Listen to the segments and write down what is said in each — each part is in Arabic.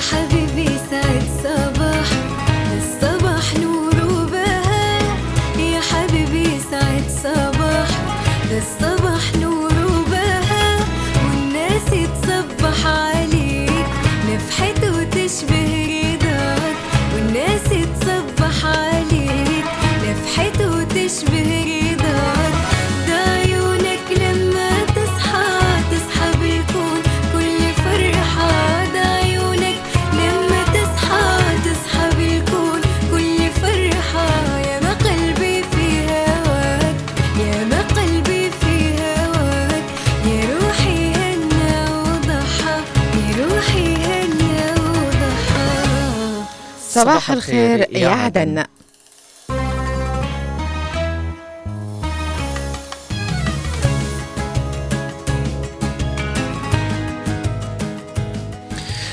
حبيبي صباح الخير يا عدن.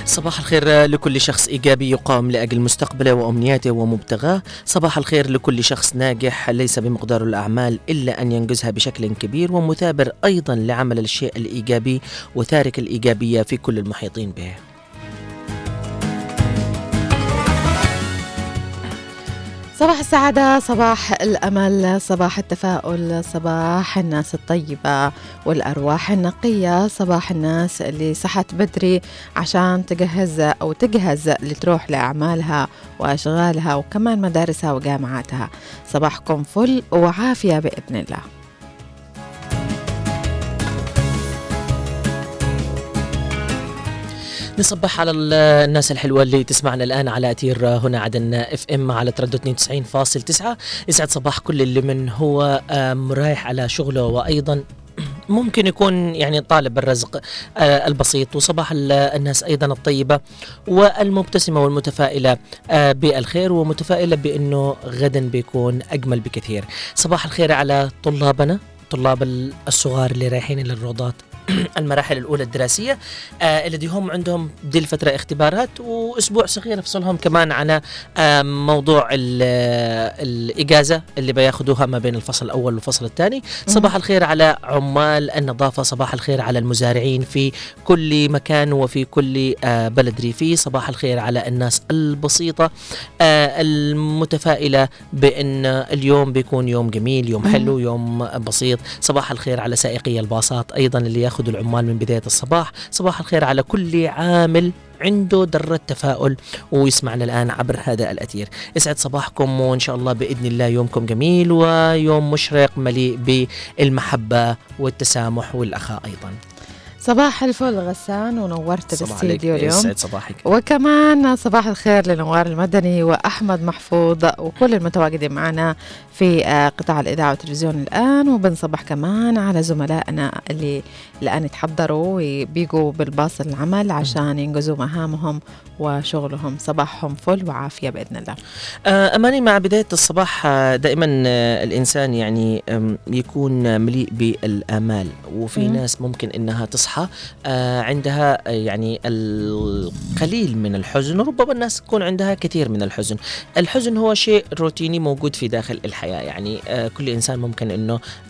صباح الخير لكل شخص إيجابي يقام لأجل مستقبله وأمنياته ومبتغاه. صباح الخير لكل شخص ناجح ليس بمقدار الأعمال إلا أن ينجزها بشكل كبير ومثابر أيضا لعمل الشيء الإيجابي وتارك الإيجابية في كل المحيطين به. صباح السعادة صباح الأمل صباح التفاؤل صباح الناس الطيبة والأرواح النقية صباح الناس اللي صحت بدري عشان تجهز أو تجهز لتروح لأعمالها وأشغالها وكمان مدارسها وجامعاتها. صباحكم فل وعافية بإذن الله. نصبح على ال- الناس الحلوة اللي تسمعنا الآن على أثير هنا عدن اف ام على تردد 92.9 يسعد صباح كل اللي من هو رايح على شغله وأيضا ممكن يكون يعني طالب الرزق آه، البسيط وصباح ال- الناس أيضا الطيبة والمبتسمة والمتفائلة آه، بالخير ومتفائلة بأنه غدا بيكون أجمل بكثير. صباح الخير على طلابنا طلاب ال- الصغار اللي رايحين للروضات. المراحل الأولى الدراسية آه الذي هم عندهم دي الفترة اختبارات وأسبوع صغير يفصلهم كمان على آه موضوع ال- الإجازة اللي بياخذوها ما بين الفصل الأول والفصل الثاني. صباح الخير على عمال النظافة صباح الخير على المزارعين في كل مكان وفي كل آه بلد ريفي. صباح الخير على الناس البسيطة آه المتفائلة بأن اليوم بيكون يوم جميل يوم حلو يوم بسيط. صباح الخير على سائقي الباصات أيضا اللي ياخذوا العمال من بداية الصباح. صباح الخير على كل عامل عنده ذرة تفاؤل ويسمعنا الآن عبر هذا الأثير. يسعد صباحكم وإن شاء الله بإذن الله يومكم جميل ويوم مشرق مليء بالمحبة والتسامح والأخاء أيضا. صباح الفل غسان ونورت الاستديو اليوم. يسعد صباحك. وكمان صباح الخير لنوار المدني وأحمد محفوظ وكل المتواجدين معنا في آه، قطاع الإذاعة والتلفزيون الآن. وبنصبح كمان على زملائنا اللي الان يتحضروا وبيجوا بالباص العمل عشان ينجزوا مهامهم وشغلهم صباحهم فل وعافية بإذن الله. آه، أماني مع بداية الصباح آه، دائما آه، الإنسان يعني يكون مليء بالآمال وفي مم. ناس ممكن إنها تصحى عندها يعني القليل من الحزن وربما الناس تكون عندها كثير من الحزن الحزن هو شيء روتيني موجود في داخل الحياة يعني كل إنسان ممكن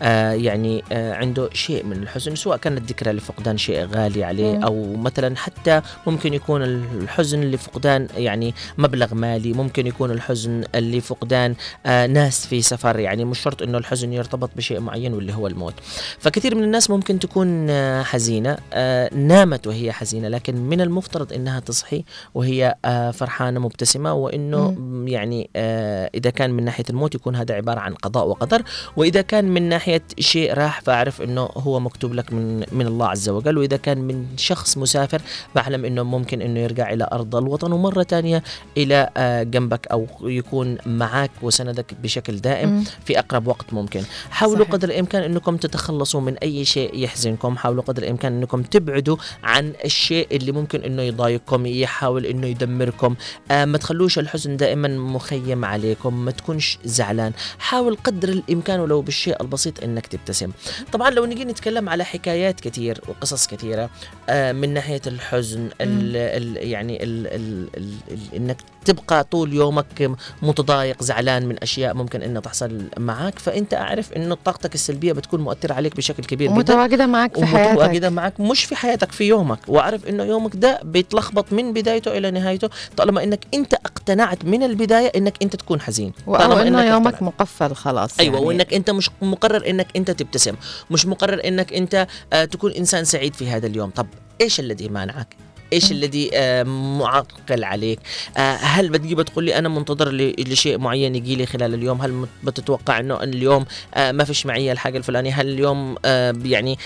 آه، يعني عنده شيء من الحزن سواء كانت ذكرى لفقدان شيء غالي عليه مم. أو مثلا حتى ممكن يكون الحزن لفقدان يعني مبلغ مالي ممكن يكون الحزن اللي فقدان آه ناس في سفر يعني مش شرط إنه الحزن يرتبط بشيء معين واللي هو الموت فكثير من الناس ممكن تكون آه حزينة آه نامت وهي حزينة لكن من المفترض إنها تصحي وهي آه فرحانة مبتسمة وإنه م. يعني آه إذا كان من ناحية الموت يكون هذا عبارة عن قضاء وقدر وإذا كان من ناحية شيء راح فأعرف إنه هو مكتوب لك من من الله عز وجل وإذا كان من شخص مسافر بعلم إنه ممكن إنه يرجع إلى أرض الوطن ومرة ثانية إلى آه، جنبك أو يكون معك وسندك بشكل دائم. في أقرب وقت ممكن. حاولوا صحيح. قدر الإمكان إنكم تتخلصوا من أي شيء يحزنكم. حاولوا قدر الإمكان إنكم تبعدوا عن الشيء اللي ممكن إنه يضايقكم يحاول إنه يدمركم. آه ما تخلوش الحزن دائما مخيم عليكم ما تكونش زعلان. حاول قدر الإمكان ولو بالشيء البسيط إنك تبتسم. طبعا لو نجي نتكلم على حكايات كثير وقصص كثيره آه من ناحية الحزن ال ال يعني ال ال ال ال إنك تبقى طول يومك متضايق زعلان من أشياء ممكن انها تحصل معك. فأنت أعرف إنه طاقتك السلبية بتكون مؤثرة عليك بشكل كبير جدا ومتواجدة معك في حياتك. ومتواجدة معك مش في حياتك في يومك. وأعرف إنه يومك ده بيتلخبط من بدايته إلى نهايته. طالما إنك أنت اقتنعت من البداية إنك أنت تكون حزين. طالما إنك يومك اقتنعت. مقفل خلاص أيوه يعني. وإنك أنت مش مقرر إنك أنت تبتسم مش مقرر إنك أنت آه تكون إنسان سعيد في هذا اليوم. طب إيش الذي مانعك إيش الذي آه معقل عليك؟ آه هل بتجي بتقول لي أنا منتظر لشيء معين يجي لي خلال اليوم؟ هل بتتوقع إنه اليوم آه ما فيش معي الحاجة الفلانية؟ هل اليوم يعني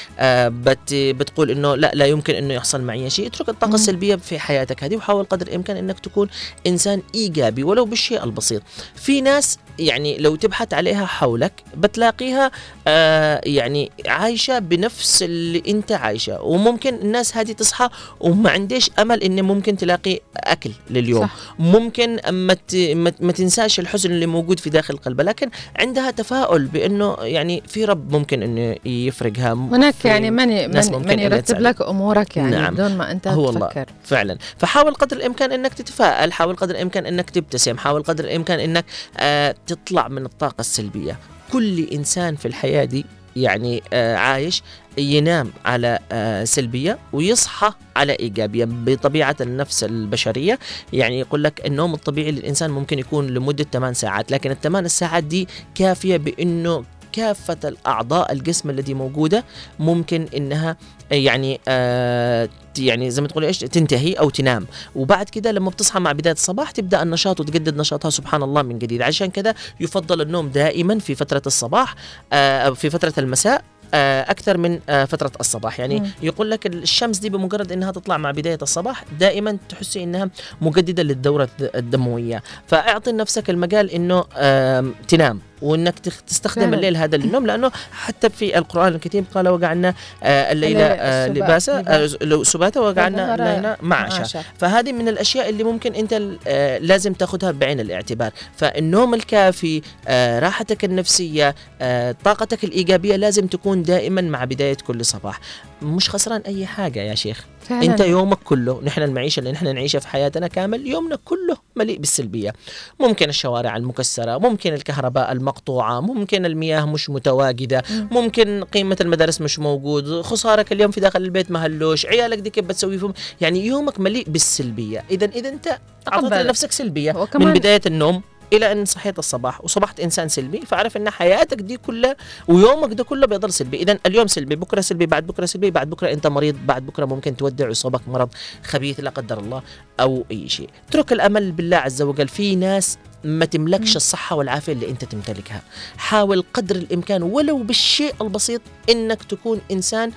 بت بتقول إنه لا لا يمكن إنه يحصل معي شيء؟ اترك الطاقة. السلبية في حياتك هذه وحاول قدر الإمكان إنك تكون إنسان إيجابي ولو بالشيء البسيط. في ناس يعني لو تبحث عليها حولك بتلاقيها آه يعني عايشة بنفس اللي انت عايشة. وممكن الناس هذه تصحى وما عنديش أمل ان ممكن تلاقي أكل لليوم. صح. ممكن ما ت- ما تنساش الحزن اللي موجود في داخل قلبها لكن عندها تفاؤل بأنه يعني في رب ممكن إنه يفرجها هناك يعني من من, يرتب. لك أمورك يعني نعم. بدون ما أنت هو الله. تفكر. فعلا. فحاول قدر الإمكان إنك تتفائل. حاول قدر الإمكان إنك تبتسم. حاول قدر الإمكان إنك آه تطلع من الطاقة السلبية. كل إنسان في الحياة دي يعني آه عايش ينام على آه سلبية ويصحى على إيجابية بطبيعة النفس البشرية. يعني يقول لك النوم الطبيعي للإنسان ممكن يكون لمدة 8 ساعات لكن الثمان ساعات دي كافية بإنه كافة الأعضاء الجسم التي موجودة ممكن يعني آه يعني زي ما تقول إيش تنتهي أو تنام. وبعد كده لما بتصحى مع بداية الصباح تبدأ النشاط وتجدد نشاطها سبحان الله من جديد. عشان كده يفضل النوم دائما في فترة الصباح آه في فترة المساء آه، أكثر من آه، فترة الصباح. يعني مم. يقول لك الشمس دي بمجرد إنها تطلع مع بداية الصباح دائما تحسي إنها مجددة للدورة الد- الدموية. فأعطي لنفسك المجال إنه تنام. وإنك تخ- تستخدم فعلاً. الليل هذا للنوم لأنه حتى في القرآن الكريم قال وجعلنا آه، الليل الليل آه، سبا- لباسا. آه، سباتا وجعلنا الليل معاشا معاشا. فهذه من الأشياء اللي ممكن أنت آه، لازم تاخذها بعين الاعتبار فالنوم الكافي آه، راحتك النفسية آه، طاقتك الإيجابية لازم تكون دائما مع بداية كل صباح مش خسران أي حاجة يا شيخ. فعلا. أنت يومك كله نحن المعيشة اللي نحن نعيشها في حياتنا كامل يومنا كله مليء بالسلبية. ممكن الشوارع المكسرة ممكن الكهرباء المقطوعة ممكن المياه مش متواجدة مم. ممكن قيمة المدارس مش موجود خسارك اليوم في داخل البيت ما هلوش عيالك دي كيف بتسوي فيهم؟ يعني يومك مليء بالسلبية. اذا إذا أنت أعطيت. لنفسك سلبية. من وكمان بداية النوم إلى أن صحيت الصباح وصبحت إنسان سلبي فاعرف إن حياتك دي كلها ويومك ده كله بيضل سلبي. اذا اليوم سلبي بكرة سلبي بعد بكرة سلبي بعد بكرة أنت مريض بعد بكرة ممكن تودع ويصابك مرض خبيث لا قدر الله أو أي شيء. اترك الأمل بالله عز وجل في ناس ما تملكش. الصحة والعافية اللي أنت تمتلكها حاول قدر الإمكان ولو بالشيء البسيط أنك تكون إنسان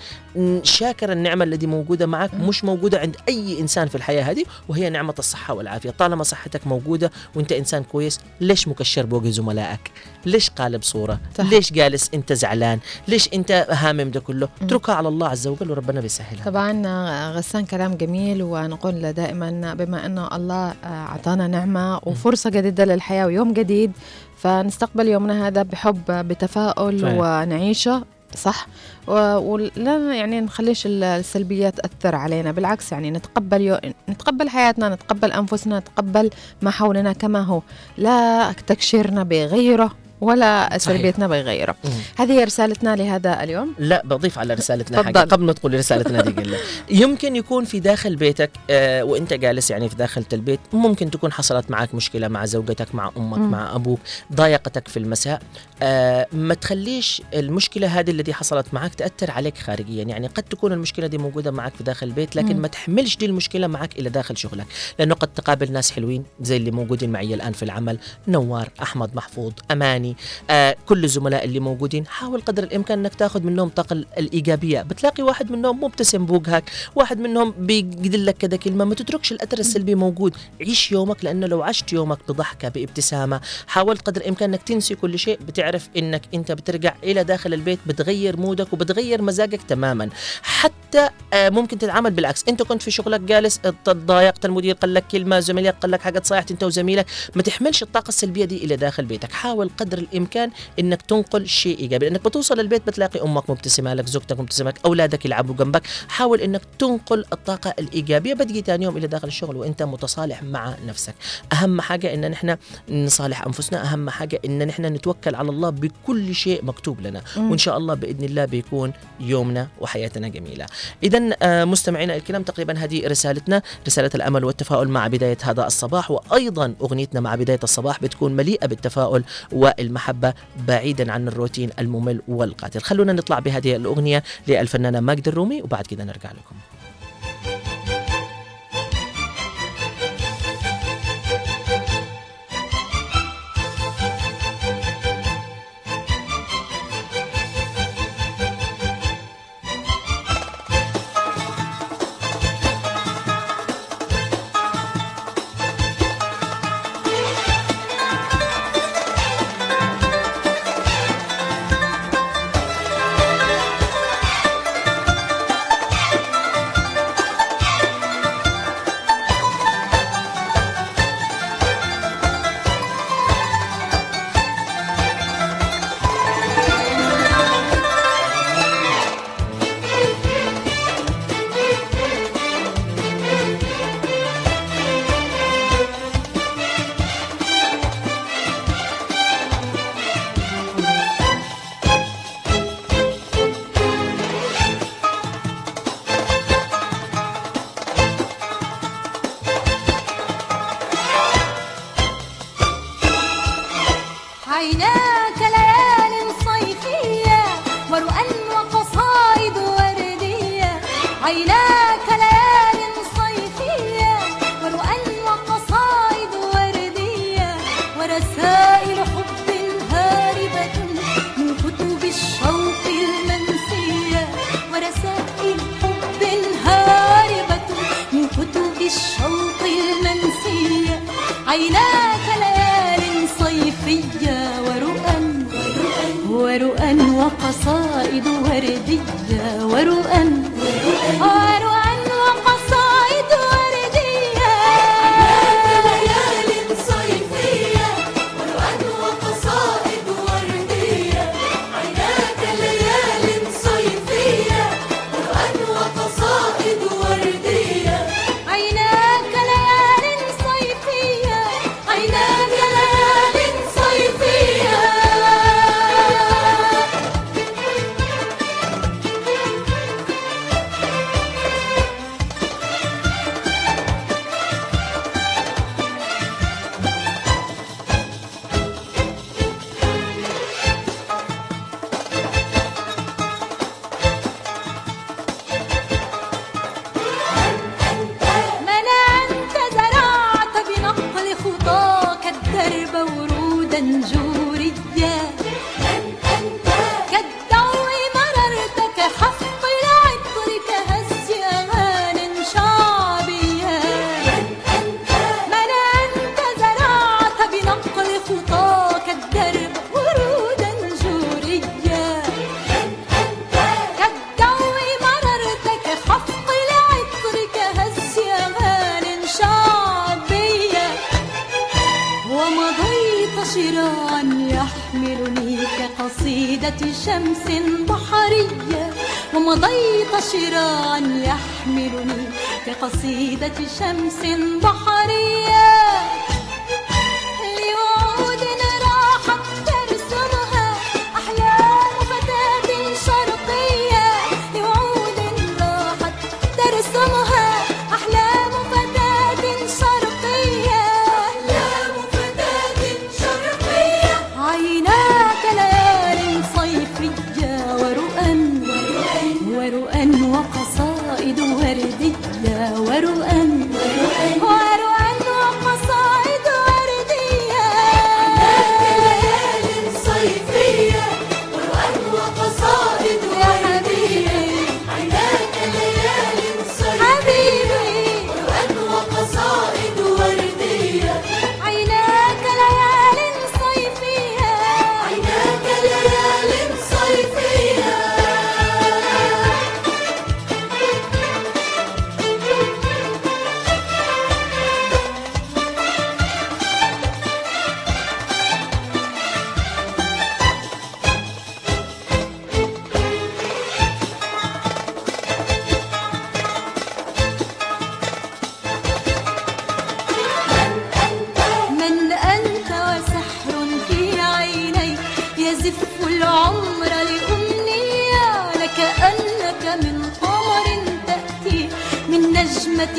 شاكر النعمة التي موجودة معك. مش موجودة عند أي إنسان في الحياة هذه وهي نعمة الصحة والعافية طالما صحتك موجودة وأنت إنسان كويس ليش مكشر بوجه زملائك ليش قالب صورة صح. ليش جالس أنت زعلان ليش أنت هامم ده كله. اتركها على الله عز وجل وربنا بيسهلها طبعا آه، غسان كلام جميل ونقول دائما بما انه الله آه، أعطانا نعمة وفرصة للحياة ويوم جديد فنستقبل يومنا هذا بحب بتفاؤل فعلا. ونعيشة صح؟ ولا يعني نخليش ال- السلبية تأثر علينا بالعكس يعني نتقبل يو... نتقبل حياتنا نتقبل أنفسنا نتقبل ما حولنا كما هو. لا تكشيرنا بغيره. ولا صحيح. سلبيتنا بغيره مم. هذه هي رسالتنا لهذا اليوم لا بضيف على رسالتنا. حاجة قبل ما تقول رسالتنا دي قل يمكن يكون في داخل بيتك آه وانت جالس يعني في داخل البيت ممكن تكون حصلت معك مشكلة مع زوجتك مع أمك مم. مع أبوك ضايقتك في المساء آه ما تخليش المشكلة هذه التي حصلت معك تأثر عليك خارجيا يعني قد تكون المشكلة دي موجودة معك في داخل البيت لكن مم. ما تحملش دي المشكلة معك إلى داخل شغلك لأنه قد تقابل ناس حلوين زي اللي موجودين معي الآن في العمل نوار أحمد محفوظ أماني آه كل الزملاء اللي موجودين. حاول قدر الإمكان إنك تاخذ منهم الطاقه ال- الإيجابية. بتلاقي واحد منهم مبتسم بوجهك واحد منهم بيقدر لك كذا كلمة. ما تتركش الأثر السلبي موجود. عيش يومك لأنه لو عشت يومك بضحكة بابتسامة حاولت قدر الإمكان إنك تنسي كل شيء. بتعرف إنك أنت بترجع إلى داخل البيت بتغير مودك وبتغير مزاجك تماما. حتى آه، ممكن تتعامل بالعكس. أنت كنت في شغلك جالس تضايقت المدير قال لك كلمة زميلك قال لك حاجة صايحت أنت وزميلك. ما تحملش الطاقة السلبية دي إلى داخل بيتك. حاول قدر الإمكان إنك تنقل شيء إيجابي. لأنك بتوصل البيت بتلاقي أمك مبتسمة لك زوجتك مبتسمة لك أولادك يلعبوا جنبك. حاول إنك تنقل الطاقة الإيجابية بتجي ثاني يوم إلى داخل الشغل وإنت متصالح مع نفسك. أهم حاجة إن نحن نصالح أنفسنا. أهم حاجة إن نحن نتوكل على الله بكل شيء مكتوب لنا. مم. وإن شاء الله بإذن الله بيكون يومنا وحياتنا جميلة. اذا آه، مستمعينا الكرام تقريبا هذه رسالتنا رسالة الأمل والتفاؤل مع بداية هذا الصباح. وأيضا أغنيتنا مع بداية الصباح بتكون مليئة بالتفاؤل والمحبه بعيدا عن الروتين الممل والقاتل. خلونا نطلع بهذه الأغنية للفنانة ماجد الرومي وبعد كده نرجع لكم.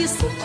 you sleep.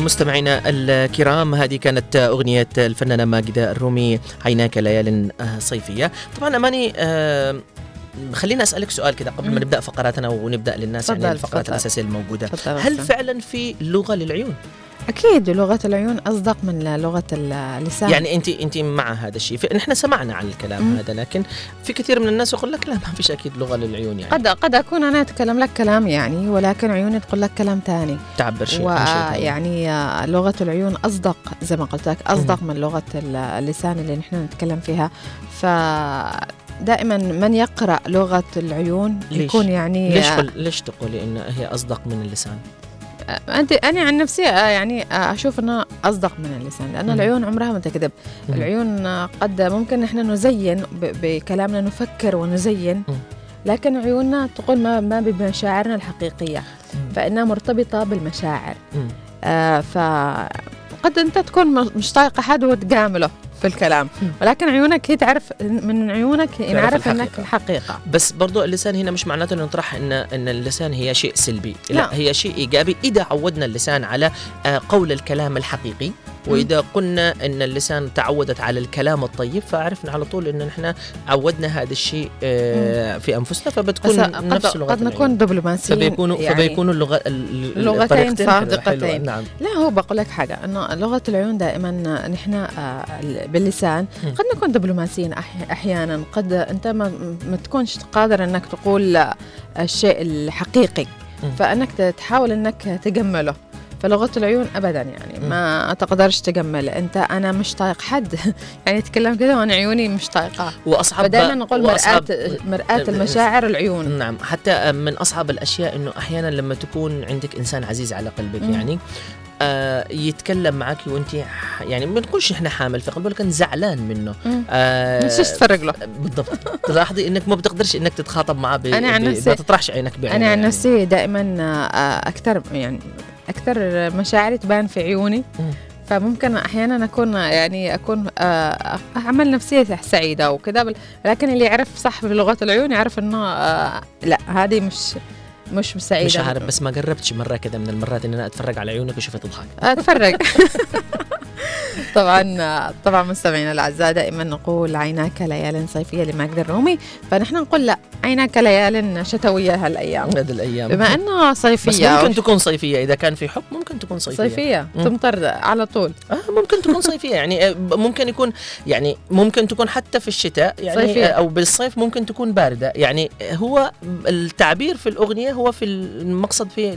مستمعينا الكرام هذه كانت أغنية الفنانة ماجدة الرومي عيناك ليال صيفية طبعا أماني آه، خلينا أسألك سؤال كذا قبل ما مم. نبدأ فقراتنا ونبدأ للناس يعني الفقرات الموجودة تفضل هل. فعلا في لغة للعيون؟ أكيد لغة العيون أصدق من لغة اللسان يعني أنت أنت مع هذا الشيء نحن سمعنا عن الكلام مم. هذا لكن في كثير من الناس يقول لك لا ما فيش أكيد لغة للعيون يعني قد قد أكون أنا أتكلم لك كلام يعني ولكن عيوني تقول لك كلام تاني تعبر شيء عن شيء ثاني. ويعني آه، لغة العيون أصدق زي ما قلت لك أصدق من لغة ال- اللسان اللي نحن نتكلم فيها ف دائما من يقرأ لغة العيون ليش؟ يكون يعني ليش آه،. ليش تقولي إن هي أصدق من اللسان؟ انت أنا عن نفسي آه، يعني آه، أشوف انها أصدق من اللسان لأن. العيون عمرها ما تكذب. العيون آه، قد ممكن نحن نزين بكلامنا نفكر ونزين. لكن عيوننا تقول ما ما بمشاعرنا الحقيقية. فإنها مرتبطة بالمشاعر. آه ف قد أنت تكون مش طايق أحد وتجامله في الكلام. ولكن عيونك هي تعرف من عيونك ينعرف إنك الحقيقة. الحقيقة. بس برضو اللسان هنا مش معناته إنه نطرح ان إن اللسان هي شيء سلبي. لا, لا. هي شيء إيجابي. إذا عودنا اللسان على آه، قول الكلام الحقيقي وإذا قلنا إن اللسان تعودت على الكلام الطيب فعرفنا على طول إن نحن عودنا هذا الشيء آه، في أنفسنا فبتكون نفس لغه قد نكون دبلوماسيين فبيكونوا يعني فبيكونوا اللغة ال- ال- لغتين الطريقتين حلوة- صادقتين. نعم. لا هو بقول لك حاجة إنه لغة العيون دائما نحن باللسان. قد نكون دبلوماسيين أحيانا. قد أنت ما, ما تكونش قادر إنك تقول الشيء الحقيقي. ت- تحاول إنك تجمله. فلغة العيون أبدا يعني. ما تقدرش تجمل. أنت أنا مش طايق حد. يعني تكلم كده وأنا عيوني مش طايقة. وأصعب فدائما نقول مرآة مرآة المشاعر العيون. نعم. حتى من أصعب الأشياء إنه أحيانا لما تكون عندك إنسان عزيز على قلبك مم. يعني آه يتكلم معك وانت يعني ما نقولش إحنا حامل في قلبه لكن زعلان منه. آه مش تتفرج له بالضبط تلاحظي إنك ما بتقدرش إنك تتخاطب معه ب... أنا عن نفسي- ما تطرحش عينك بعينه أنا عن يعني. نفسي دائما آه، أكثر يعني أكثر مشاعري تبان في عيوني مم. فممكن أحيانا أكون يعني أكون آه، أعمل نفسية سعيدة وكذا لكن اللي يعرف صح بلغه العيون يعرف إنه آه، لا هذه مش مش سعيده مش عارف بس ما قربتش مرة كذا من المرات ان أنا أتفرج على عيونك واشوفها تضحك أتفرج. طبعا طبعا مستمعينا الأعزاء دائما نقول عيناك ليال صيفية لماجد الرومي فنحن نقول لا عيناك ليال شتوية هالأيام. هذه الأيام. بما انها بس صيفيه ممكن تكون صيفية إذا كان في حب ممكن تكون صيفية. صيفية مم. تمطر على طول. آه ممكن تكون صيفية. يعني آه، ممكن يكون يعني ممكن تكون حتى في الشتاء يعني صيفية. آه، أو بالصيف ممكن تكون باردة. يعني هو التعبير في الأغنية هو في المقصد في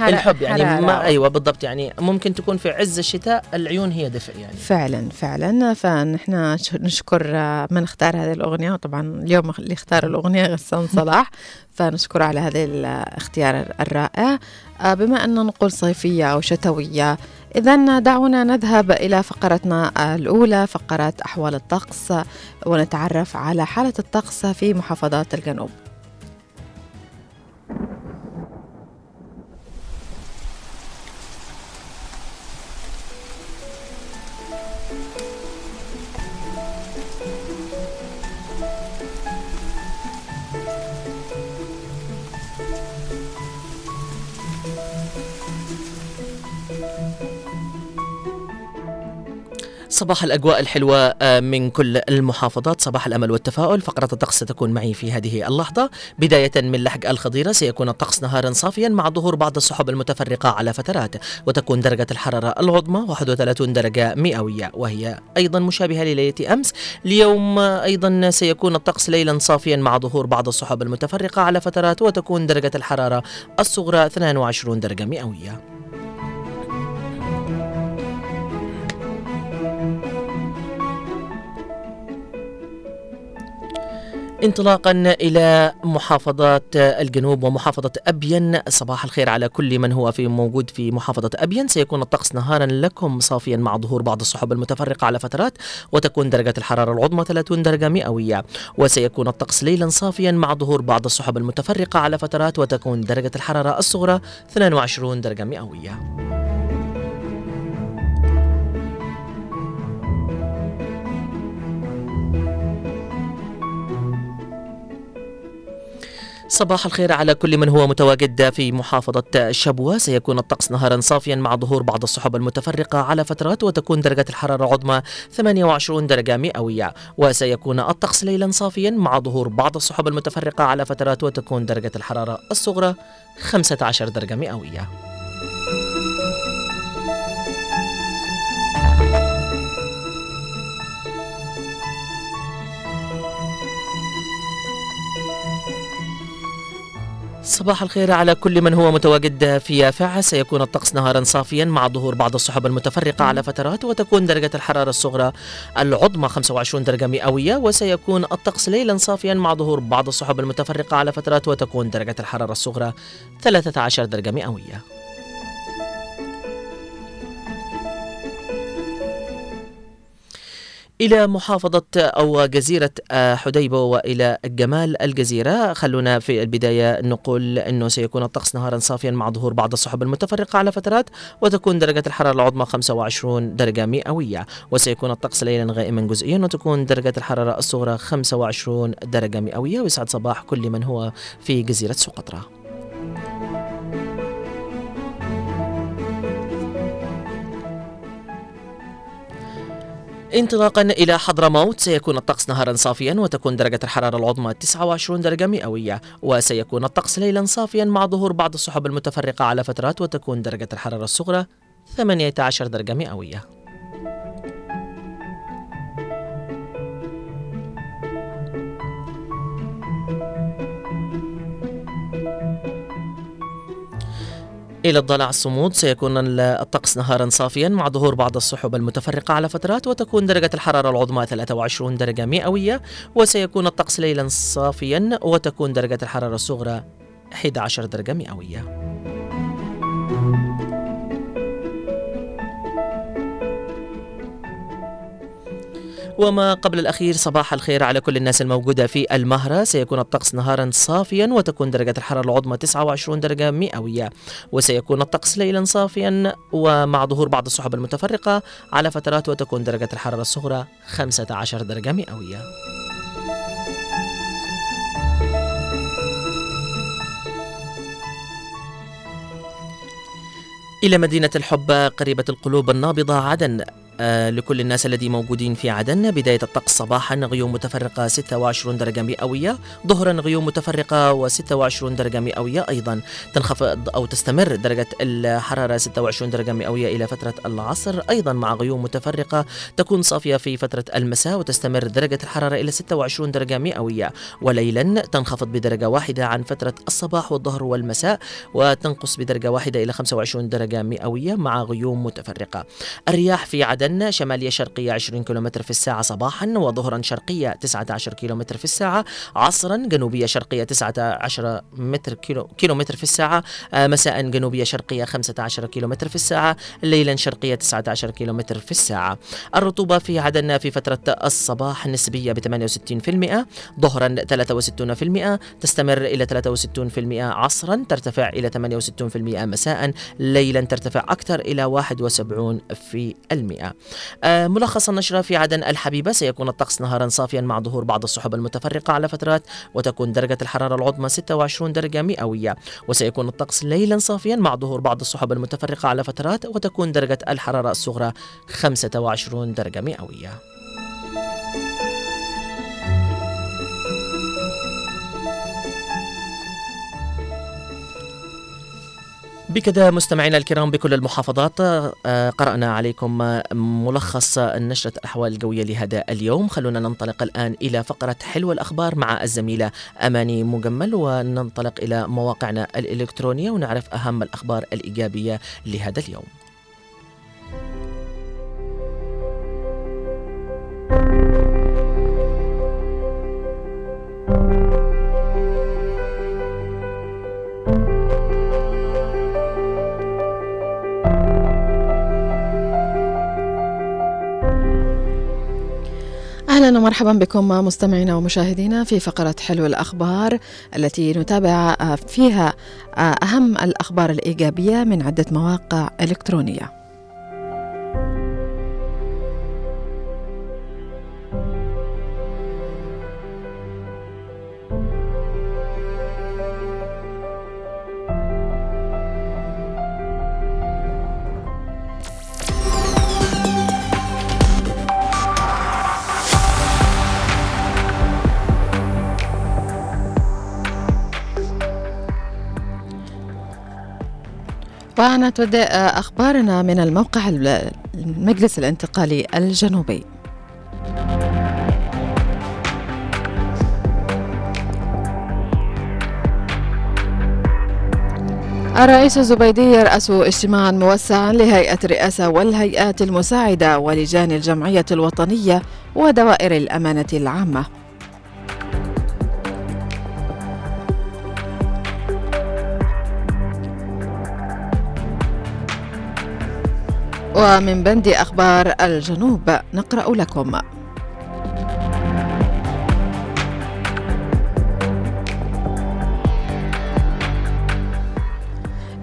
الحب. يعني. ما أيوه بالضبط. يعني ممكن تكون في عز الشتاء العيون هي دفء. يعني. فعلا فعلا. فنحن نشكر آه، من اختار هذه الأغنية. وطبعا اليوم اللي اختار الأغنية غسان صلاح. فنشكر على هذا الاختيار الرائع. آه، بما أن نقول صيفية أو شتوية إذا دعونا نذهب إلى فقرتنا الأولى فقرة أحوال الطقس. ونتعرف على حالة الطقس في محافظات الجنوب. صباح الأجواء الحلوة آه، من كل المحافظات. صباح الأمل والتفاؤل. فقرة الطقس ستكون معي في هذه اللحظة. بداية من لحق الخضيرة سيكون الطقس نهارا صافيا مع ظهور بعض السحب المتفرقة على فترات وتكون درجة الحرارة العظمى 31 درجة مئوية وهي أيضا مشابهة لليلة أمس. اليوم أيضا سيكون الطقس ليلا صافيا مع ظهور بعض السحب المتفرقة على فترات وتكون درجة الحرارة الصغرى 22 درجة مئوية. انطلاقا إلى محافظات الجنوب ومحافظة أبين. صباح الخير على كل من هو في موجود في محافظة أبين. سيكون الطقس نهارا لكم صافيا مع ظهور بعض السحب المتفرقة على فترات وتكون درجة الحرارة العظمى 30 درجة مئوية. وسيكون الطقس ليلا صافيا مع ظهور بعض السحب المتفرقة على فترات وتكون درجة الحرارة الصغرى 22 درجة مئوية. صباح الخير على كل من هو متواجد في محافظة شبوة. سيكون الطقس نهارا صافيا مع ظهور بعض السحب المتفرقة على فترات وتكون درجة الحرارة العظمى 28 درجة مئوية. وسيكون الطقس ليلا صافيا مع ظهور بعض السحب المتفرقة على فترات وتكون درجة الحرارة الصغرى 15 درجة مئوية. صباح الخير على كل من هو متواجد في يافع. سيكون الطقس نهارا صافيا مع ظهور بعض السحب المتفرقة على فترات وتكون درجة الحرارة الصغرى العظمى 25 درجة مئوية وسيكون الطقس ليلا صافيا مع ظهور بعض السحب المتفرقة على فترات وتكون درجة الحرارة الصغرى 13 درجة مئوية. إلى محافظة أو جزيرة آه، حديبة وإلى جمال الجزيرة. خلونا في البداية نقول أنه سيكون الطقس نهارا صافيا مع ظهور بعض السحب المتفرقة على فترات وتكون درجة الحرارة العظمى 25 درجة مئوية. وسيكون الطقس ليلا غائما جزئيا وتكون درجة الحرارة الصغرى 25 درجة مئوية. ويسعد صباح كل من هو في جزيرة سقطرى انطلاقا إلى حضرموت. سيكون الطقس نهارا صافيا وتكون درجة الحرارة العظمى 29 درجة مئوية وسيكون الطقس ليلا صافيا مع ظهور بعض السحب المتفرقة على فترات وتكون درجة الحرارة الصغرى 18 درجة مئوية إلى الضلع الصمود. سيكون ال- الطقس نهارا صافيا مع ظهور بعض السحب المتفرقة على فترات وتكون درجة الحرارة العظمى 23 درجة مئوية وسيكون الطقس ليلا صافيا وتكون درجة الحرارة الصغرى 11 درجة مئوية. وما قبل الأخير صباح الخير على كل الناس الموجودة في المهرة. سيكون الطقس نهارا صافيا وتكون درجة الحرارة العظمى 29 درجة مئوية. وسيكون الطقس ليلا صافيا ومع ظهور بعض السحب المتفرقة على فترات وتكون درجة الحرارة الصغرى 15 درجة مئوية. إلى مدينة الحب قريبة القلوب النابضة عدن. آه لكل الناس الذي موجودين في عدن. بداية الطقس صباحا غيوم متفرقة 26 درجة مئوية. ظهرا غيوم متفرقة و26 درجة مئوية أيضا. تنخفض أو تستمر درجة الحرارة 26 درجة مئوية إلى فترة العصر. أيضا مع غيوم متفرقة تكون صافية في فترة المساء وتستمر درجة الحرارة إلى 26 درجة مئوية. وليلا تنخفض بدرجة واحدة عن فترة الصباح والظهر والمساء وتنقص بدرجة واحدة إلى 25 درجة مئوية مع غيوم متفرقة. الرياح في عدن عدن شمالية شرقية 20 كم في الساعة صباحا وظهرا شرقية 19 كم في الساعة عصرا جنوبية شرقية 19 متر كيلو كيلومتر في الساعة آه، مساء جنوبية شرقية 15 كيلومتر في الساعة ليلا شرقية 19 كيلومتر في الساعة. الرطوبة في عدن في فترة الصباح نسبية ب 68% ظهرا 63% تستمر إلى 63% عصرا ترتفع إلى 68% مساء ليلا ترتفع أكثر إلى 71% آه، ملخص النشرة في عدن الحبيبة. سيكون الطقس نهارا صافيا مع ظهور بعض السحب المتفرقة على فترات وتكون درجة الحرارة العظمى 26 درجة مئوية. وسيكون الطقس ليلا صافيا مع ظهور بعض السحب المتفرقة على فترات وتكون درجة الحرارة الصغرى 25 درجة مئوية. بكذا مستمعينا الكرام بكل المحافظات آه، قرأنا عليكم ملخص نشرة الأحوال الجوية لهذا اليوم. خلونا ننطلق الآن إلى فقرة حلوة الأخبار مع الزميلة أماني مجمل وننطلق إلى مواقعنا الإلكترونية ونعرف أهم الأخبار الإيجابية لهذا اليوم. أهلا ومرحبا بكم مستمعينا ومشاهدينا في فقرة حلو الأخبار التي نتابع فيها أهم الأخبار الإيجابية من عدة مواقع الكترونيه. ونتبدأ أخبارنا من الموقع ال- المجلس الانتقالي الجنوبي الرئيس الزبيدي يرأس اجتماعا موسعا لهيئة الرئاسة والهيئات المساعدة ولجان الجمعية الوطنية ودوائر الأمانة العامة ومن بند أخبار الجنوب نقرأ لكم.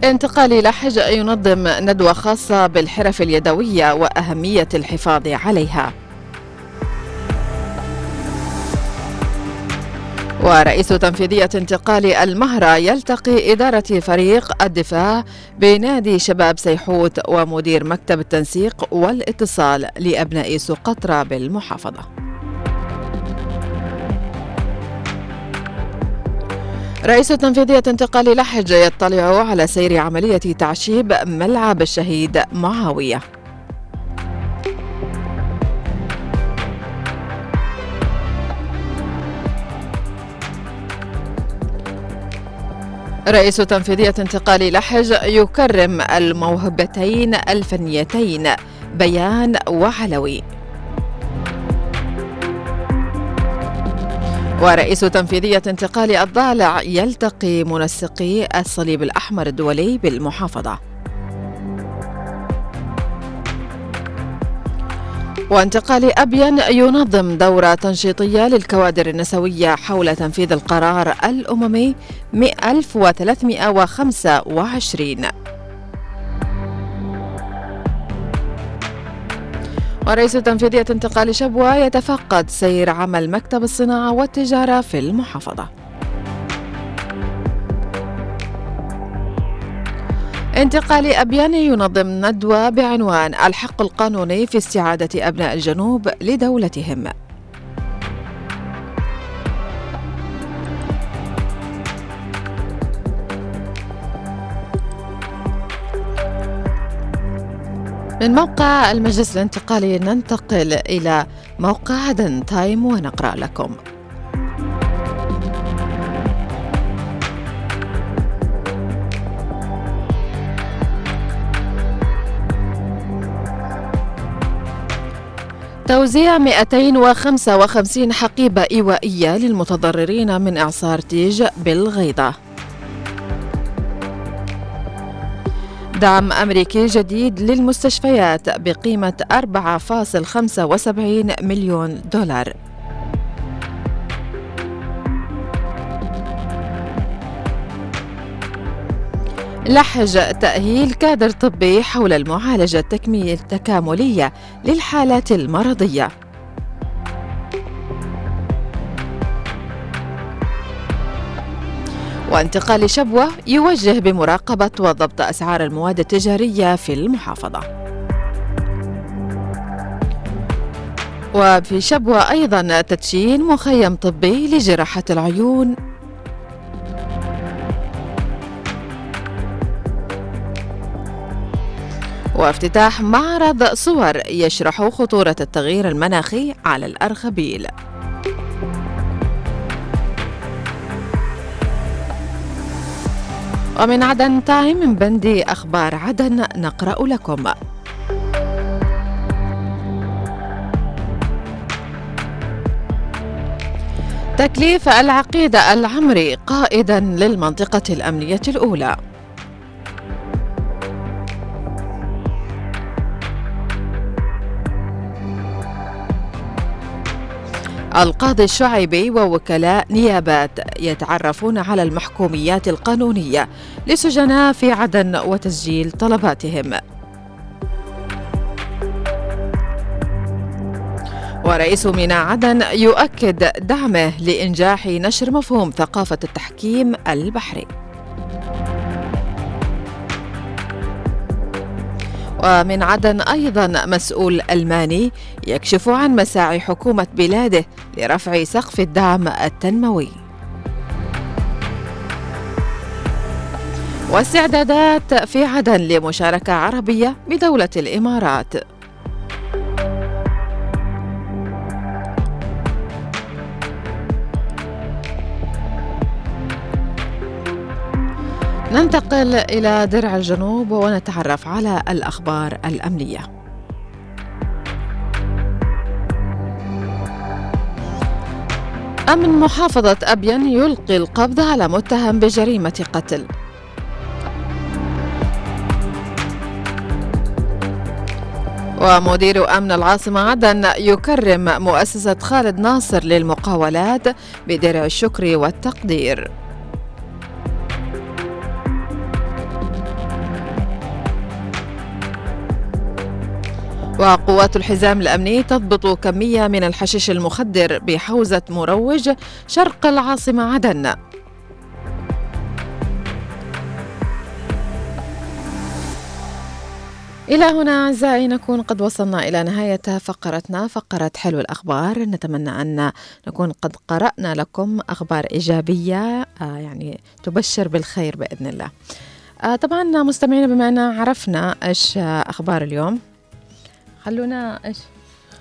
انتقالي لحج ينظم ندوة خاصة بالحرف اليدوية وأهمية الحفاظ عليها. ورئيس تنفيذية انتقال المهرة يلتقي إدارة فريق الدفاع بنادي شباب سيحوت ومدير مكتب التنسيق والاتصال لأبناء سقطرى بالمحافظة. رئيس تنفيذية انتقال لحج يطلع على سير عملية تعشيب ملعب الشهيد معاوية. رئيس تنفيذية انتقال لحج يكرم الموهبتين الفنيتين. بيان وعلوي. ورئيس تنفيذية انتقال الضالع يلتقي منسقي الصليب الأحمر الدولي بالمحافظة. وانتقال أبين ينظم دورة تنشيطية للكوادر النسوية حول تنفيذ القرار الأممي 1325 ورئيس تنفيذية انتقال شبوة يتفقد سير عمل مكتب الصناعة والتجارة في المحافظة. انتقال أبيان ينظم ندوة بعنوان الحق القانوني في استعادة أبناء الجنوب لدولتهم. من موقع المجلس الانتقالي ننتقل إلى موقع عدن تايم ونقرأ لكم. توزيع 255 حقيبة إيوائية للمتضررين من إعصار تيج بالغيضة. دعم أمريكي جديد للمستشفيات بقيمة 4.75 مليون دولار. لحج تأهيل كادر طبي حول المعالجة التكاملية للحالات المرضية. وانتقال شبوة يوجه بمراقبة وضبط أسعار المواد التجارية في المحافظة. وفي شبوة أيضا تدشين مخيم طبي لجراحة العيون. وافتتاح معرض صور يشرح خطورة التغيير المناخي على الأرخبيل. ومن عدن تايم من بندي أخبار عدن نقرأ لكم. تكليف العقيدة العمري قائدا للمنطقة الأمنية الأولى. القاضي الشعيبي ووكلاء نيابات يتعرفون على المحكوميات القانونية لسجناء في عدن وتسجيل طلباتهم. ورئيس ميناء عدن يؤكد دعمه لإنجاح نشر مفهوم ثقافة التحكيم البحري. ومن عدن أيضا مسؤول ألماني يكشف عن مساعي حكومة بلاده لرفع سقف الدعم التنموي. واستعدادات في عدن لمشاركة عربية بدولة الإمارات. ننتقل إلى درع الجنوب ونتعرف على الأخبار الأمنية. أمن محافظة أبين يلقي القبض على متهم بجريمة قتل. ومدير أمن العاصمة عدن يكرم مؤسسة خالد ناصر للمقاولات بدرع الشكر والتقدير. وقوات الحزام الأمني تضبط كمية من الحشيش المخدر بحوزة مروج شرق العاصمة عدن. إلى هنا أعزائي نكون قد وصلنا إلى نهاية فقرتنا فقرة حلو الأخبار. نتمنى أن نكون قد قرأنا لكم أخبار إيجابية آه يعني تبشر بالخير بإذن الله. آه طبعا مستمعينا بما أن عرفنا إيش آه أخبار اليوم خلونا إيش؟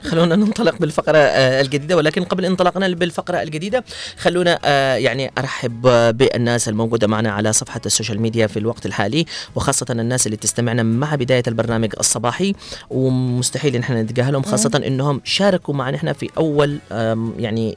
خلونا ننطلق بالفقرة آه، الجديدة ولكن قبل انطلاقنا بالفقرة الجديدة خلونا آه، يعني أرحب بالناس الموجودة معنا على صفحة ال social media في الوقت الحالي وخاصة الناس اللي تستمعنا مع بداية البرنامج الصباحي ومستحيل إن إحنا نتجاهلهم خاصة إنهم شاركوا معنا إحنا في أول يعني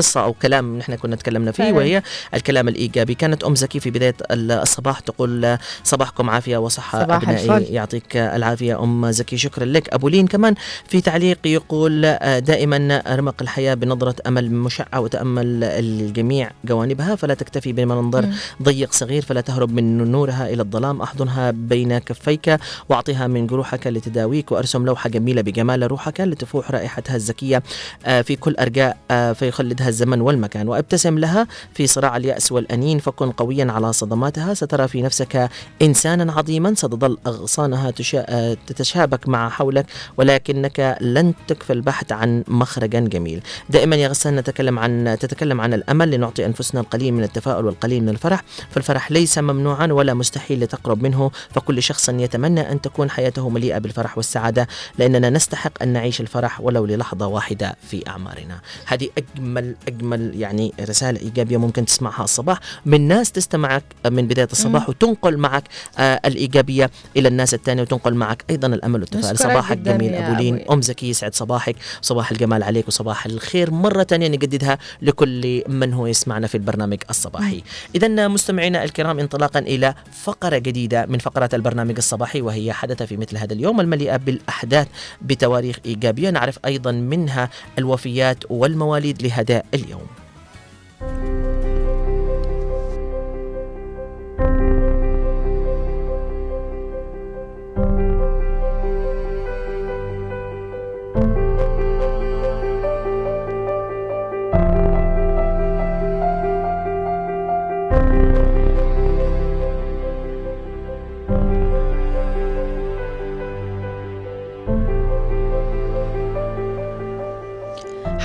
قصة أو كلام نحن كنا تكلمنا فيه فعلاً. وهي الكلام الإيجابي كانت أم زكي في بداية الصباح تقول صباحكم عافية وصحة صباح أبنائي الفل. يعطيك العافية أم زكي شكرا لك أبو لين كمان في تعليق يقول دائما رمق الحياة بنظرة أمل مشعة وتأمل الجميع جوانبها فلا تكتفي بمنظر مم. ضيق صغير فلا تهرب من نورها إلى الظلام أحضنها بين كفيك وأعطها من جروحك لتداويك وأرسم لوحة جميلة بجمال روحك لتفوح رائحتها الزكية آه، في كل أرجاء آه، فيخلدها الزمن والمكان وابتسم لها في صراع اليأس والأنين فكن قويا على صدماتها. سترى في نفسك إنسانا عظيما ستظل أغصانها تشا- تتشابك مع حولك ولكنك لن تكفى البحث عن مخرجا جميل. دائما يا غسان نتكلم عن تتكلم عن الأمل لنعطي أنفسنا القليل من التفاؤل والقليل من الفرح. فالفرح ليس ممنوعا ولا مستحيل لتقرب منه. فكل شخص يتمنى أن تكون حياته مليئة بالفرح والسعادة لأننا نستحق أن نعيش الفرح ولو للحظة واحدة في أعمارنا. هذه أجمل اجمل اجمل يعني رسالة إيجابية ممكن تسمعها الصباح. من ناس تستمعك من بداية الصباح وتنقل معك آه الإيجابية إلى الناس الثانية وتنقل معك أيضا الأمل والتفاؤل. صباحك جميل أبو لين. أم زكي يسعد صباحك. صباح الجمال عليك وصباح الخير. مرة ثانية نجددها لكل من هو يسمعنا في البرنامج الصباحي. اذا مستمعينا الكرام انطلاقا إلى فقرة جديدة من فقرات البرنامج الصباحي وهي حدث في مثل هذا اليوم المليئة بالأحداث بتواريخ إيجابية. نعرف أيضا منها الوفيات والمواليد لهذا اليوم.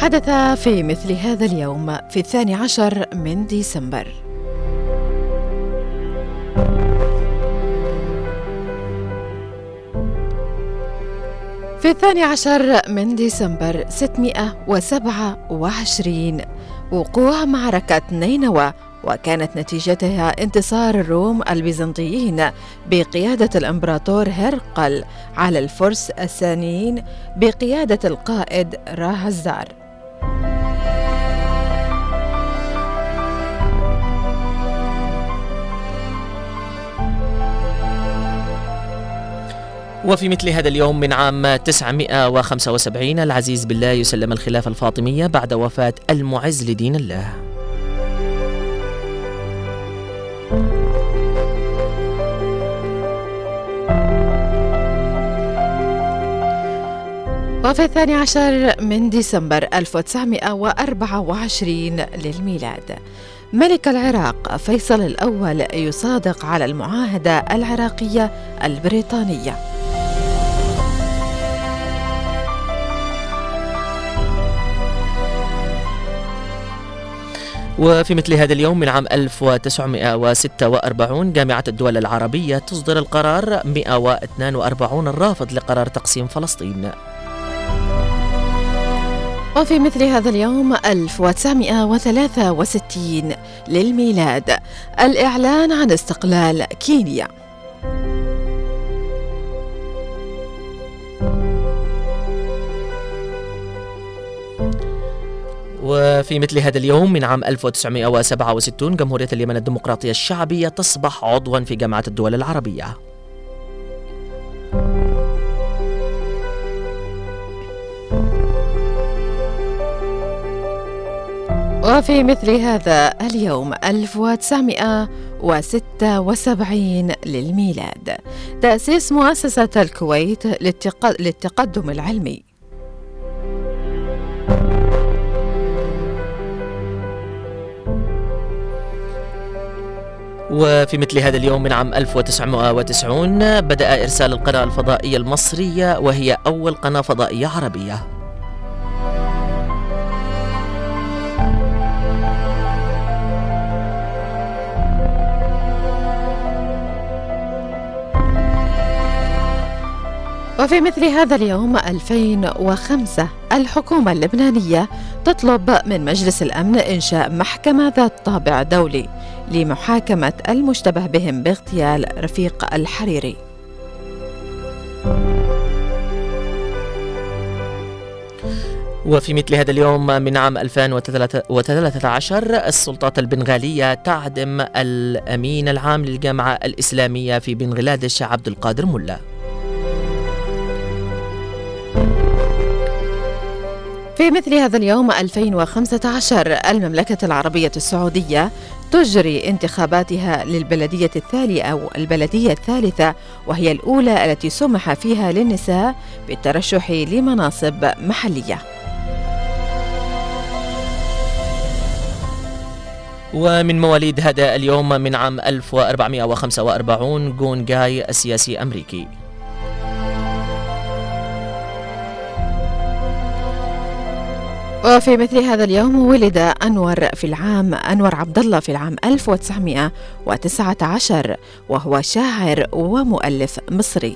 حدث في مثل هذا اليوم في الثاني عشر من ديسمبر. في الثاني عشر من ديسمبر 627 وقوع معركة نينوى وكانت نتيجتها انتصار الروم البيزنطيين بقيادة الإمبراطور هرقل على الفرس الثانيين بقيادة القائد راهزار. وفي مثل هذا اليوم من عام 975 العزيز بالله يسلم الخلافة الفاطمية بعد وفاة المعز لدين الله. وفي الثاني عشر من ديسمبر 1924 للميلاد. ملك العراق فيصل الأول يصادق على المعاهدة العراقية البريطانية. وفي مثل هذا اليوم من عام 1946 جامعة الدول العربية تصدر القرار 142 الرافض لقرار تقسيم فلسطين. وفي مثل هذا اليوم 1963 للميلاد. الإعلان عن استقلال كينيا. وفي مثل هذا اليوم من عام 1967 جمهورية اليمن الديمقراطية الشعبية تصبح عضوا في جامعة الدول العربية. وفي مثل هذا اليوم 1976 للميلاد. تأسيس مؤسسة الكويت للتق- للتقدم العلمي. وفي مثل هذا اليوم من عام 1990 بدأ إرسال القناة الفضائية المصرية وهي أول قناة فضائية عربية. وفي مثل هذا اليوم 2005 الحكومة اللبنانية تطلب من مجلس الأمن إنشاء محكمة ذات طابع دولي لمحاكمة المشتبه بهم باغتيال رفيق الحريري. وفي مثل هذا اليوم من عام 2013 السلطات البنغالية تعدم الأمين العام للجامعة الإسلامية في بنغلاديش عبد القادر ملا في مثل هذا اليوم 2015 المملكة العربية السعودية تجري انتخاباتها للبلدية الثانية أو البلدية الثالثة وهي الأولى التي سمح فيها للنساء بالترشح لمناصب محلية. ومن مواليد هذا اليوم من عام 1445 جون جاي السياسي أمريكي. وفي مثل هذا اليوم ولد أنور في العام أنور عبد الله في العام 1919 وهو شاعر ومؤلف مصري.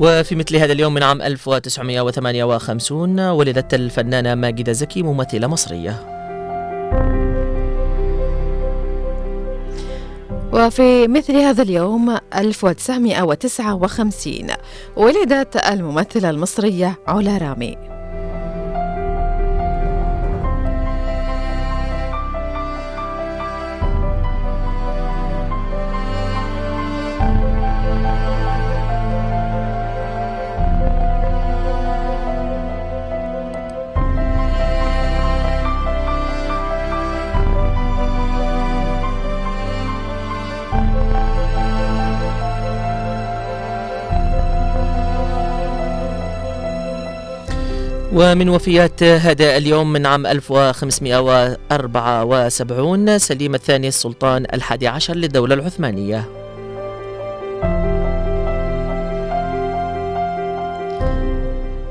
وفي مثل هذا اليوم من عام 1958 ولدت الفنانة ماجدة زكي ممثلة مصرية. وفي مثل هذا اليوم 1959 ولدت الممثلة المصرية علا رامي. ومن وفيات هذا اليوم من عام 1574 سليم الثاني السلطان الحادي عشر للدولة العثمانية.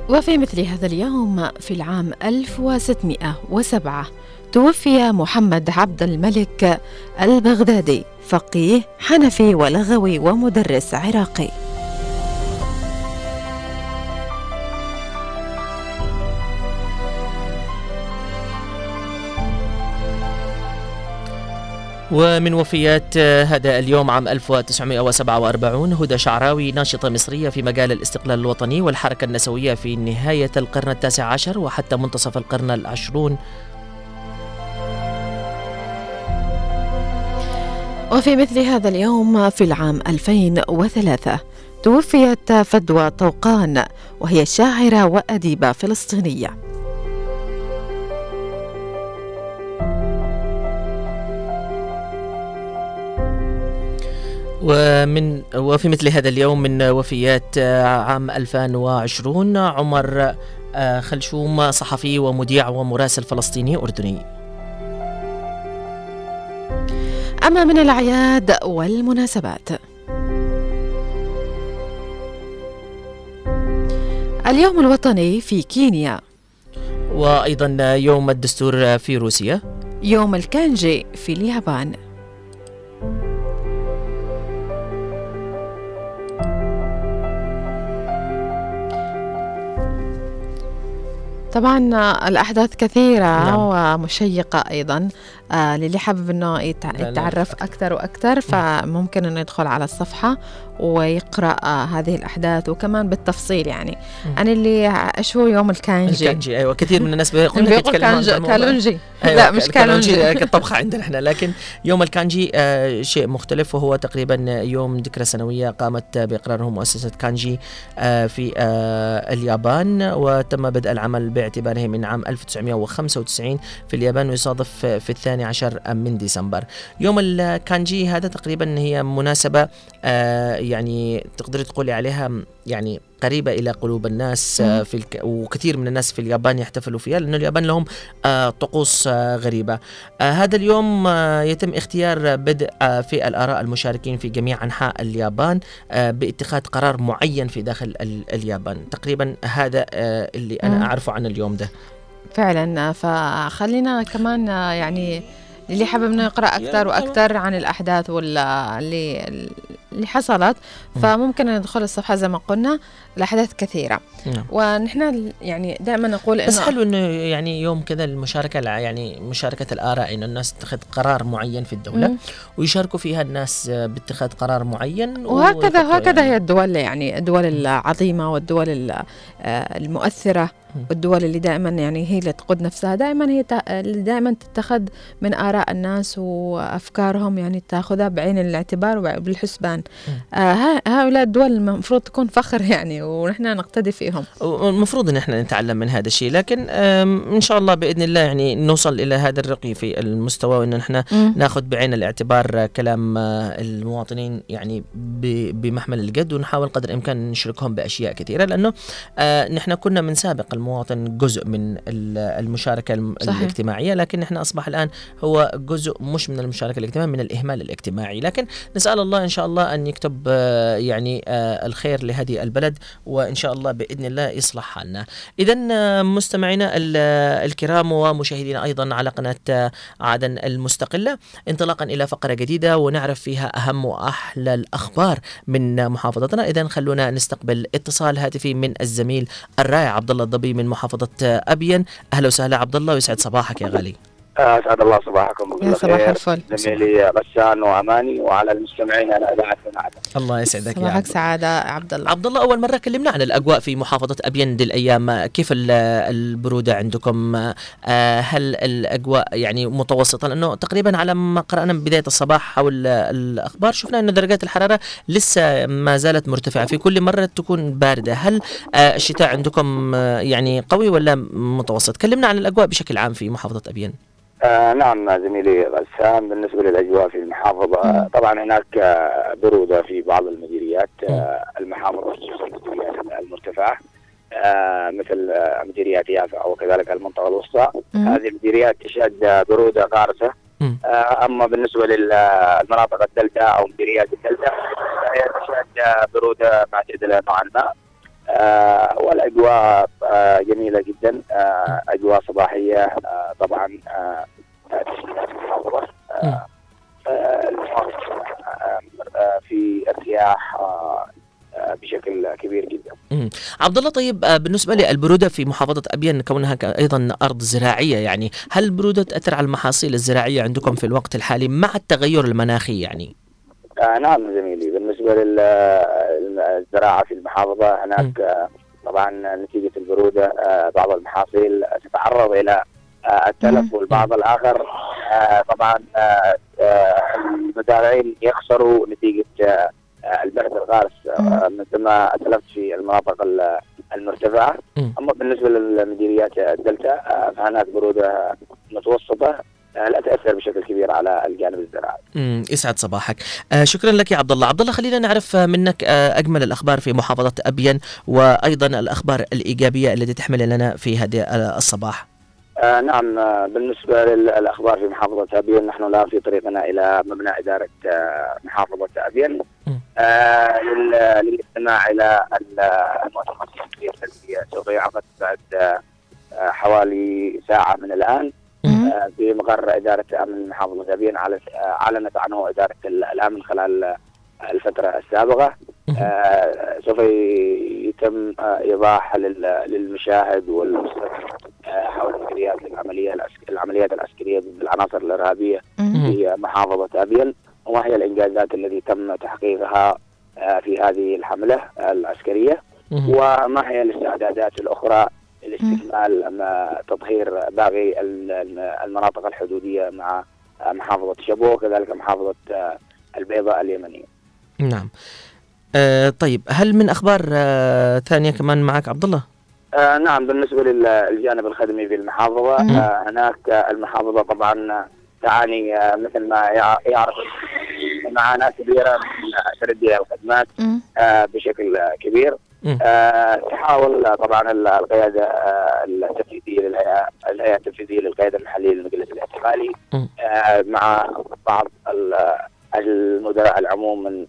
وفي مثل هذا اليوم في العام 1607 توفي محمد عبد الملك البغدادي فقيه حنفي ولغوي ومدرس عراقي. ومن وفيات هذا اليوم عام 1947 هدى شعراوي ناشطة مصرية في مجال الاستقلال الوطني والحركة النسوية في نهاية القرن التاسع عشر وحتى منتصف القرن العشرون. وفي مثل هذا اليوم في العام 2003 توفيت فدوى طوقان وهي شاعرة وأديبة فلسطينية. ومن وفي مثل هذا اليوم من وفيات عام 2020 عمر آه، خلشوم صحفي ومذيع ومراسل فلسطيني أردني. أما من الأعياد والمناسبات. اليوم الوطني في كينيا. وأيضا يوم الدستور في روسيا. يوم الكانجي في اليابان. طبعا الأحداث كثيرة نعم. ومشيقة أيضا. آه للي حابب أنه يتعرف أكثر وأكثر فممكن أنه يدخل على الصفحة. ويقرأ هذه الأحداث وكمان بالتفصيل يعني. أنا اللي هو يوم الكانجي. الكانجي أيوة كثير من الناس بيقول لك بيقول كانجي. كالونجي أيوة لا مش كالونجي الطبخة عندنا إحنا لكن يوم الكانجي آه شيء مختلف وهو تقريبا يوم ذكرى سنوية قامت بإقراره مؤسسة كانجي آه في آه اليابان وتم بدء العمل باعتباره من عام 1995 في اليابان ويصادف في الثاني عشر من ديسمبر. يوم الكانجي هذا تقريبا هي مناسبة آه يعني تقدري تقولي عليها يعني قريبة إلى قلوب الناس آه مم. في الك... وكثير من الناس في اليابان يحتفلوا فيها لأن اليابان لهم آه طقوس آه غريبة. آه هذا اليوم آه يتم اختيار بدء آه في الآراء المشاركين في جميع أنحاء اليابان آه باتخاذ قرار معين في داخل ال... اليابان. تقريبا هذا آه اللي مم. أنا أعرفه عن اليوم ده. فعلا. فخلينا كمان يعني اللي حابب إنه يقرأ أكثر وأكثر عن الأحداث ولا اللي اللي حصلت مم. فممكن ندخل الصفحة زي ما قلنا الاحداث كثيرة نعم. ونحن يعني دائما نقول بس إنه حلو إنه يعني يوم كذا المشاركة يعني مشاركة الآراء إنه الناس تتخذ قرار معين في الدولة مم. ويشاركوا فيها الناس باتخاذ قرار معين وهكذا وهكذا يعني- هي الدول يعني الدول العظيمة والدول ال- آه، المؤثرة. والدول اللي دائما يعني هي اللي تقود نفسها دائما هي دائما تتخذ من آراء الناس وأفكارهم يعني تأخذها بعين الاعتبار وبالحسبان آه هؤلاء الدول المفروض تكون فخر يعني ونحن نقتدي فيهم. المفروض إن إحنا نتعلم من هذا الشيء لكن إن شاء الله بإذن الله يعني نوصل إلى هذا الرقي في المستوى وإن إحنا ناخذ بعين الاعتبار كلام آه، المواطنين يعني بمحمل الجد ونحاول قدر الإمكان نشركهم بأشياء كثيرة لأنه آه، نحن كنا من سابق المواطن جزء من ال- المشاركة الم- صحيح. الاجتماعية لكن نحن أصبح الآن هو جزء مش من المشاركة الاجتماعية من الإهمال الاجتماعي. لكن نسأل الله إن شاء الله أن يكتب آه، يعني آه، الخير لهذه البلد وإن شاء الله بإذن الله يصلح حالنا. اذا آه، مستمعينا ال- الكرام ومشاهدينا أيضا على قناة عدن المستقلة. انطلاقا إلى فقرة جديدة ونعرف فيها أهم وأحلى الأخبار من محافظتنا. اذا خلونا نستقبل اتصال هاتفي من الزميل الرائع عبد الله الضبي من محافظة ابين أهلا وسهلا عبد الله ويسعد صباحك يا غالي. أسعد الله صباحكم يا صباح الفل. زميلي غسان وأماني وعلى المستمعين على إذاعة عدن. الله يسعدك يا صباحك عبد. سعادة عبد الله. عبد الله أول مرة كلمنا عن الأجواء في محافظة أبين دي الأيام. كيف ال- البرودة عندكم؟ آه، هل الأجواء يعني متوسطة؟ لأنه تقريبا على ما قرأنا من بداية الصباح حول الأخبار شفنا انه درجات الحرارة لسه ما زالت مرتفعة. في كل مرة تكون باردة. هل آه، الشتاء عندكم آه، يعني قوي ولا متوسط؟ كلمنا عن الأجواء بشكل عام في محافظة أبين. آه نعم زميلي غسان بالنسبة للأجواء في المحافظة. طبعا هناك آه، برودة في بعض المديريات آه المحافظة خصوصا المديريات المرتفعة آه مثل آه مديريات يافا وكذلك المنطقة الوسطى. هذه المديريات تشهد آه، برودة قارسة. أما بالنسبة للمناطق الدلتا أو مديريات الدلتا فهي تشهد برودة معتدله نوعا ما. والأجواء آه جميلة جدا آه أجواء صباحية آه طبعا آه آه،. آه آه، آه، آه، في ارتياح آه آه، بشكل كبير جدا. عبد الله طيب آه، بالنسبة للبرودة في محافظة أبين كونها أيضا أرض زراعية يعني هل البروده تأثر على المحاصيل الزراعية عندكم في الوقت الحالي مع التغير المناخي يعني؟ آه نعم زميلي بالنسبة للزراعة في المحافظة هناك طبعا نتيجة البرودة آه بعض المحاصيل تتعرض إلى آه التلف والبعض الآخر. آه طبعا المزارعين يخسروا نتيجة آه، البرد الغارس مثل ما تلفت في المناطق ال- المرتفعة. مم. أما بالنسبة للمديريات الدلتا فهناك برودة متوسطة آه لا تأثر بشكل كبير على الجانب الزراعي. امم يسعد صباحك. آه شكرا لك يا عبد الله عبد الله خلينا نعرف آه، منك آه أجمل الأخبار في محافظة ابين وأيضا الأخبار الإيجابية التي تحمل لنا في هذا آه، الصباح. آه نعم آه بالنسبة للأخبار في محافظة أبين نحن الآن في طريقنا إلى مبنى إدارة آه محافظة أبين مم. آه لل- للاستماع إلى ال- المؤتمر الصحفي الذي سوف يعقد بعد آه آه، حوالي ساعة من. آه في مقر إدارة أمن محافظة أبين على- آه، أعلنت عنه إدارة ال- الأمن خلال آه، الفترة السابقة مم. آه سوف يتم آه إيضاح لل- للمشاهد والمستمع آه، حول مديريات العملية العسك- العمليات العسكرية ضد العناصر الإرهابية مم. في محافظة أبين وما هي الإنجازات التي تم تحقيقها آه، في هذه الحملة العسكرية مم. وما هي الاستعدادات الأخرى لاستكمال ما- تطهير باقي ال- الم- المناطق الحدودية مع آه، محافظة شبوة وكذلك محافظة آه، البيضاء اليمنية نعم آه طيب هل من أخبار آه ثانية كمان معك عبد الله آه نعم بالنسبة للجانب الخدمي في المحافظة. آه هناك آه، المحافظة طبعا تعاني آه مثل ما يع- يعرف معاناة كبيرة من تردي الخدمات. آه بشكل آه، كبير. آه تحاول آه، طبعا ال- القيادة آه التنفيذية للهيئة الهيئة التنفيذية للقيادة المحلية للمجلس الاحتمالي مم. آه مع بعض ال- المدراء العموم من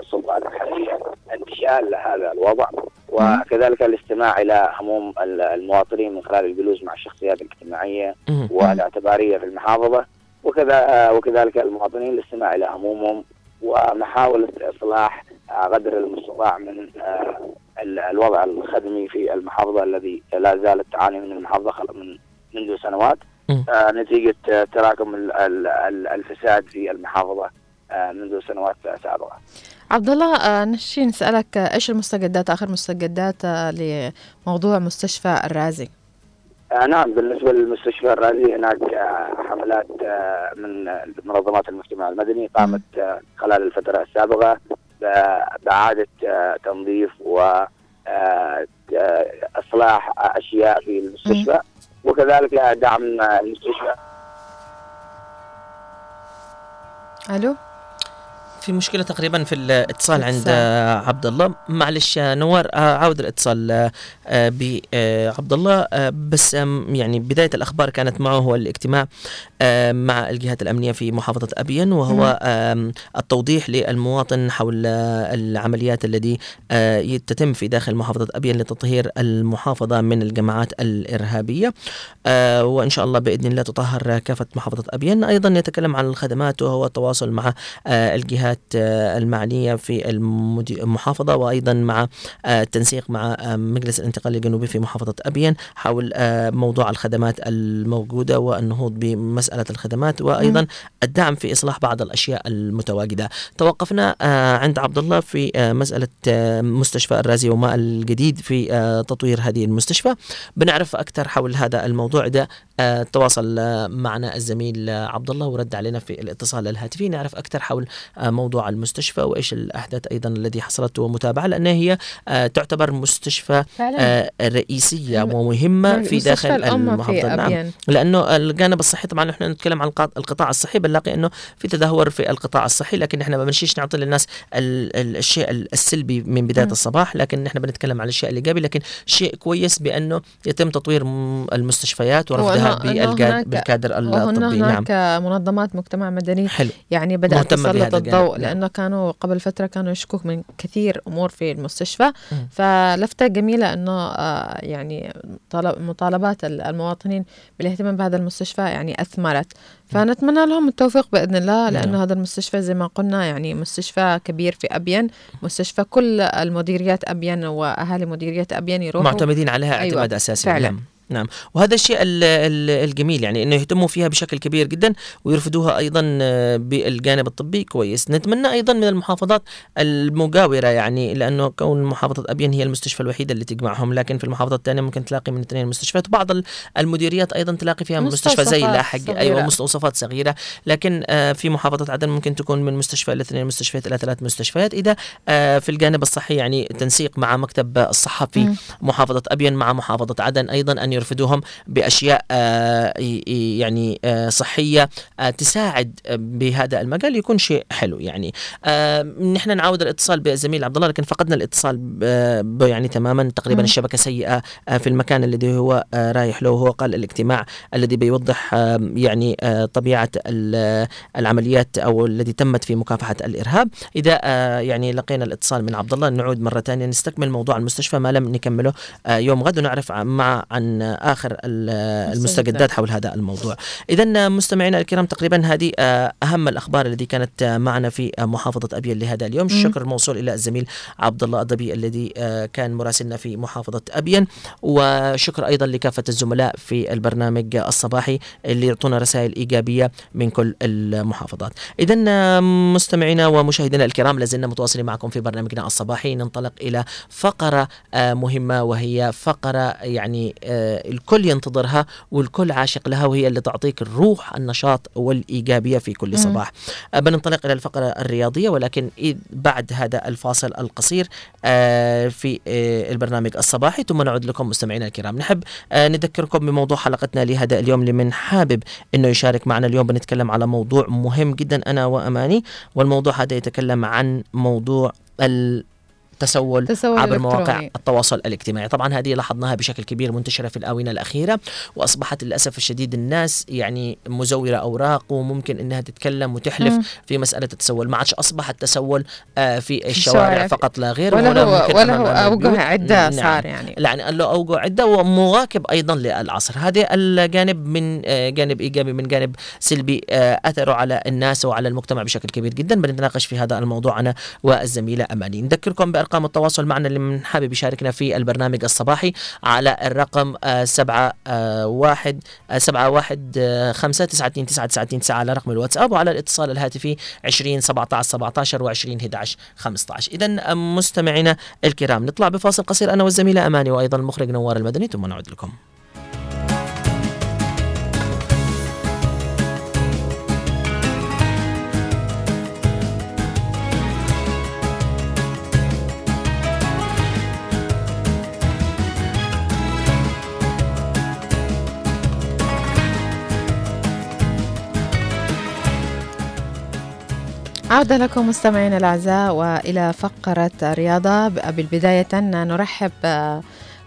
السلطات المحلية انتشال هذا الوضع وكذلك الاستماع إلى هموم ال- المواطنين من خلال الجلوس مع الشخصيات الاجتماعية مم. والاعتبارية في المحافظة وكذا وكذلك المواطنين الاستماع إلى همومهم ومحاولة إصلاح قدر المستطاع من آه، ال- الوضع الخدمي في المحافظة الذي لا زالت تعاني من المحافظة من منذ سنوات. آه، نتيجة آه، تراكم ال- ال- ال- الفساد في المحافظة منذ سنوات سابقة. عبد الله نشي نسألك إيش المستجدات آخر مستجدات لموضوع مستشفى الرازي؟ آه نعم بالنسبة للمستشفى الرازي هناك آه حملات آه من منظمات المجتمع المدني قامت آه خلال الفترة السابقة بإعادة آه تنظيف و آه، أشياء في المستشفى. وكذلك دعم المستشفى. ألو؟ في مشكلة تقريبا في الاتصال عند عبد الله معلش نوار آه، عاود الاتصال آه، آه، بعبد الله بس يعني بداية الأخبار كانت معه هو الاجتماع مع الجهات الأمنية في محافظة ابين وهو آم، التوضيح للمواطن حول العمليات التي تتم في داخل محافظة ابين لتطهير المحافظة من الجماعات الإرهابية. وإن شاء الله بإذن الله تطهر كافة محافظة ابين أيضا يتكلم عن الخدمات وهو التواصل مع آه، الجهات آه، المعنية في المحافظة وأيضا مع آه، التنسيق مع آه، مجلس الانتقال الجنوبي في محافظة ابين حول موضوع الخدمات الموجودة والنهوض بمسألة الخدمات وأيضا الدعم في إصلاح بعض الأشياء المتواجدة. توقفنا عند عبد الله في مسألة آه، مستشفى الرازي وما الجديد في تطوير هذه المستشفى. بنعرف أكثر حول هذا الموضوع ده تواصل معنا الزميل عبد الله ورد علينا في الاتصال الهاتفي نعرف أكثر حول آه، موضوع المستشفى وإيش الأحداث أيضا الذي حصلت ومتابعة لانها هي آه، تعتبر مستشفى فعلا. آه، رئيسية ومهمة في داخل المحافظة. نعم. لأنه الجانب الصحي طبعا إحنا نتكلم عن القط- القطاع الصحي بنلاقي أنه في تدهور في القطاع الصحي لكن إحنا ما بنشيش نعطي للناس ال- ال- الشيء السلبي من بداية مم. الصباح لكن إحنا بنتكلم عن الشيء الإيجابي لكن شيء كويس بأنه يتم تطوير م- المستشفيات ورفضها بالكادر الطبي. نعم هناك منظمات مجتمع مدني حلو. يعني مهتمة تسلط الجانب، الضوء نعم. لأنه كانوا قبل فترة كانوا يشكوا من كثير أمور في المستشفى مم. فلفتة جميلة أنه آه، يعني طلب مطالبات ال- المواطنين بالاهتمام بهذا المستشفى يعني أثمرت فنتمنى لهم التوفيق بإذن الله نعم. لأنه هذا المستشفى زي ما قلنا يعني مستشفى كبير في أبين مستشفى كل المديريات أبين وأهالي مديريات أبين يروحوا معتمدين عليها أيوة، اعتماد أساسي فعلا. نعم. وهذا الشيء ال- ال- الجميل يعني إنه يهتموا فيها بشكل كبير جدا ويرفضوها أيضا بالجانب الطبي كويس. نتمنى أيضا من المحافظات المجاورة يعني لأنه كون محافظة ابين هي المستشفى الوحيده اللي تجمعهم لكن في المحافظات الثانية ممكن تلاقي من اثنين مستشفيات وبعض ال- المديريات أيضا تلاقي فيها مستشفى زي لاحق. أيوه مستوصفات صغيرة. لكن آه، في محافظة عدن ممكن تكون من مستشفى لاثنين مستشفيات إلى ثلاث مستشفيات. إذا آه، في الجانب الصحي يعني تنسيق مع مكتب الصحه في مم. محافظة أبين مع محافظة عدن أيضا أن يرفدوهم بأشياء آه، يعني آه، صحية آه، تساعد بهذا المجال يكون شيء حلو يعني. نحن نعاود الاتصال بالزميل عبد الله لكن فقدنا الاتصال ب- ب- يعني تماما. تقريبا سيئة آه، في المكان الذي هو رايح له. هو قال الاجتماع الذي بيوضح يعني ال- العمليات أو الذي تمت في مكافحة الإرهاب. إذا آه، يعني لقينا الاتصال من عبد الله نعود مرة ثانية نستكمل موضوع المستشفى. ما لم نكمله يوم غد ونعرف مع عن آخر ال- المستجدات. حول هذا الموضوع. إذا مستمعينا الكرام تقريبا هذه آه، أهم الأخبار التي كانت آه، معنا في آه، محافظة أبين لهذا اليوم. الشكر الموصول إلى الزميل عبد الله الضبي الذي كان مراسلنا في محافظة أبين وشكر أيضا لكافة الزملاء في البرنامج الصباحي اللي يعطونا رسائل إيجابية من كل المحافظات. إذا مستمعينا ومشاهدينا الكرام لازلنا متواصلين معكم في برنامجنا الصباحي. ننطلق إلى فقرة مهمة وهي فقرة يعني آه، الكل ينتظرها والكل عاشق لها وهي اللي تعطيك الروح النشاط والإيجابية في كل صباح. آه، بننطلق إلى الفقرة الرياضية ولكن بعد هذا الفاصل القصير آه، في آه، البرنامج الصباحي ثم نعود لكم مستمعينا الكرام. نحب نذكركم بموضوع حلقتنا لهذا اليوم لمن حابب إنه يشارك معنا اليوم. بنتكلم على موضوع مهم جدا أنا وأماني والموضوع هذا يتكلم عن موضوع التسول تسول عبر مواقع. التواصل الاجتماعي طبعا هذه لاحظناها بشكل كبير منتشرة في الآونة الأخيرة وأصبحت للأسف الشديد الناس يعني مزورة أوراق وممكن أنها تتكلم وتحلف مم. في مسألة التسول ما عادش أصبح التسول آه، في الشوارع. فقط لا غير ولا هو ولا هو. أوجه عدة نعم. صار يعني يعني له أوجه عدة ومواكب أيضا للعصر هذا الجانب من آه، جانب إيجابي من جانب سلبي آه، أثره على الناس وعلى المجتمع بشكل كبير جدا بنتناقش في هذا الموضوع أنا والزميلة أماني نذكركم بارقام التواصل معنا اللي من حابب يشاركنا في البرنامج الصباحي على الرقم آه، سبعة آه، واحد آه، سبعة واحد آه، خمسة تسعة اتنين تسعة اتنين تسعة على رقم الواتساب وعلى الاتصال الهاتفي 20 17 17 و 20 11 15 اذا مستمعينا الكرام نطلع بفاصل قصير أنا والزميلة أماني وأيضا المخرج نوار المدني ثم نعود لكم. عودة لكم مستمعينا الأعزاء وإلى فقرة رياضة. بالبداية نرحب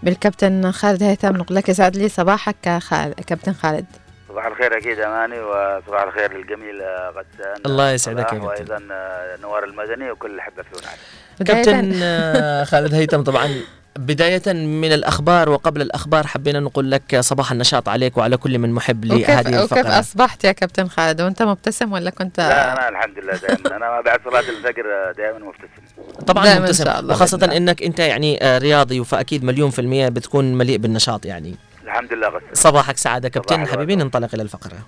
بالكابتن خالد هيثم. نقول لك يسعد لي صباحك يا خال- كابتن خالد. صباح الخير أكيد أماني وصباح الخير للجميل غسان. الله يسعدك يا كابتن. وأيضا نوار المدني وكل هناك بداية كابتن آه، خالد هيثم طبعا بداية من الأخبار وقبل الأخبار حبينا نقول لك صباح النشاط عليك وعلى كل من محب وكيف, لهذه وكيف الفقرة. أصبحت يا كابتن خالد؟ وأنت مبتسم ولا كنت لا أنا الحمد لله دائما. أنا بعد صلاة الفجر دائما مبتسم. طبعا دائماً إن مبتسم. شاء الله وخاصة الله. أنك أنت يعني آه، رياضي فأكيد مليون في المية بتكون مليء بالنشاط يعني. الحمد لله غسان صباحك سعادة كابتن. حبيبي. ننطلق إلى الفقرة.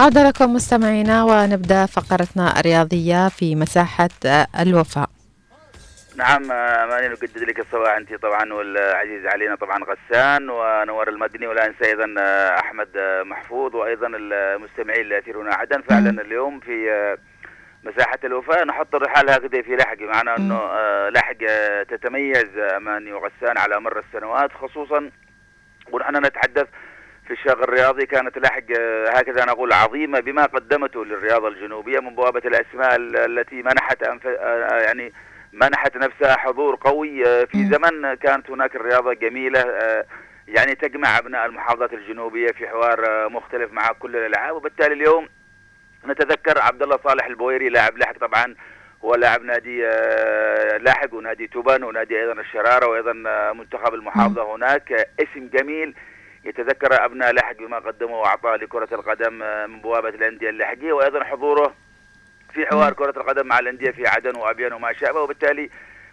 عودة لكم مستمعينا ونبدأ فقرتنا الرياضية في مساحة الوفاء. نعم أماني نجدد لك الصباح أنت طبعا والعزيز علينا طبعا غسان ونوار المدني ولا انسى أيضا أحمد محفوظ وأيضا المستمعين اللي يثيرون عدن فعلا اليوم في مساحة الوفاء نحط الرحال هكذا في لحق بمعنى أنه لحق تتميز أماني وغسان على مر السنوات خصوصا ونحن نتحدث في الشق الرياضي كانت لاحق آه، هكذا نقول عظيمة بما قدمته للرياضة الجنوبية من بوابة الأسماء ال- التي منحت أنف... آه، يعني منحت نفسها حضور قوي آه، في. زمن كانت هناك الرياضة جميلة آه، يعني تجمع أبناء المحافظات الجنوبية في حوار آه، مختلف مع كل الألعاب. وبالتالي اليوم نتذكر عبد الله صالح البويري لاعب لاحق طبعا هو لاعب نادي آه، لاحق ونادي توبان ونادي أيضا الشرارة وأيضا آه، منتخب المحافظة هناك. آه، اسم جميل يتذكر أبناء لاحق بما قدمه وأعطاه لكرة القدم آه، من بوابة الأندية اللاحقيه وأيضا حضوره في حوار كرة القدم مع الأندية في عدن وأبيان وما شابه. وبالتالي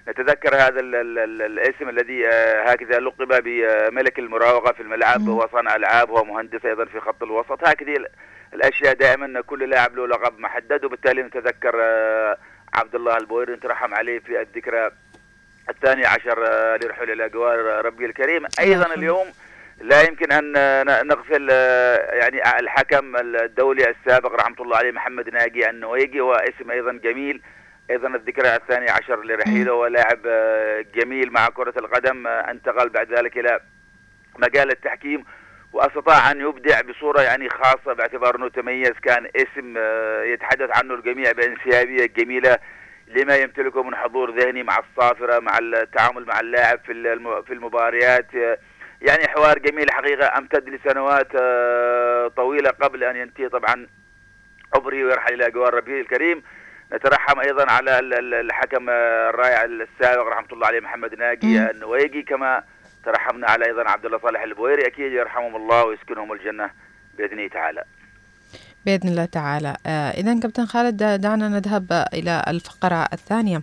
نتذكر هذا ال ال ال الاسم الذي آه، هكذا لقب بملك المراوغة في الملعب مم. هو صانع ألعاب هو مهندس أيضا في خط الوسط. هكذه ال- الأشياء دائما كل لاعب له لقب محدد. وبالتالي نتذكر آه، عبد الله البويري نترحم عليه في الذكرى الثاني عشر لرحول إلى ربي الكريم. أيضا نعم. اليوم لا يمكن أن آه، ن- نغفل آه، يعني الحكم الدولي السابق رحمة الله عليه محمد ناجي النويجي هو اسم أيضا جميل. أيضا الذكرى الثاني عشر لرحيله ولاعب آه، جميل مع كرة القدم آه، انتقل بعد ذلك إلى مجال التحكيم وأستطاع أن يبدع بصورة يعني خاصة باعتبار أنه تميز كان اسم آه، يتحدث عنه الجميع بانسيابيه جميلة لما يمتلكه من حضور ذهني مع الصافرة مع التعامل مع اللاعب في في المباريات آه، يعني حوار جميل حقيقة. امتد لسنوات آه، طويلة قبل أن ينتهي طبعا عمري ويرحل إلى جوار ربيع الكريم. نترحم أيضا على ال- ال- الحكم آه، الرائع السابق رحمة الله عليه محمد ناجي. النويجي. كما ترحمنا على أيضا عبد الله صالح البويري أكيد يرحمهم الله ويسكنهم الجنة بإذنه تعالى. بإذن الله تعالى. آه إذا كابتن خالد دا- دعنا نذهب إلى الفقرة الثانية.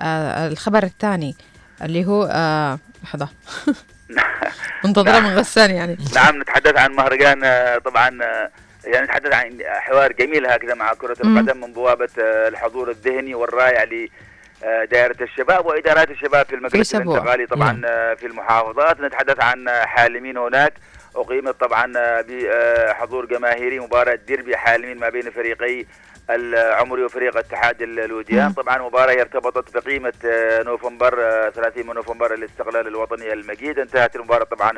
آه الخبر الثاني اللي هو آه لحظة. منتظرة من غسان يعني نعم نتحدث عن مهرجان آه، طبعا آه، يعني نتحدث عن حوار جميل هكذا مع كرة مم. القدم من بوابة آه، الحضور الذهني والرائع لدائرة الشباب وإدارات الشباب في المجلس. الانتقالي طبعا نعم. آه، في المحافظات نتحدث عن حالمين هناك أقيمت طبعا بحضور جماهيري مباراة ديربي حالمين ما بين فريقي العمري وفريق اتحاد الوديان. طبعا مباراة ارتبطت بقيمة آه، نوفمبر آه، 30 من نوفمبر الاستقلال الوطني المجيد. انتهت المباراة طبعا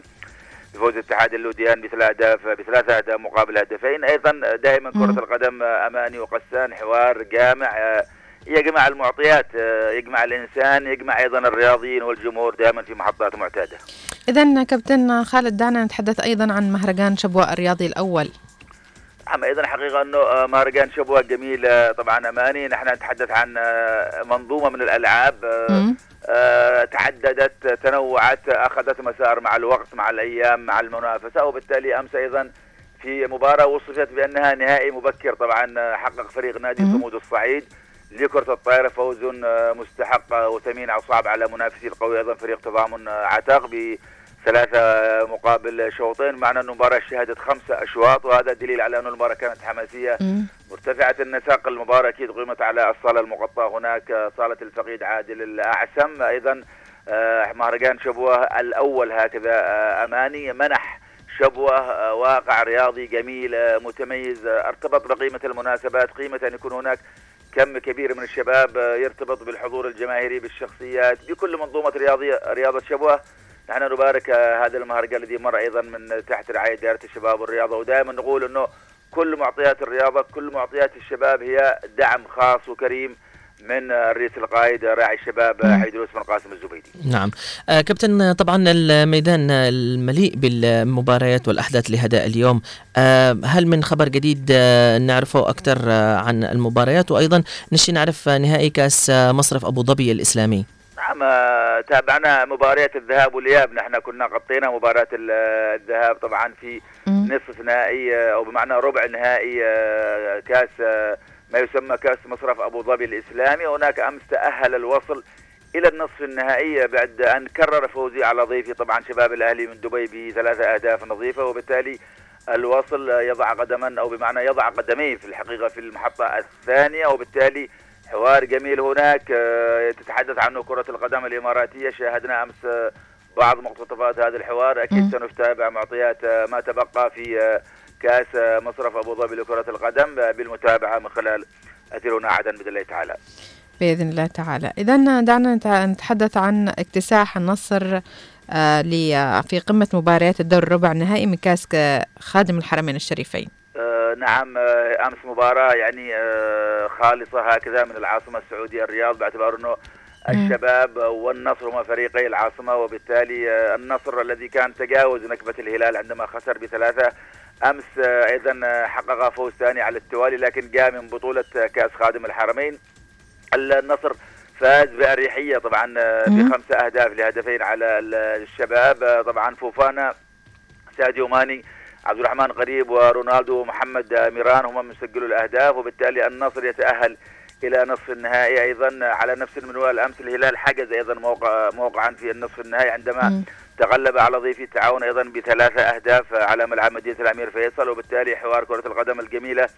بفوز اتحاد اللوديان بثلاث أهداف بثلاث أهداف مقابل هدفين. أيضا دائما. كرة القدم أماني وقسان حوار جامع آه، يجمع المعطيات آه، يجمع الإنسان يجمع أيضا الرياضيين والجمهور دائما في محطات معتادة. إذا كابتن خالد دعنا نتحدث أيضا عن مهرجان شبوة الرياضي الأول. نعم أيضا حقيقة أنه آه، مهرجان شبوة جميل آه، طبعا أماني. نحن نتحدث عن آه، منظومة من الألعاب تعددت تنوعت أخذت مسار مع الوقت مع الأيام مع المنافسة. وبالتالي أمس أيضا في مباراة وصفت بأنها نهائي مبكر. طبعا حقق فريق نادي. صمود الصعيد. لكرة الطائرة فوز مستحق وثمين أو صعب على منافسي القوي. أيضا فريق تضامن عتاق بثلاثة آه، مقابل شوطين معنى أن المباراة شهدت خمسة أشواط وهذا دليل على أن المباراة كانت حماسية. مرتفعة النساق المباراة أكيد قيمت على الصالة المغطاة هناك صالة الفقيد عادل الأعسم. أيضا آه، مهرجان شبوة الأول هكذا آه، أماني منح شبوة آه، واقع رياضي جميل متميز ارتبط بقيمة المناسبات. قيمة أن يكون هناك كم كبير من الشباب يرتبط بالحضور الجماهيري بالشخصيات بكل منظومة رياضية رياضة شبوة. نحن نبارك هذا المهرجان الذي مر أيضا من تحت رعاية دائرة الشباب والرياضة ودائما نقول إنه كل معطيات الرياضة كل معطيات الشباب هي دعم خاص وكريم من الرئيس القائد راعي الشباب حيدروس بن قاسم الزبيدي. نعم. آه كابتن طبعا الميدان المليء بالمباريات والأحداث لهذا اليوم. آه هل من خبر جديد آه نعرفه أكثر آه عن المباريات؟ وأيضا نشي نعرف نهائي كأس آه، مصرف أبو ظبي الإسلامي. نعم آه، تابعنا مباريات الذهاب والإياب. نحن كنا غطينا مباراة ال- الذهاب طبعا في. نصف نهائي آه، أو بمعنى ربع نهائي آه، كأس ما يسمى كأس مصرف أبو ظبي الإسلامي. هناك أمس تأهل الوصل إلى النصف النهائي بعد أن كرر فوزي على ضيفي. طبعا شباب الأهلي من دبي بثلاثة أهداف نظيفة وبالتالي الوصل يضع قدما أو بمعنى يضع قدميه في الحقيقة في المحطة الثانية وبالتالي حوار جميل هناك آه، تتحدث عنه كرة القدم الإماراتية. شاهدنا أمس آه، بعض مقتطفات هذا الحوار. أكيد سنتابع معطيات آه، ما تبقى في آه، مصرف أبو ظبي لكرة القدم بالمتابعة من خلال أثيرنا عدن بإذن الله تعالى. بإذن الله تعالى. إذا دعنا نت- نتحدث عن اكتساح النصر في قمة مباريات الدور الربع النهائي من كأس ك- خادم الحرمين الشريفين. آه، نعم آه، أمس مباراة يعني آه، خالصة هكذا من العاصمة السعودية الرياض باعتبار إنه الشباب والنصر هما فريقي العاصمة وبالتالي آه، النصر الذي كان تجاوز نكبة الهلال عندما خسر بثلاثة. أمس آه، أيضا آه، حقق فوز ثاني على التوالي لكن جاء من بطولة كأس خادم الحرمين. النصر فاز بأريحية طبعا. بخمسة أهداف لهدفين على ال- الشباب. طبعا فوفانا ساديو ماني عبد الرحمن قريب ورونالدو ومحمد ميران هم من سجلوا الأهداف وبالتالي النصر يتأهل إلى نصف النهائي أيضا على نفس المنوال أمس الهلال حجز أيضا موقع موقعا في النصف النهائي عندما مم. تغلب على ضيف التعاون أيضا بثلاثة أهداف على ملعب مدينة الأمير فيصل وبالتالي حوار كرة القدم الجميلة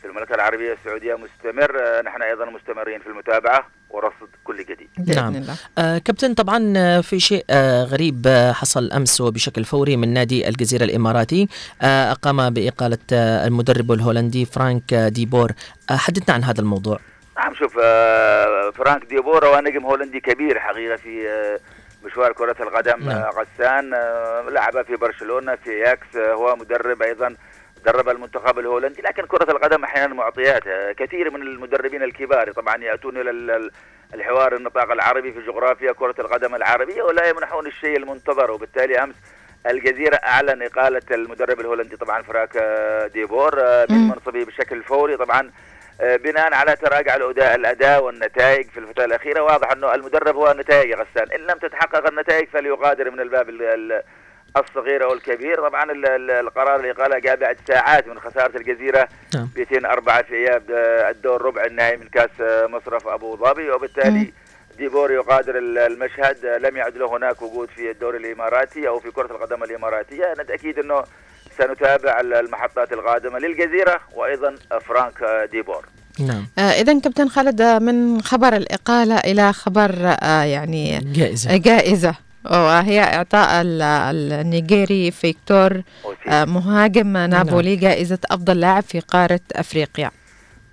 في المملكة العربية السعودية مستمر. آه، نحن أيضا مستمرين في المتابعة ورصد كل جديد. نعم. الله. آه كابتن طبعا آه، في شيء آه غريب آه حصل أمس وبشكل فوري من نادي الجزيرة الإماراتي. آه أقام بإقالة آه المدرب الهولندي فرانك آه ديبور. آه حدثنا عن هذا الموضوع. نعم شوف آه، فرانك ديبور هو نجم هولندي كبير حقيقة في آه، مشوار كرة القدم نعم. آه، غسان آه، لعب في برشلونة في أياكس آه، هو مدرب أيضا درب المنتخب الهولندي لكن كرة القدم أحيانا معطيات آه، كثير من المدربين الكبار طبعا ال- ال- الحوار النطاق العربي في جغرافيا كرة القدم العربية ولا يمنحون الشيء المنتظر. وبالتالي أمس الجزيرة أعلن إقالة المدرب الهولندي طبعا فرانك آه، ديبور آه، من. منصبه بشكل فوري. طبعا بناء على تراجع الأداء الأداء والنتائج في الفترة الأخيرة واضح أنه المدرب هو نتائج غسان. إن لم تتحقق النتائج فليغادر من الباب ال- ال- الصغير أو الكبير طبعا ال- ال- القرار الإقالة جاء بعد ساعات من خسارة الجزيرة. نعم. 204 في إياب آه، الدور ربع النهائي من كأس آه، مصرف أبو ظبي. وبالتالي. ديبور يغادر ال- المشهد. آه، لم يعد له هناك وجود في الدوري الإماراتي أو في كرة القدم الإماراتية. بالتأكيد أنه سنتابع ال- المحطات القادمة للجزيرة وأيضا فرانك ديبور. نعم. آه إذا كابتن خالد من خبر الإقالة إلى خبر آه يعني جائزة. جائزة. وهي إعطاء ال- النيجيري فيكتور آه، مهاجم نابولي جائزة أفضل لاعب في قارة أفريقيا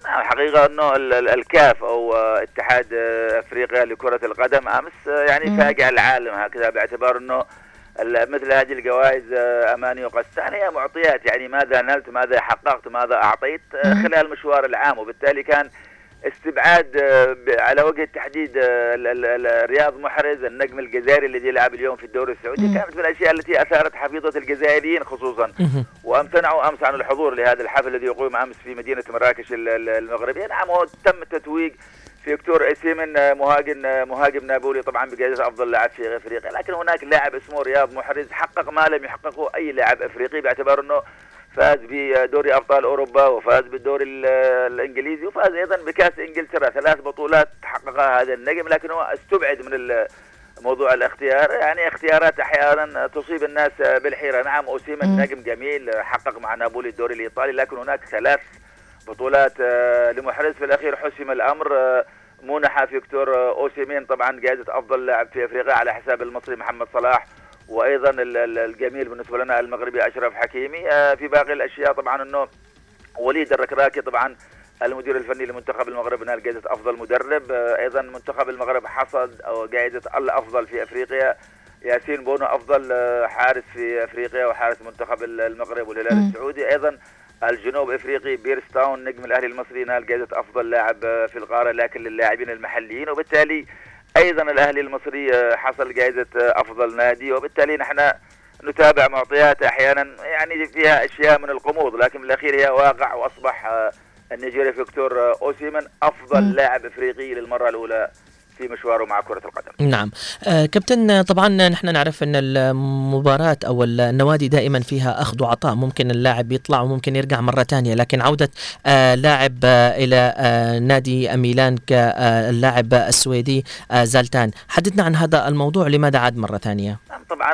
نعم حقيقة أنه ال- ال- الكاف أو آه، اتحاد آه، أفريقيا لكرة القدم أمس يعني مم. فاجأ العالم هكذا باعتبار أنه ال- مثل هذه الجوائز أماني وقسان هي معطيات يعني ماذا نلت ماذا حققت ماذا أعطيت. خلال المشوار العام وبالتالي كان استبعاد آه، على وجه التحديد آه، رياض محرز النجم الجزائري الذي يلعب اليوم في الدوري السعودي. كانت من الأشياء التي أثارت حفيظة الجزائريين خصوصا. وأمتنعوا أمس عن الحضور لهذا الحفل الذي يقوم أمس في مدينة مراكش ال- ال- المغربية نعم تم التتويج فيكتور اسيمن آه، مهاجم مهاجم نابولي طبعا بجائزه افضل لاعب في افريقيا لكن هناك لاعب اسمه رياض محرز حقق ما لم يحققه أي لاعب إفريقي باعتبار أنه فاز بدوري أبطال أوروبا وفاز بالدوري ال- الإنجليزي وفاز أيضا بكأس إنجلترا. ثلاث بطولات حققها هذا النجم لكن هو استبعد من موضوع الاختيار. يعني اختيارات أحيانا تصيب الناس بالحيرة. نعم اوسيمن. نجم جميل حقق مع نابولي الدوري الإيطالي لكن هناك ثلاث بطولات آه، لمحرز. في الأخير حسم الأمر آه، منح فيكتور أوسيمين. طبعا جائزة أفضل لاعب في أفريقيا على حساب المصري محمد صلاح. وأيضا ال- ال- الجميل بالنسبة لنا المغربي أشرف حكيمي آه، في باقي الأشياء طبعا إنه وليد الركراكي طبعا المدير الفني لمنتخب المغرب نال جائزة أفضل مدرب آه، أيضا منتخب المغرب حصد أو جائزة الأفضل في أفريقيا ياسين بونو أفضل آه، حارس في أفريقيا وحارس منتخب ال- المغرب والهلال. السعودي أيضا الجنوب إفريقي بيرسي تاو نجم الأهلي المصري نال جائزة أفضل لاعب في القاره لكن للاعبين المحليين وبالتالي أيضا الأهلي المصري آه، حصل جائزة آه، أفضل نادي وبالتالي نحن نتابع معطيات أحيانا يعني فيها أشياء من الغموض لكن بالاخير هي واقع وأصبح آه، النيجيري فيكتور أوسيمن أفضل. لاعب إفريقي للمرة الأولى في مشواره مع كرة القدم. نعم. آه كابتن طبعا نحن نعرف إن المباراة أو النوادي دائما فيها أخذ وعطاء. ممكن اللاعب يطلع وممكن يرجع مرة ثانية لكن عودة آه لاعب آه آه نادي ميلان كاللاعب السويدي آه زالتان. حدثنا عن هذا الموضوع لماذا عاد مرة ثانية؟ نعم طبعا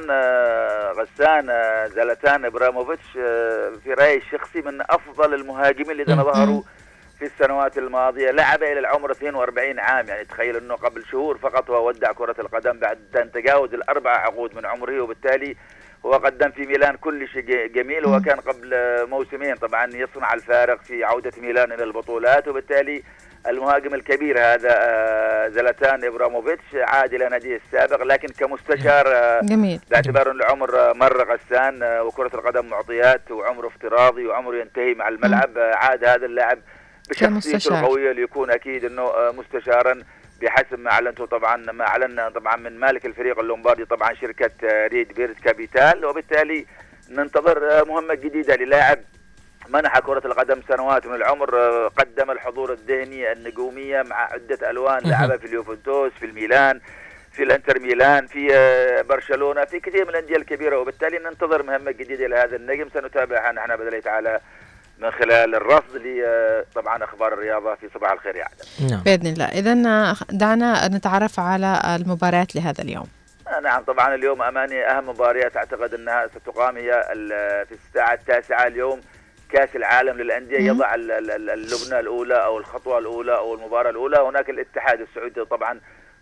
غسان زلاتان إبراموفيتش آه، في رأيي الشخصي من أفضل المهاجمين الذين. ظهروا في السنوات الماضية لعب إلى العمر 42 عام يعني تخيل إنه قبل شهور فقط هو ودع كرة القدم بعد أن تجاوز الأربع عقود من عمره وبالتالي هو قدم في ميلان كل شيء جميل. هو كان قبل آه، موسمين طبعا يصنع الفارق في عودة ميلان إلى البطولات وبالتالي المهاجم الكبير هذا آه، زلاتان إبراهيموفيتش عاد إلى ناديه السابق لكن كمستشار آه، جميل باعتبار ان العمر مر غسان آه، وكرة القدم معطيات وعمره افتراضي وعمره ينتهي مع الملعب آه، عاد هذا اللاعب بشخصيته. القوية ليكون أكيد إنه آه، مستشارا بحسب ما اعلنته طبعا ما اعلن طبعا من مالك الفريق اللومباردي طبعا شركة آه، RedBird Capital وبالتالي ننتظر آه، مهمة جديدة للاعب منح كرة القدم سنوات من العمر قدم الحضور الذهني النجومية مع عدة ألوان مهم. لعب في اليوفنتوس في الميلان في الإنتر ميلان في برشلونة في كثير من الأندية الكبيرة وبالتالي ننتظر مهمة جديدة لهذا النجم سنتابعها نحن باذن الله تعالى من خلال الرصد ل آه، طبعا أخبار الرياضة في صباح الخير يا عدن. نعم. بإذن الله. اذا دعنا نتعرف على المباريات لهذا اليوم. آه، نعم طبعا اليوم أماني أهم مباريات اعتقد أنها ستقام هي في الساعة التاسعة اليوم كأس العالم للأندية. يضع ال- ال- ال- اللبنه الأولى أو الخطوة الأولى أو المباراة الأولى. هناك الاتحاد السعودي طبعا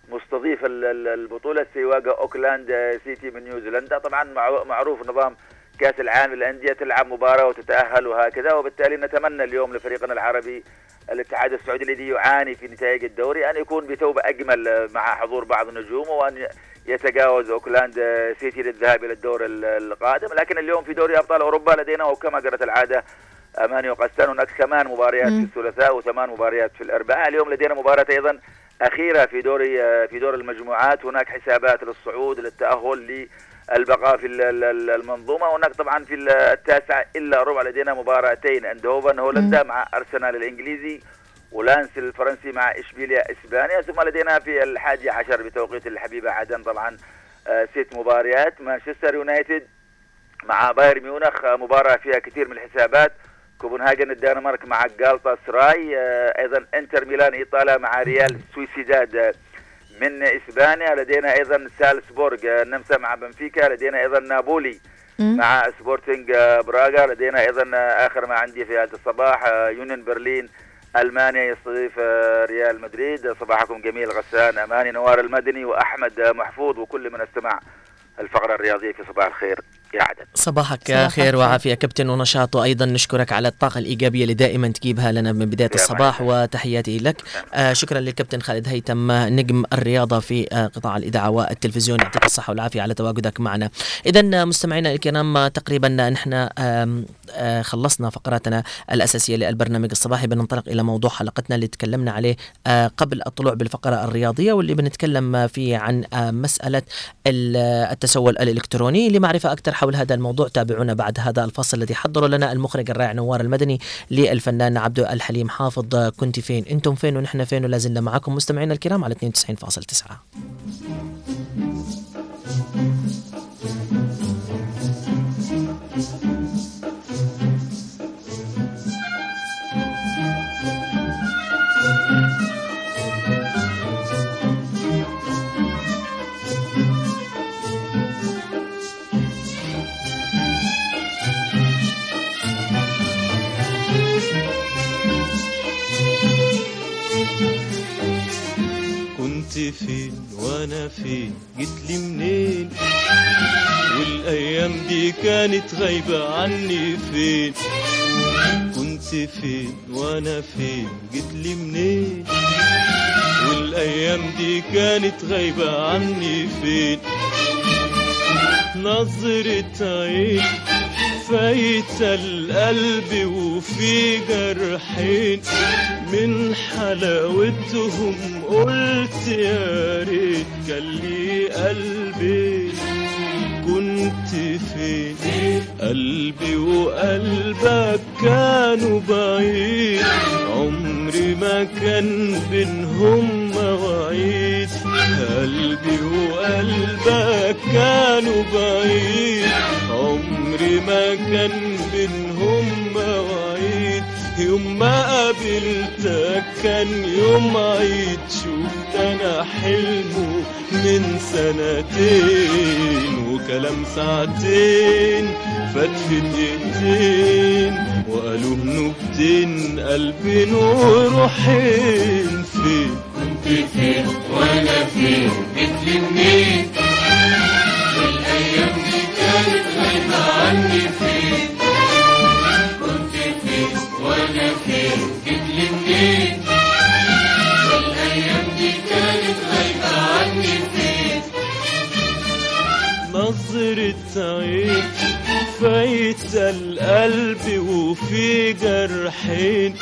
مستضيف ال- ال- البطولة سيواجه أوكلاند سيتي من نيوزيلندا. طبعا معرو- معروف نظام كأس العالم للأندية تلعب مباراة وتتأهل وهكذا وبالتالي نتمنى اليوم لفريقنا العربي الاتحاد السعودي الذي يعاني في نتائج الدوري أن يكون بتوبة أجمل مع حضور بعض نجومه وأن يتجاوز أوكلاند سيتي للذهاب إلى الدور ال- القادم. لكن اليوم في دوري أبطال أوروبا لدينا وكما جرت العادة أماني وقستان هناك ثمان مباريات. في الثلاثاء وثمان مباريات في الأربعاء. اليوم لدينا مباراة أيضا أخيرة في دوري آه، في دور المجموعات. هناك حسابات للصعود للتأهل للبقاء في ال- ال- ال- المنظومة هناك طبعا في ال- التاسع إلا ربع لدينا مباراتين إندهوفن هولندا مع أرسنال الإنجليزي ولانس الفرنسي مع إشبيليا إسبانيا ثم لدينا في الحادي عشر بتوقيت الحبيبه عدن طبعا آه، ست مباريات. مانشستر يونايتد مع بايرن ميونخ آه، مباراة فيها كثير من الحسابات. كوبنهاجن الدنمارك مع جالتا سراي آه، أيضا إنتر ميلان إيطاليا مع ريال سوسيداد. من إسبانيا لدينا أيضا سالزبورغ آه، النمسا مع بنفيكا لدينا أيضا نابولي مم. مع سبورتنج براغا لدينا أيضا آخر ما عندي في هذا الصباح يونيون برلين ألمانيا يستضيف آه، ريال مدريد صباحكم جميل غسان أماني نوار المدني وأحمد محفوظ وكل من استمع الفقرة الرياضية في صباح الخير عدن صباحك خير. وعافية كابتن ونشاط وأيضا نشكرك على الطاقة الإيجابية اللي دائما تجيبها لنا من بداية يا الصباح. وتحياتي لك. آه شكرا للكابتن خالد هيثم نجم الرياضة في آه قطاع الإذاعة والتلفزيون. يعطيك الصحة والعافية على تواجدك معنا. إذا مستمعينا الكرام آه، تقريبا نحن آه خلصنا فقراتنا الأساسية للبرنامج الصباحي. بننطلق إلى موضوع حلقتنا اللي تكلمنا عليه آه قبل الطلوع بالفقرة الرياضية واللي بنتكلم آه، فيه عن آه آه، التسول الإلكتروني. لمعرفة أكثر حول هذا الموضوع. تابعونا بعد هذا الفصل الذي حضره لنا المخرج الرائع نوار المدني للفنان عبد الحليم حافظ. كنت فين؟ أنتم فين ونحن فين؟ ولا زلنا معكم مستمعينا الكرام على 92.9 Thank فين وأنا فين جيت لي منين؟ والأيام دي كانت غايبة عني فين؟ كنت فين وأنا فين؟ جيت لي منين؟ والأيام دي كانت غايبة عني فين؟ نظرة عين فايتة القلب وفي جرحين. من حلاوتهم قلت يا ريت كان لي قلبي. كنت فين؟ قلبي وقلبك كانوا بعيد. عمري ما كان بينهم مواعيد. قلبي وقلبك كانوا بعيد. عمري ما كان بينهم مواعيد. يوم ما قابلتك كان يوم عيد. شفت أنا حلمه من سنتين وكلام ساعتين. فات في دقيقتين وقالوا نكتين قلبين وروحين فين؟ كنت فين وأنا فين منين والأيام دي كانت غايبة عني فين كنت فين وأنا فين منين والأيام دي كانت غايبة عني فين نظرة عين فايتة القلب وفي جرحين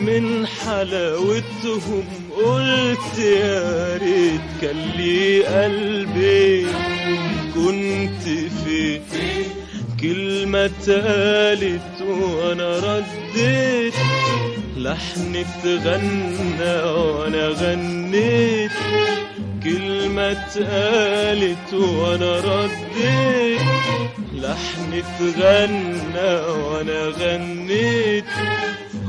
من حلاوتهم قلت يا ريت كان لي قلبي كنت فين كلمة اتقالت وأنا رديت. لحن اتغنى وأنا غنيت. كلمة اتقالت وأنا رديت لحن اتغنى وأنا غنيت.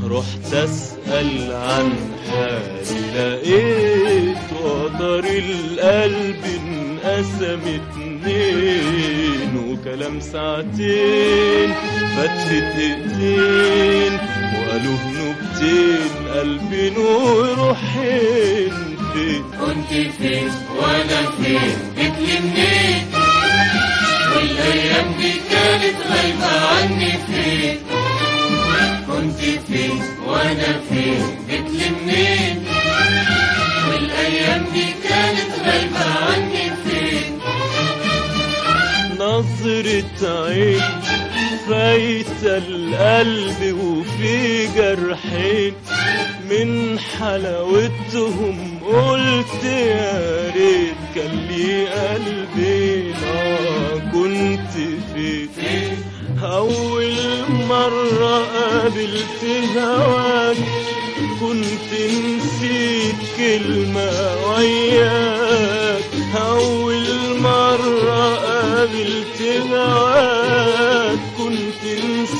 رحت أسأل عن حالي لقيت وتر القلب انقسم اتنين وكلام ساعتين في دقيقتين وقالوا نكتين قلبين وروحين فين كنت فين وأنا فين منين والايام دي كانت غايبة عني فين كنت فين وأنا فين منين والايام دي كانت غايبة عني فين نظرة عين فايتة القلب وفي جرحين من حلاوتهم قلت يا ريت كان لي قلبي آه كنت فين أول مرة قابلت هواك كنت نسيت كلمة وياك. أول مرة قابلت هواك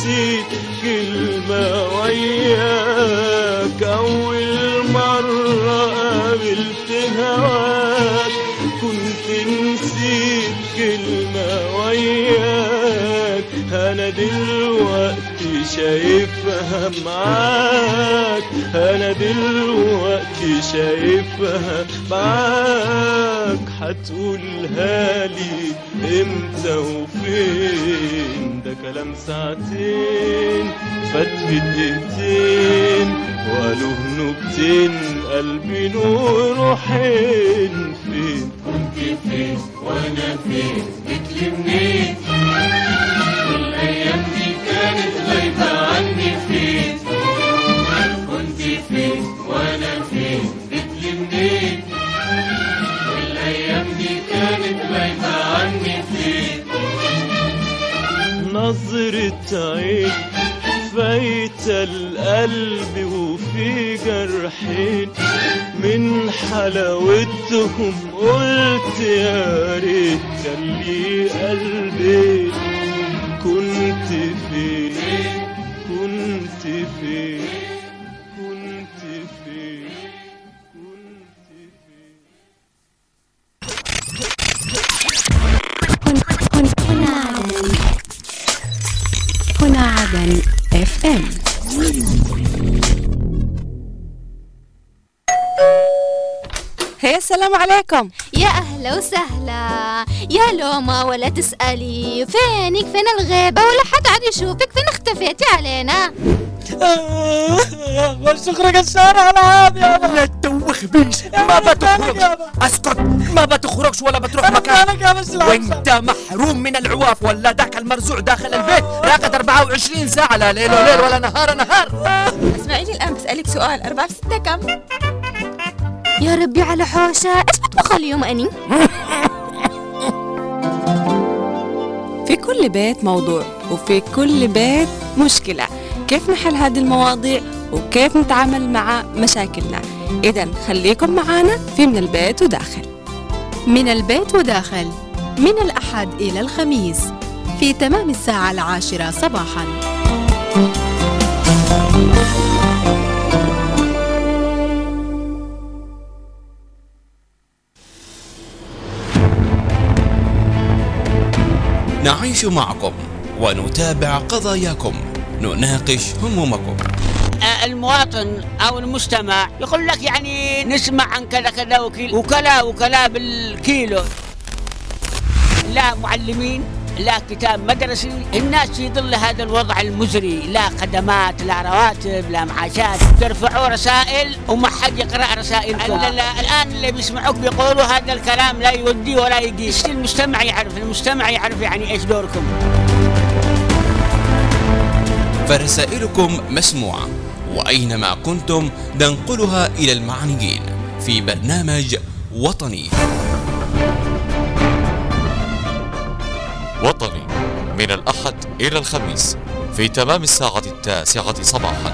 نسيت كلمة وياك. أول مرة قابلت هواك. كنت نسيت كلمة وياك. أنا دلوقتي شايفها معاك. أنا دلوقتي شايفها معاك. هتقولها لي إمتى وفين؟ ده كلام ساعتين فات في دقيقتين وقالوا نكتين قلبي وروحين فين؟ كنت فين وأنا فين؟ جيت لي منين؟ والأيام دي كانت غايبة عني فين؟ كنت فين وأنا فين؟ جيت غايبة عني فين نظرة عين فايتة القلب وفي جرحين. من حلاوتهم قلت يا ريت كان لي قلبي كنت فين؟ كنت فين؟ السلام عليكم. يا أهلا وسهلا. يا لوما ولا تسألي. فينك؟ فين الغيبة؟ ولا حد عاد يشوفك. فين اختفيتي علينا؟ والشكر قشار على هذا لا تدوخ بيش ما بتخرج اسكت. ما بتخرجش ولا بتروح مكان. وانت محروم من العواف ولا ذاك المرزوع داخل البيت. راقد 24 ساعة لا ليل وليل ولا نهار نهار. اسمعيني الآن بسألك سؤال. أربعة في ستة كم؟ يا ربي على حوشة. إيش بطبخ اليوم أني. في كل بيت موضوع وفي كل بيت مشكلة. كيف نحل هذه المواضيع؟ وكيف نتعامل مع مشاكلنا؟ إذا خليكم معنا في من البيت وداخل. من البيت وداخل. من الأحد إلى الخميس. في تمام الساعة العاشرة صباحاً. نعيش معكم ونتابع قضاياكم. نناقش همومكم. آه، المواطن أو المجتمع يقول لك يعني نسمع عن كذا كذا وكيل وكلا وكلا بالكيلو. لا معلمين. لا كتاب مدرسي الناس في ظل هذا الوضع المزري. لا خدمات لا رواتب لا معاشات. ترفعوا رسائل وما حد يقرأ رسائلكم ال- ال- الآن اللي بيسمعوك بيقولوا هذا الكلام لا يودي ولا يقيس المجتمع يعرف المجتمع يعرف يعني إيش دوركم. فرسائلكم مسموعة وأينما كنتم ننقلها إلى المعنيين في برنامج وطني. وطني من الأحد إلى الخميس في تمام الساعة التاسعة صباحا.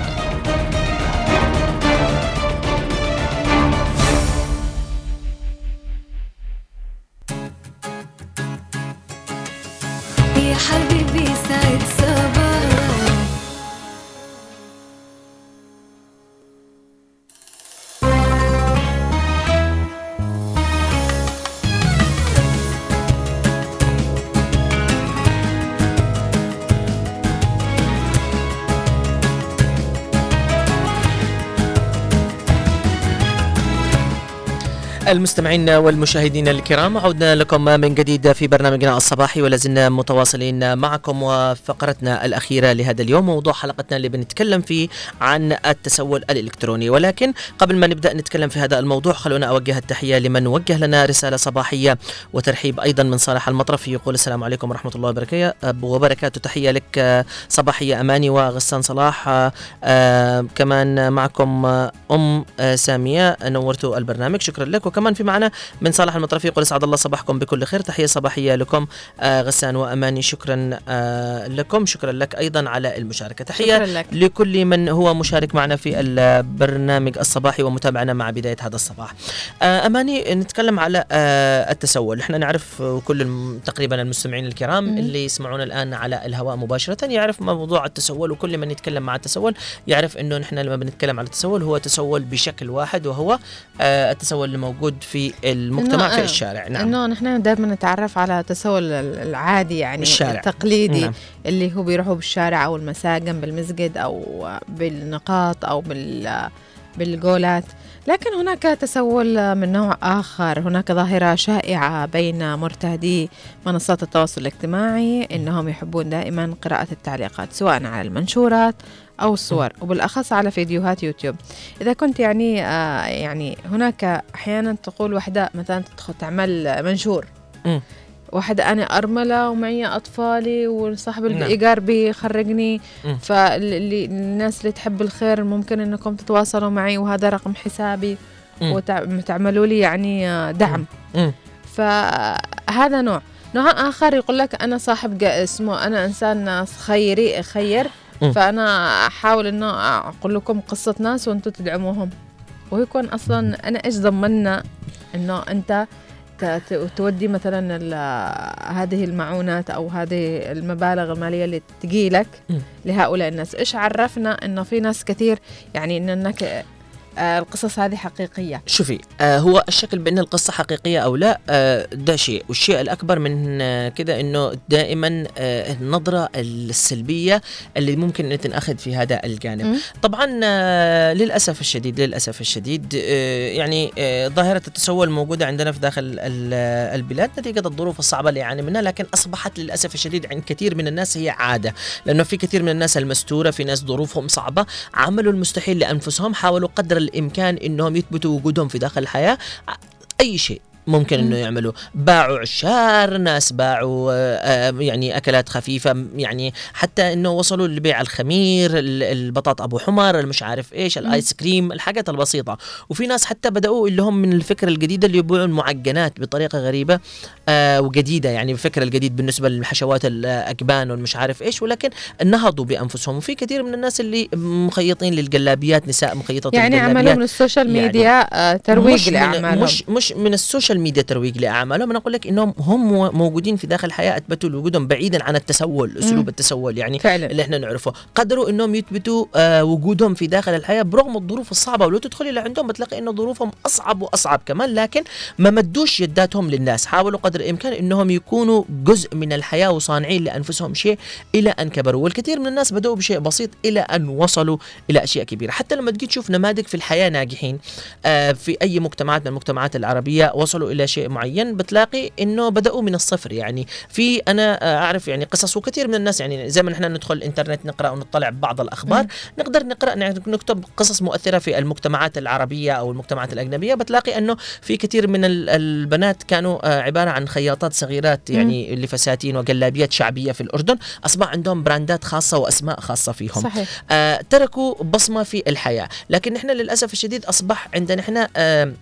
المستمعين والمشاهدين الكرام عدنا لكم من جديد في برنامجنا الصباحي ولازلنا متواصلين معكم وفقرتنا الأخيرة لهذا اليوم موضوع حلقتنا اللي بنتكلم فيه عن التسول الإلكتروني. ولكن قبل ما نبدأ نتكلم في هذا الموضوع خلونا أوجه التحية لمن وجه لنا رسالة صباحية وترحيب أيضا من صالح المطرفي يقول السلام عليكم ورحمة الله وبركاته تحية لك صباحية أماني وغسان صلاح. آه، كمان معكم آه، أم آه، سامية. نورتوا البرنامج. شكرا لك. وكمان في معنا من صالح المطرفي يقول اسعد الله صباحكم بكل خير. تحية صباحية لكم آه غسان وأماني. شكرا آه لكم. شكرا لك أيضا على المشاركة. تحية. لكل من هو مشارك معنا في البرنامج الصباحي ومتابعنا مع بداية هذا الصباح. آه أماني نتكلم على آه التسول. إحنا نعرف وكل تقريبا المستمعين الكرام مم. اللي يسمعونا الآن على الهواء مباشرة يعرف موضوع التسول وكل من يتكلم مع التسول يعرف إنه نحن لما بنتكلم على التسول هو تسول بشكل واحد وهو آه التسول اللي موجود في المجتمع في الشارع نعم إنه نحن دائما نتعرف على التسول ال- العادي يعني بالشارع. التقليدي نعم. اللي هو بيروحوا بالشارع أو المساجن بالمسجد أو بالنقاط أو بال بالجولات لكن هناك تسول من نوع آخر هناك ظاهرة شائعة بين مرتادي منصات التواصل الاجتماعي إنهم يحبون دائما قراءة التعليقات سواء على المنشورات أو الصور وبالأخص على فيديوهات يوتيوب إذا كنت يعني آه يعني هناك أحيانا تقول وحدة مثلا تدخل تعمل منشور مم. واحدة أنا أرملة ومعي أطفالي وصاحب نعم. الإيجار بيخرجني مم. فالناس اللي تحب الخير ممكن أنكم تتواصلوا معي وهذا رقم حسابي. وتعملوا لي يعني آه، دعم. فهذا نوع نوع آخر يقول لك أنا صاحب اسمه أنا إنسان خيري خير مم. فأنا أحاول إنه أقول لكم قصة ناس وأنتم تدعموهم ويكون أصلا أنا إيش ضمننا إنه أنت ت- ت- تودي مثلا هذه المعونات أو هذه المبالغ المالية اللي تجي لك. لهؤلاء الناس إيش عرفنا إنه في ناس كثير يعني إنك آه القصص هذه حقيقية. شوفي آه هو الشكل بأن القصة حقيقية أو لا آه ده شيء. والشيء الأكبر من آه كده إنه دائما آه النظرة السلبية اللي ممكن أن تنأخذ في هذا الجانب. مم. طبعا آه للأسف الشديد للأسف الشديد آه يعني آه ظاهرة التسول موجودة عندنا في داخل ال- البلاد نتيجة الظروف الصعبة اللي يعاني منها لكن أصبحت للأسف الشديد عند كثير من الناس هي عادة. لأنه في كثير من الناس المستورة في ناس ظروفهم صعبة عملوا المستحيل لأنفسهم حاولوا قدر الإمكان إنهم يثبتوا وجودهم في داخل الحياة. أي شيء. ممكن إنه يعملوا. باعوا عشار ناس باعوا آه، آه، يعني أكلات خفيفة يعني حتى إنه وصلوا لبيع الخمير ال- البطاط أبو حمر المش عارف إيش ال ice cream الحاجات البسيطة. وفي ناس حتى بدأوا اللي هم من الفكرة الجديدة اللي يبيعوا المعجنات بطريقة غريبة آه وجديدة يعني الفكرة الجديد بالنسبة للحشوات الأجبان والمش عارف إيش ولكن نهضوا بأنفسهم. وفي كثير من الناس اللي مخيطين للجلابيات نساء مخيطات يعني. عملوا من ال social يعني ميديا آه ترويج لأعمالهم. مش مش من ال social media ترويج لأعمالهم. أنا أقول لك إنهم هم موجودين في داخل الحياة أثبتوا وجودهم بعيدا عن التسول أسلوب. التسول يعني فعلا. اللي إحنا نعرفه. قدروا إنهم يثبتوا آه وجودهم في داخل الحياة برغم الظروف الصعبة. ولو تدخلي لعندهم بتلاقي انه ظروفهم أصعب وأصعب كمان. لكن ما مدوش يداتهم للناس. حاولوا قدر الإمكان إنهم يكونوا جزء من الحياة وصانعين لأنفسهم شيء إلى أن كبروا. والكثير من الناس بدأوا بشيء بسيط إلى أن وصلوا إلى أشياء كبيرة. حتى لما تجي تشوف نماذج في الحياة ناجحين آه في أي مجتمعات من المجتمعات العربية وصلوا إلى شيء معين بتلاقي إنه بدأوا من الصفر. يعني في أنا آه، أعرف يعني قصص وكثير من الناس يعني زي ما نحن ندخل الإنترنت نقرأ ونطلع ببعض الأخبار. نقدر نقرأ نكتب قصص مؤثرة في المجتمعات العربية أو المجتمعات الأجنبية. بتلاقي إنه في كثير من ال- البنات كانوا آه، عبارة عن خياطات صغيرات يعني لفساتين وجلابيات شعبية في الأردن. أصبح عندهم براندات خاصة وأسماء خاصة فيهم. صحيح. آه تركوا بصمة في الحياة. لكن نحن للأسف الشديد أصبح عندنا نحن آه آه،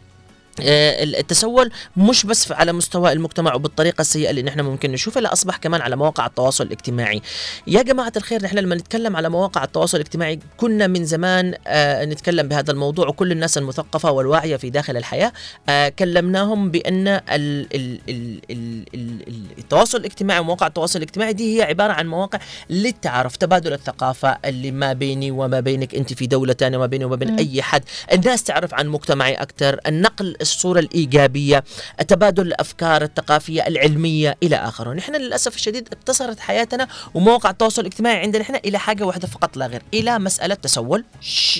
التسول مش بس على مستوى المجتمع وبالطريقة السيئة اللي نحن ممكن نشوفها لا أصبح كمان على مواقع التواصل الاجتماعي يا جماعة الخير نحن لما نتكلم على مواقع التواصل الاجتماعي كنا من زمان آه نتكلم بهذا الموضوع وكل الناس المثقفة والواعية في داخل الحياة آه كلمناهم بأن ال ال ال ال ال ال التواصل الاجتماعي ومواقع التواصل الاجتماعي دي هي عبارة عن مواقع للتعارف تبادل الثقافة اللي ما بيني وما بينك أنت في دولة ثانية وما بيني وما بين. أي حد الناس تعرف عن مجتمعي أكثر النقل الصورة الإيجابية تبادل الأفكار الثقافية العلمية إلى اخره نحن للأسف الشديد اقتصرت حياتنا ومواقع التواصل الاجتماعي عندنا نحن إلى حاجة واحدة فقط لا غير إلى مسألة تسول ش-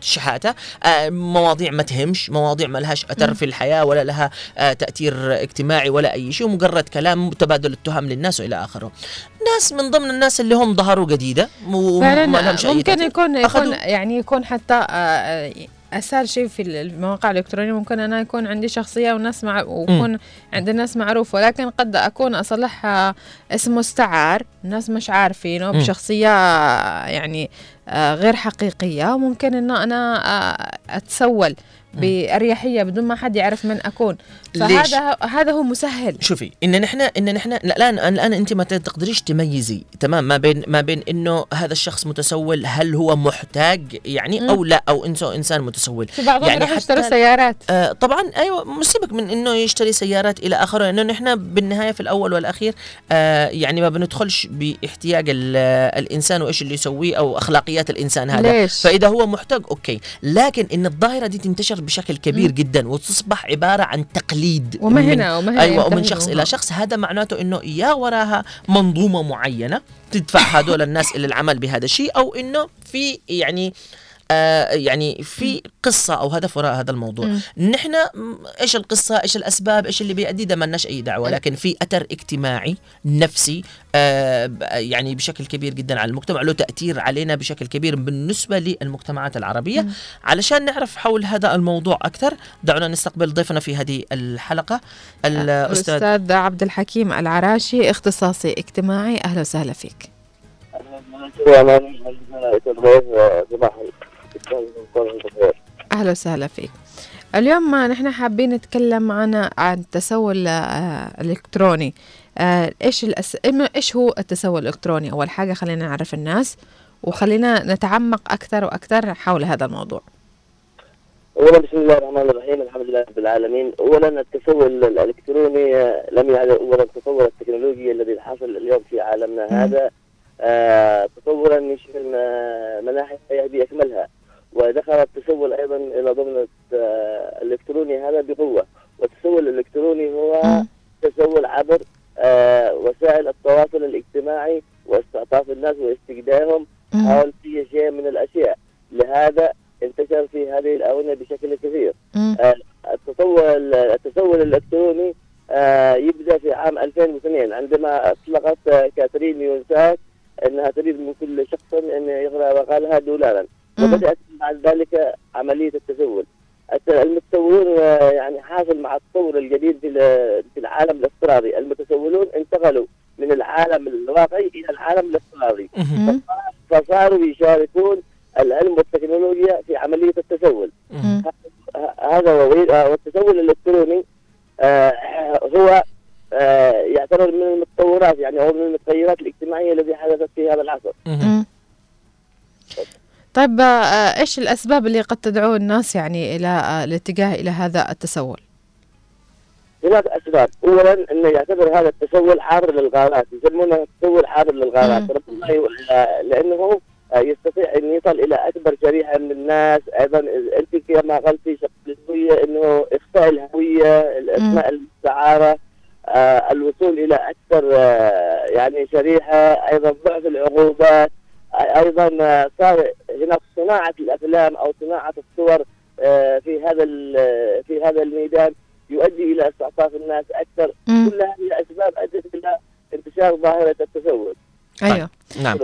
شحاتة آه، مواضيع ما تهمش مواضيع ما لهاش مم. في الحياة ولا لها آه، تأثير اجتماعي ولا أي شيء مجرد كلام تبادل التهم للناس والى آخره ناس من ضمن الناس اللي هم ظهروا جديدة وما لهمش أي ممكن تأثير. يكون يكون يعني يكون حتى آه، أسهل شيء في المواقع الإلكترونية ممكن أنا يكون عندي شخصية وناس مع ويكون عند الناس معروف ولكن قد أكون اصلح آه، اسم مستعار الناس مش عارفينه. بشخصية يعني آه، غير حقيقية وممكن إنه أنا آه، أتسول بأريحية بدون ما حد يعرف من أكون. ليش؟ فهذا هذا هو مسهل. شوفي إن نحن إن نحن الان الآن أنت ما تقدريش تميزي تمام؟ ما بين ما بين إنه هذا الشخص متسول هل هو محتاج يعني مم. أو لا أو انسان إنسان متسول. في بعضهم يعني يروحوا يشتروا سيارات. آه طبعا أيوه مسيبك من إنه يشتري سيارات إلى آخره لأنه نحن بالنهاية في الأول والأخير آه يعني ما بندخلش باحتياج ال- الإنسان وإيش اللي يسويه أو أخلاقيات الإنسان هذا. ليش؟ فإذا هو محتاج أوكي. لكن إن الظاهرة دي تنتشر بشكل كبير مم. جدا وتصبح عبارة عن تقليد وما هنا أيوه ومن شخص. إلى شخص هذا معناته إنه يا وراها منظومة معينة تدفع هذول الناس إلى العمل بهذا الشيء أو إنه في يعني آه يعني في قصة أو هدف وراء هذا الموضوع. نحن م، إيش القصة؟ إيش الأسباب؟ إيش اللي بيؤدي ده ما لناش أي دعوة. لكن في أثر اجتماعي نفسي آه يعني بشكل كبير جدا على المجتمع له تأثير علينا بشكل كبير بالنسبة للمجتمعات العربية. مم. علشان نعرف حول هذا الموضوع أكثر دعونا نستقبل ضيفنا في هذه الحلقة الأستاذ الأستاذ عبد الحكيم العراشي اختصاصي اجتماعي. أهلا وسهلا فيك. أهلا وسهلا فيك. اليوم ما نحن حابين نتكلم عن عن التسول آه، الإلكتروني. آه، إيش الأس... إما إيش هو التسول الإلكتروني؟ أول حاجة خلينا نعرف الناس وخلينا نتعمق أكثر وأكثر حول هذا الموضوع. اولا بسم الله الرحمن الرحيم الحمد لله رب العالمين. اولا التسول الإلكتروني آه، لم يعد اولا التطور التكنولوجي الذي حصل اليوم في عالمنا. هذا. آه، تطورا يشمل ما- مناحي الحياة بأكملها. ودخل التسول أيضا إلى ضمن الإلكتروني هذا بقوة. والتسول الإلكتروني هو تسول عبر آه، وسائل التواصل الاجتماعي واستعطاف الناس واستجدائهم حول أي شيء من الأشياء. لهذا انتشر في هذه الآونة بشكل كثير. آه، التسول التسول الإلكتروني آه، يبدأ في عام 2002 عندما أطلقت آه، كاترين يونساك إنها تريد من كل شخص أن يغرى مقالها دولارا. وبدأت بعد ذلك عملية التسول الت- المتسولون آه، يعني حاصل مع التطور الجديد في ال- في العالم الافتراضي المتسولون انتقلوا من العالم الواقعي إلى العالم الافتراضي فصاروا يشاركون العلم والتكنولوجيا في عملية التسول هذا هو آه، والتسول الإلكتروني آه، هو يعتبر من المتطورات يعني هو من التغيرات الاجتماعية التي حدثت في هذا العصر. طيب آه، إيش الأسباب اللي قد تدعو الناس يعني إلى آه، الاتجاه إلى هذا التسول؟ هناك أسباب. اولا إنه يعتبر هذا التسول حار للغابات يسمونه تسول حار للغابات ربما لأنه آه، يستطيع أن يصل إلى أكبر شريحة من الناس. أيضا أنت كما قلتي الهويه إنه إخفاء الهوية الاسماء المستعاره آه، الوصول إلى أكثر آه، يعني شريحة أيضا ضعف العقوبات. آه، أيضا آه، صار هناك صناعة الأفلام أو صناعة الصور آه، في هذا ال- في هذا الميدان يؤدي إلى استعطاف الناس أكثر. كل هذه اسباب أدت إلى انتشار ظاهرة التسول أيوه. نعم.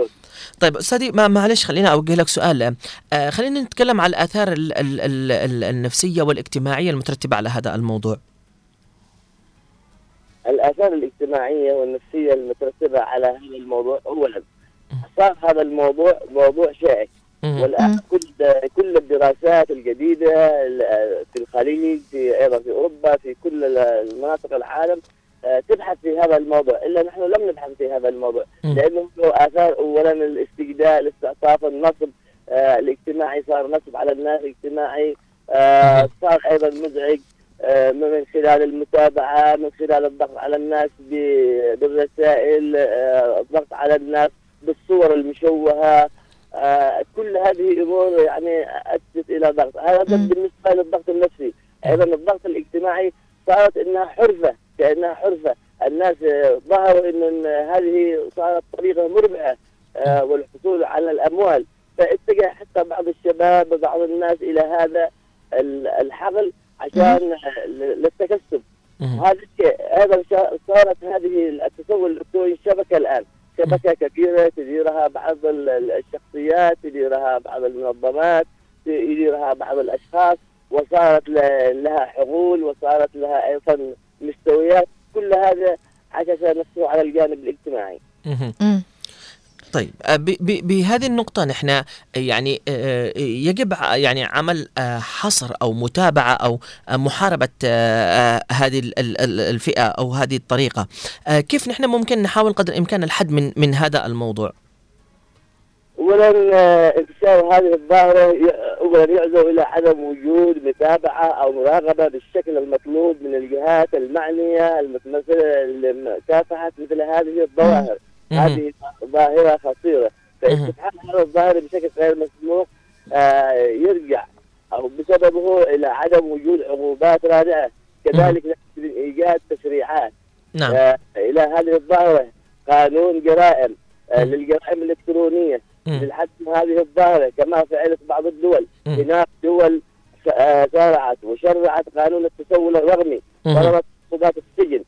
طيب أستاذي ما معلش خلينا أوجه لك سؤال. آه خلينا نتكلم على الآثار ال ال ال ال النفسية والاجتماعية المترتبة على هذا الموضوع. الآثار الاجتماعية والنفسية المترتبة على هذا الموضوع اولا صار هذا الموضوع موضوع شائك. والآن كل كل الدراسات الجديدة ال- في الخليج في أيضا في أوروبا في كل ال- المناطق العالم آه، تبحث في هذا الموضوع. إلا نحن لم نبحث في هذا الموضوع. لأنه له آثار اولا الاستجداء الاستعطاف النصب آه، الاجتماعي صار نصب على الناس اجتماعي آه، صار أيضا مزعج آه، من خلال المتابعة من خلال الضغط على الناس بالرسائل الضغط على الناس بالصور المشوهة. آه، كل هذه أمور يعني أدت إلى ضغط. هذا بالنسبة للضغط النفسي. أيضا الضغط الاجتماعي صارت إنها حرفة كأنها حرفة. الناس ظهروا إن هذه صارت طريقة مربحة آه، والحصول على الأموال. فاتجه حتى بعض الشباب وبعض الناس إلى هذا ال- الحقل عشان للتكسب. هذا الشيء شا- صارت هذه التسول الإلكتروني شبكة الآن. شبكة كبيرة تديرها بعض ال- ال- الشخصيات تديرها بعض المنظمات يديرها بعض الأشخاص وصارت لها حقول وصارت لها أيضا مستويات. كل هذا عكس نفسه على الجانب الاجتماعي. طيب آه، بهذه النقطة نحن آه، يعني آه، يجب يعني عمل حصر أو متابعة أو محاربة هذه ال- ال- ال- الفئة أو هذه الطريقة. كيف نحن ممكن نحاول قدر الإمكان الحد من من هذا الموضوع؟ اولا انتشار هذه الظاهرة اولا يعزو إلى عدم وجود متابعة أو مراقبة بالشكل المطلوب من الجهات المعنية المتمثلة لمكافحة مثل هذه الظواهر. هذه ظاهرة خطيرة. فاستفحام هذه الظاهره بشكل غير مسبوق آه، يرجع أو بسببه إلى عدم وجود عقوبات رادعة. كذلك إيجاد تشريعات. نعم. آه، إلى هذه الظاهرة قانون جرائم آه، للجرائم الإلكترونية. للحد من هذه الظاهرة كما فعلت بعض الدول. هناك دول سارعت وشرعت قانون التسول الرقمي فرضت عقوبات السجن.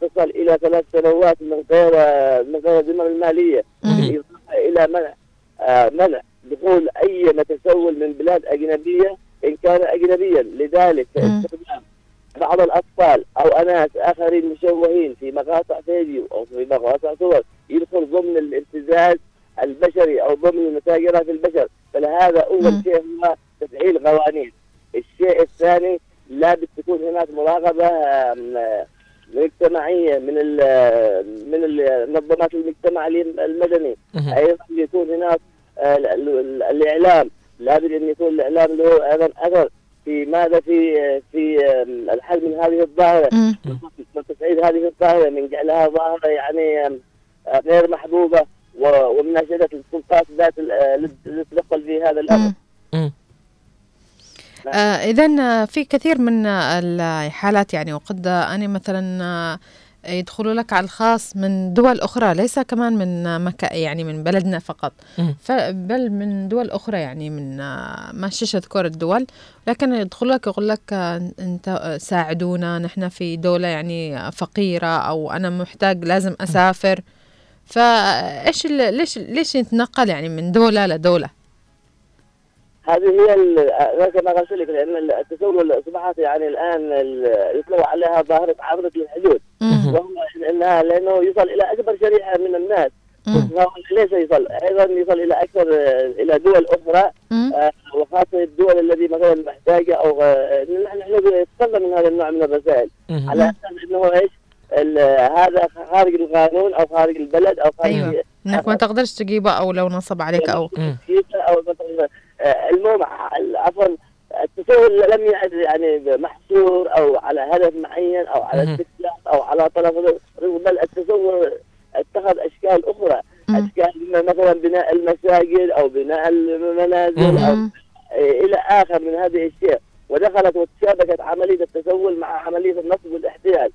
تصل إلى ثلاث سنوات من غير آه، من غير الذمم المالية. بالاضافه إلى منع آه، منع دخول أي متسول من بلاد أجنبية إن كان اجنبيا. لذلك استخدام بعض الأطفال أو أناس آخرين مشوهين في مقاطع فيديو أو في مقاطع صور يدخل ضمن الابتزاز البشري أو ضمن المتاجره في البشر. فلهذا اول شيء هو تفعيل قوانين الشيء الثاني لابد تكون هناك مراقبة آه، مجتمعيه من ال- من منظمات المجتمع المدني. أيضا يكون هناك آه، ال- ال- الإعلام. لابد أن يكون الإعلام له أيضا أثر في ماذا؟ في في آم، الحل من هذه الظاهرة. من تصعيد هذه الظاهرة من جعلها ظاهرة يعني آه، غير محبوبة ومناشدة السلطات ذات آه، للتدخل في هذا الأمر. إذا في كثير من الحالات يعني وقد أنا مثلا آه، يدخلوا لك على الخاص من دول أخرى ليس كمان من مكة يعني من بلدنا فقط. بل من دول أخرى يعني من آه، ما شش أذكر الدول. لكن يدخل لك يقول لك آه، أنت آه، ساعدونا نحن في دولة يعني فقيرة أو أنا محتاج لازم أسافر. فإيش ليش ليش يتنقل يعني من دولة لدولة؟ هذه هي ال- أنا كما قلت لك لأن التسول اصبحت يعني الآن ال- يطلق عليها ظاهره عبرة الحدود. وهو إنها لأنه يصل إلى أكبر شريحة من الناس. ليس يصل أيضا يصل إلى أكثر إلى دول أخرى آه، وخاصة الدول التي مثلا محتاجة أو آه، نحن نتكلم من هذا النوع من الرسائل. على أساس إنه إيش؟ ال- هذا خارج القانون أو خارج البلد أو خارج أيوة. إنك ما تقدرش تجيبه أو لو نصب عليك أو آه، المهم ع- عفوا التسول لم يعد يعني محصور أو على هدف معين أو على. استكشاف أو على طرف بل التسول اتخذ أشكال أخرى أشكال مثلا بناء المساجد أو بناء المنازل أو. إلى آخر من هذه الاشياء ودخلت وتشابكت عملية التسول مع عملية النصب والاحتيال.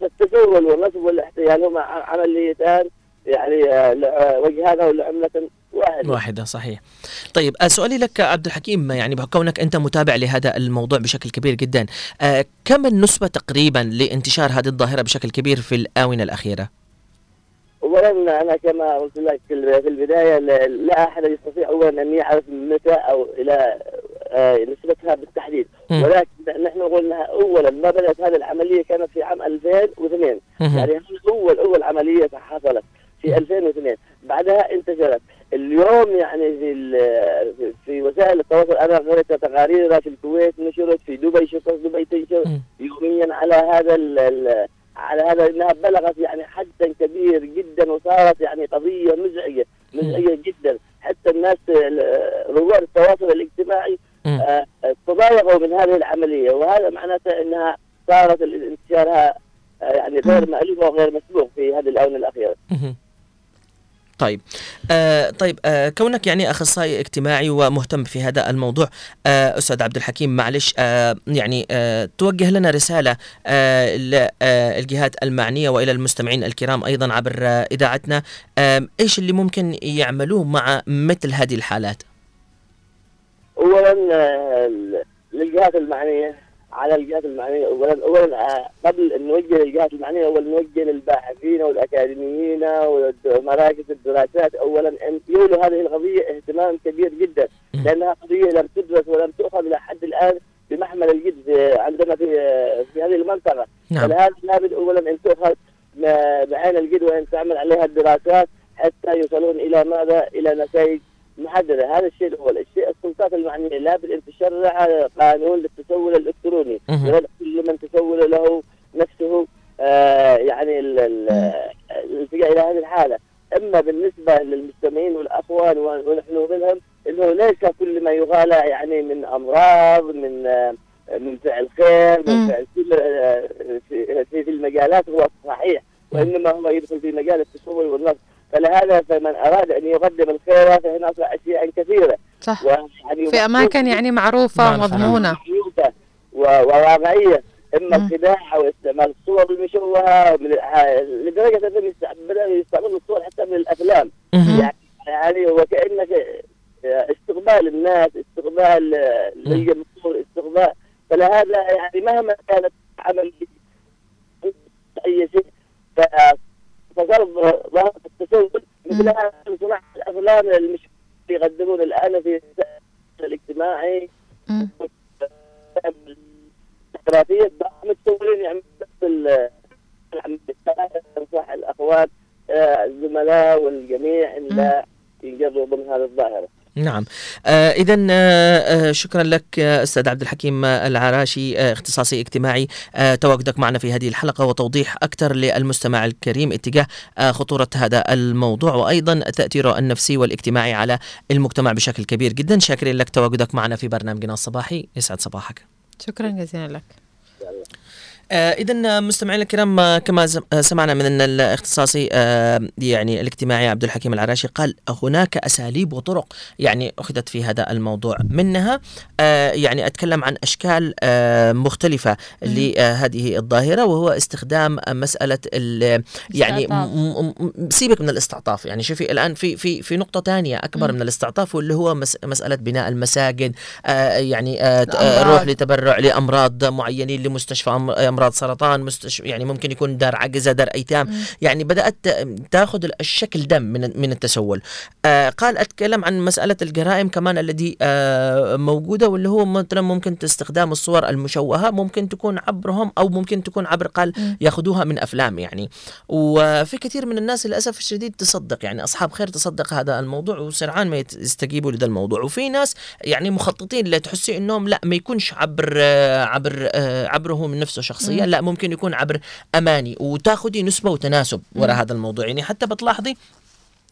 فالتسول والنصب والاحتيال هما عمليتان يعني آه، آه، وجهان لعملة واحدة واحدة صحيح. طيب آه، سؤالي لك عبد الحكيم يعني بكونك أنت متابع لهذا الموضوع بشكل كبير جدا آه، كم النسبة تقريبا لانتشار هذه الظاهرة بشكل كبير في الآونة الأخيرة؟ اولا أنا كما قلت لك في ال- في البداية لا أحد يستطيع اولا أن يعرف متى أو إلى آه، نسبتها بالتحديد. ولكن نحن قلنا اولا ما بدأت هذه العملية كانت في عام 2002 مهم. يعني أول أول عملية حصلت في 2002 بعدها انتشرت. اليوم يعني في في- وسائل التواصل أنا قريت تقارير في الكويت نشرت في دبي شرطه دبي تنشر يوميا على هذا ال- ال- على هذا إنها بلغت يعني حدا كبير جدا وصارت يعني قضية مزعجة مزعجة جدا. حتى الناس ال- رواد التواصل الاجتماعي آه، تضايقوا من هذه العملية. وهذا معناته إنها صارت انتشارها آه، يعني غير مألوف وغير مسبوق في هذه الآونة الأخيرة. طيب آه طيب آه كونك يعني أخصائي اجتماعي ومهتم في هذا الموضوع آه أستاذ عبد الحكيم معلش آه يعني آه توجه لنا رسالة آه للجهات المعنية وإلى المستمعين الكرام أيضا عبر آه إذاعتنا آه إيش اللي ممكن يعملوه مع مثل هذه الحالات؟ اولا آه، للجهات المعنية على الجهات المعنية. اولا اولا آه، قبل ان نوجه للجهات المعنية اولا نوجه للباحثين والأكاديميين ومراكز الدراسات. اولا ان يولوا هذه القضية اهتمام كبير جدا لأنها قضية لم تدرس ولم تؤخذ لحد الآن بمحمل الجد آه، عندنا في آه، في هذه المنطقة. نعم. فلهذا لابد اولا أن تؤخذ بعين الجد وأن تعمل عليها الدراسات حتى يوصلون إلى ماذا؟ إلى نتائج محددة. هذا الشيء الأول، الشيء السلطات المعنية لابد ان تشرع قانون للتسول الالكتروني كل من تسول له نفسه آه يعني ال- ال- الالتجاء إلى هذه الحالة، أما بالنسبة للمستمعين والأخوان ونحن منهم إنه ليس كل ما يقال يعني من أمراض من آه من فعل خير من فعل كل آه، في في المجالات هو صحيح وإنما هو يدخل في مجال التسول والنصب فلهذا فمن أراد أن يقدم الخير فهناك أشياء كثيرة. صح. في أماكن يعني ومضمونة معروفة و- وواقعيه إما الخداع أو استعمال الصور الح- لدرجة انهم بداوا يستعملوا الصور حتى من الأفلام. يعني يعني وكانك استقبال الناس استقبال آه، للجمهور استقبال. فلهذا يعني مهما كانت عمل أي شيء ف- فصار ظاهره التسول مثلها صناعه الأفلام المش يقدمون الآن في الاجتماعي. الثلاثيه متسولين يعني نفس ال- انصح الأخوات آه، الزملاء والجميع ان ينجروا ضمن هذه الظاهرة. نعم. آه إذا آه آه شكرا لك آه أستاذ عبد الحكيم آه العراشي آه اختصاصي اجتماعي. آه تواجدك معنا في هذه الحلقة وتوضيح أكثر للمستمع الكريم اتجاه آه خطورة هذا الموضوع وأيضا تأثيره النفسي والاجتماعي على المجتمع بشكل كبير جدا. شاكرين لك تواجدك معنا في برنامجنا الصباحي. يسعد صباحك. شكرا جزيلا لك. اذا مستمعينا الكرام آه، كما آه، سمعنا من الاختصاصي آه يعني الاجتماعي عبد الحكيم العراشي قال هناك أساليب وطرق يعني أخذت في هذا الموضوع منها آه يعني أتكلم عن أشكال آه مختلفة لهذه الظاهرة وهو استخدام مسألة ال- يعني سيبك من الاستعطاف يعني شوفي الآن في في في نقطة ثانية أكبر. من الاستعطاف واللي هو مس مسألة بناء المساجد آه يعني آه آه. روح لتبرع لأمراض معينين لمستشفى أم- أمراض سرطان مستشفى يعني ممكن يكون دار عجزة دار أيتام. مم. يعني بدأت تأخذ الشكل دم من من التسول. آه قال أتكلم عن مسألة الجرائم كمان الذي آه موجودة واللي هو مثلا ممكن استخدام الصور المشوهة ممكن تكون عبرهم أو ممكن تكون عبر قال. يأخذوها من أفلام يعني. وفي كثير من الناس للأسف الشديد تصدق يعني أصحاب خير تصدق هذا الموضوع وسرعان ما يستجيبوا لهذا الموضوع. وفي ناس يعني مخططين اللي تحسي إنهم لا ما يكونش عبر آه، عبر آه، عبره من نفسه شخصيا. لا ممكن يكون عبر أماني وتاخذي نسبة وتناسب وراء. هذا الموضوع. يعني حتى بتلاحظي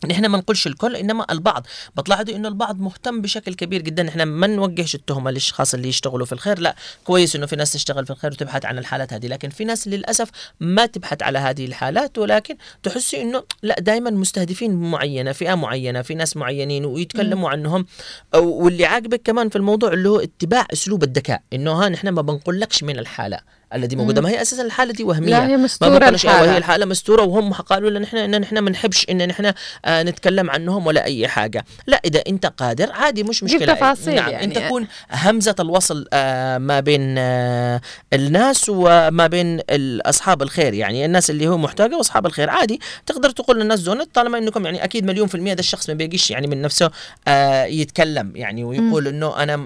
نحن ما نقولش الكل إنما البعض. بتلاحظوا إنه البعض مهتم بشكل كبير جدا. إحنا ما نوجهش التهمة للأشخاص اللي يشتغلوا في الخير. لا كويس إنه في ناس تشتغل في الخير وتبحث عن الحالات هذه لكن في ناس للأسف ما تبحث على هذه الحالات. ولكن تحسي إنه لا دائما مستهدفين معينة فئة معينة في ناس معينين ويتكلموا عنهم. أو- واللي عاجبك كمان في الموضوع اللي هو اتباع أسلوب الذكاء إنه ها نحن ما بنقولكش من الحالة. التي موجودة. مم. ما هي أساسا الحالة دي؟ وهمية. لا، هي ما مستورة بنقولش الحالة. وهي الحالة مستورة وهم قالوا لنا نحن إن نحن ما نحبش إن نحن آه نتكلم عنهم ولا أي حاجة. لا إذا أنت قادر عادي مش جيب مشكلة. تفاصيل نعم يعني. انت تكون همزة الوصل آه ما بين آه الناس وما بين اصحاب الخير. يعني الناس اللي هو محتاجة وأصحاب الخير. عادي تقدر تقول للناس زون طالما إنكم يعني أكيد مليون في المية ده الشخص ما بيجيش يعني من نفسه آه يتكلم يعني ويقول إنه أنا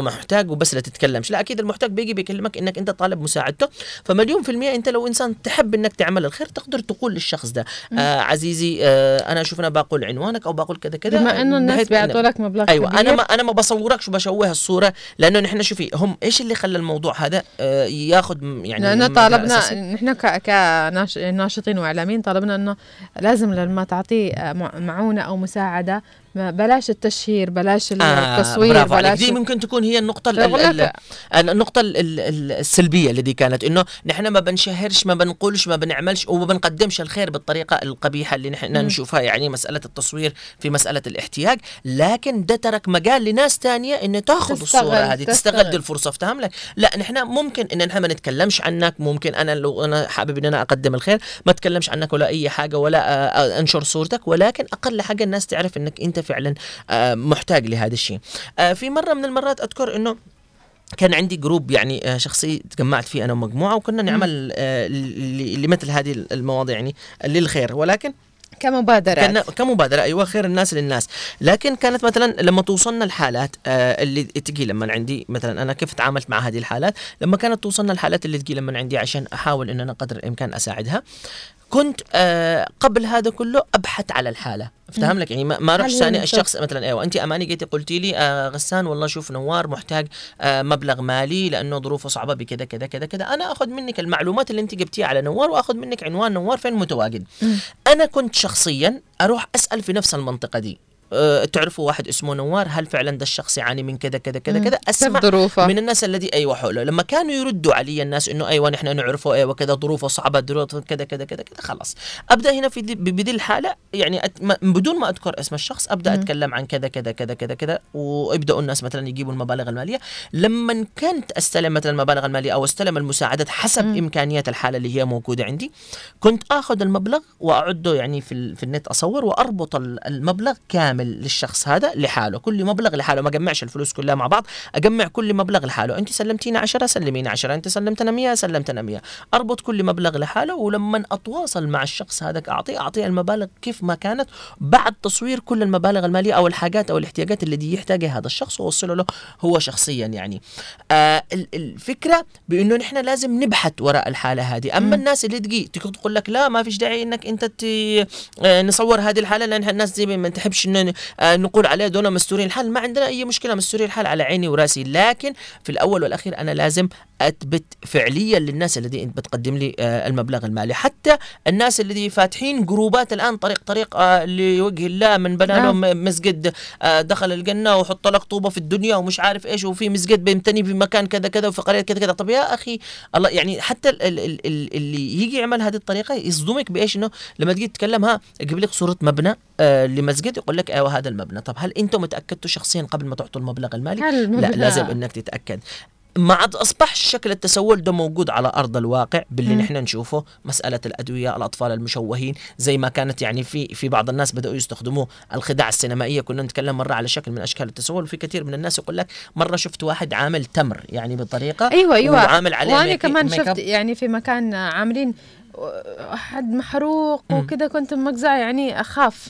محتاج وبس لا تتكلمش. لا أكيد المحتاج بيجي بيكلمك إنك أنت طالب مساعدته فمليون في المية أنت لو إنسان تحب إنك تعمل الخير تقدر تقول للشخص ده. آه عزيزي آه أنا أشوف أنا بقول عنوانك أو بقول كذا كذا بما إنه الناس بيعطوا لك مبلغ أيوه كبير أنا ما أنا ما بصوركش وبشوه الصورة لأنه نحن شوفي هم إيش اللي خلى الموضوع هذا آه ياخذ يعني لأنه مجال طالبنا؟ نحن كناشطين وإعلاميين طلبنا إنه لازم لما تعطيه آه، مع- معونة أو مساعدة ما- بلاش التشهير بلاش التصوير برافو عليك بلاش دي ممكن تكون هي النقطة ال- بقول ال- لك- ال- النقطة ال- ال- ال- السلبية التي كانت إنه نحن ما بنشهرش ما بنقولش ما بنعملش وما بنقدمش الخير بالطريقة القبيحة اللي نحن مم. نشوفها يعني مسألة التصوير في مسألة الاحتياج لكن ده ترك مجال لناس تانية انه تاخذ الصورة هذه تستغل. الفرصة افتهم لك لا نحن ممكن إن نحن ما نتكلمش عنك ممكن أنا لو أنا حابب إن أنا أقدم الخير ما أتكلمش عنك ولا أي حاجة ولا آه، آه، أنشر صورتك ولكن أقل حاجة الناس تعرف إنك أنت فعلا آه، محتاج لهذا الشيء. آه، في مرة من المرات أذكر إنه كان عندي جروب يعني آه، شخصي تجمعت فيه أنا ومجموعة وكنا نعمل لمثل هذه المواضيع يعني للخير. ولكن كمبادرات. كان كمبادرة أيوة خير الناس للناس. لكن كانت مثلا لما توصلنا الحالات آه اللي تجي لما عندي مثلا أنا كيف تعاملت مع هذه الحالات لما كانت توصلنا الحالات اللي تجي لما عندي عشان أحاول أن أنا قدر الإمكان أساعدها كنت آه قبل هذا كله أبحث على الحالة افتهم. لك يعني ما رحت ثاني؟ الشخص مثلا أيوه أنت أماني جيتي قلتي لي آه غسان والله شوف نوار محتاج آه مبلغ مالي لأنه ظروفه صعبة بكذا كذا كذا كذا أنا آخذ منك المعلومات اللي أنت جبتيها على نوار وآخذ منك عنوان نوار فين متواجد. أنا كنت شخصيا أروح أسأل في نفس المنطقة دي تعرفوا واحد اسمه نوار هل فعلا ده الشخص يعاني من كذا كذا كذا. كذا أسمع ظروفه؟ من الناس الذي أيوه حوله لما كانوا يردوا علي الناس إنه أيوه نحن نعرفه أيوه كذا ظروفه صعبة ظروفه كذا كذا كذا كذا خلاص أبدأ هنا في بذي الحالة يعني أت ما بدون ما أذكر اسم الشخص أبدأ مم. أتكلم عن كذا كذا كذا كذا كذا ويبداوا الناس مثلا يجيبوا المبالغ المالية لما كنت أستلم مثلا المبالغ المالية أو أستلم المساعدات حسب مم. إمكانيات الحالة اللي هي موجودة عندي كنت آخذ المبلغ وأعده يعني في ال- في النت أصور وأربط ال- المبلغ كامل للشخص هذا لحاله. كل مبلغ لحاله. ما اجمعش الفلوس كلها مع بعض أجمع كل مبلغ لحاله. أنت سلمتينا 10 سلمينا 10 أنت سلمتنا 100 سلمتنا 100 أربط كل مبلغ لحاله ولما أتواصل مع الشخص هذا أعطيه أعطيه المبالغ كيف ما كانت. بعد تصوير كل المبالغ المالية أو الحاجات أو الاحتياجات التي يحتاجها هذا الشخص وأوصله له هو شخصيا يعني. آه ال- الفكرة بأنه نحن لازم نبحث وراء الحالة هذه. أما مم. الناس اللي تجي تقول لك لا ما فيش داعي إنك أنت آه، نصور هذه الحالة لأن الناس زي ما تحبش ان آه، نقول عليه دول مستورين الحال ما عندنا أي مشكلة مستورين الحال على عيني وراسي. لكن في الأول والأخير أنا لازم أثبت فعليا للناس الذي أنت بتقدم لي آه، المبلغ المالي. حتى الناس الذي فاتحين جروبات الآن طريق طريق آه، لوجه الله من بنى نعم. لهم مسجد آه، دخل الجنة وحط لك طوبة في الدنيا ومش عارف إيش وفي مسجد بيمتني في مكان كذا كذا وفي قرية كذا كذا. طب يا أخي الله يعني حتى ال- ال- ال- ال- اللي يجي يعمل هذه الطريقة يصدمك بإيش؟ إنه لما تجي تتكلم ها يجيب لك صورة مبنى لمسجد يقول لك أيوه هذا المبنى. طب هل أنتم تاكدتوا شخصيا قبل ما تعطوا المبلغ المالي؟ لا لازم إنك تتأكد. ما عاد أصبح شكل التسول ده موجود على أرض الواقع باللي. نحن نشوفه مسألة الأدوية الأطفال المشوهين زي ما كانت يعني في في بعض الناس بدأوا يستخدموا الخداع السينمائية كنا نتكلم مرة على شكل من أشكال التسول وفي كثير من الناس يقول لك مرة شفت واحد عامل تمر يعني بطريقة أيوه أيوه وعامل عليه وأنا كمان. شفت يعني في مكان عاملين احد محروق وكذا كنت مجزع يعني أخاف.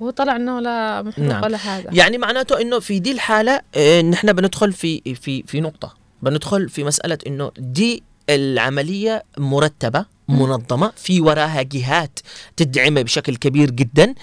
وطلع إنه لا محروق نعم. ولا حاجة يعني معناته إنه في دي الحالة آه، نحن بندخل في في في نقطة بندخل في مسألة إنه دي العملية مرتبة منظمة في وراها جهات تدعمها بشكل كبير جدا.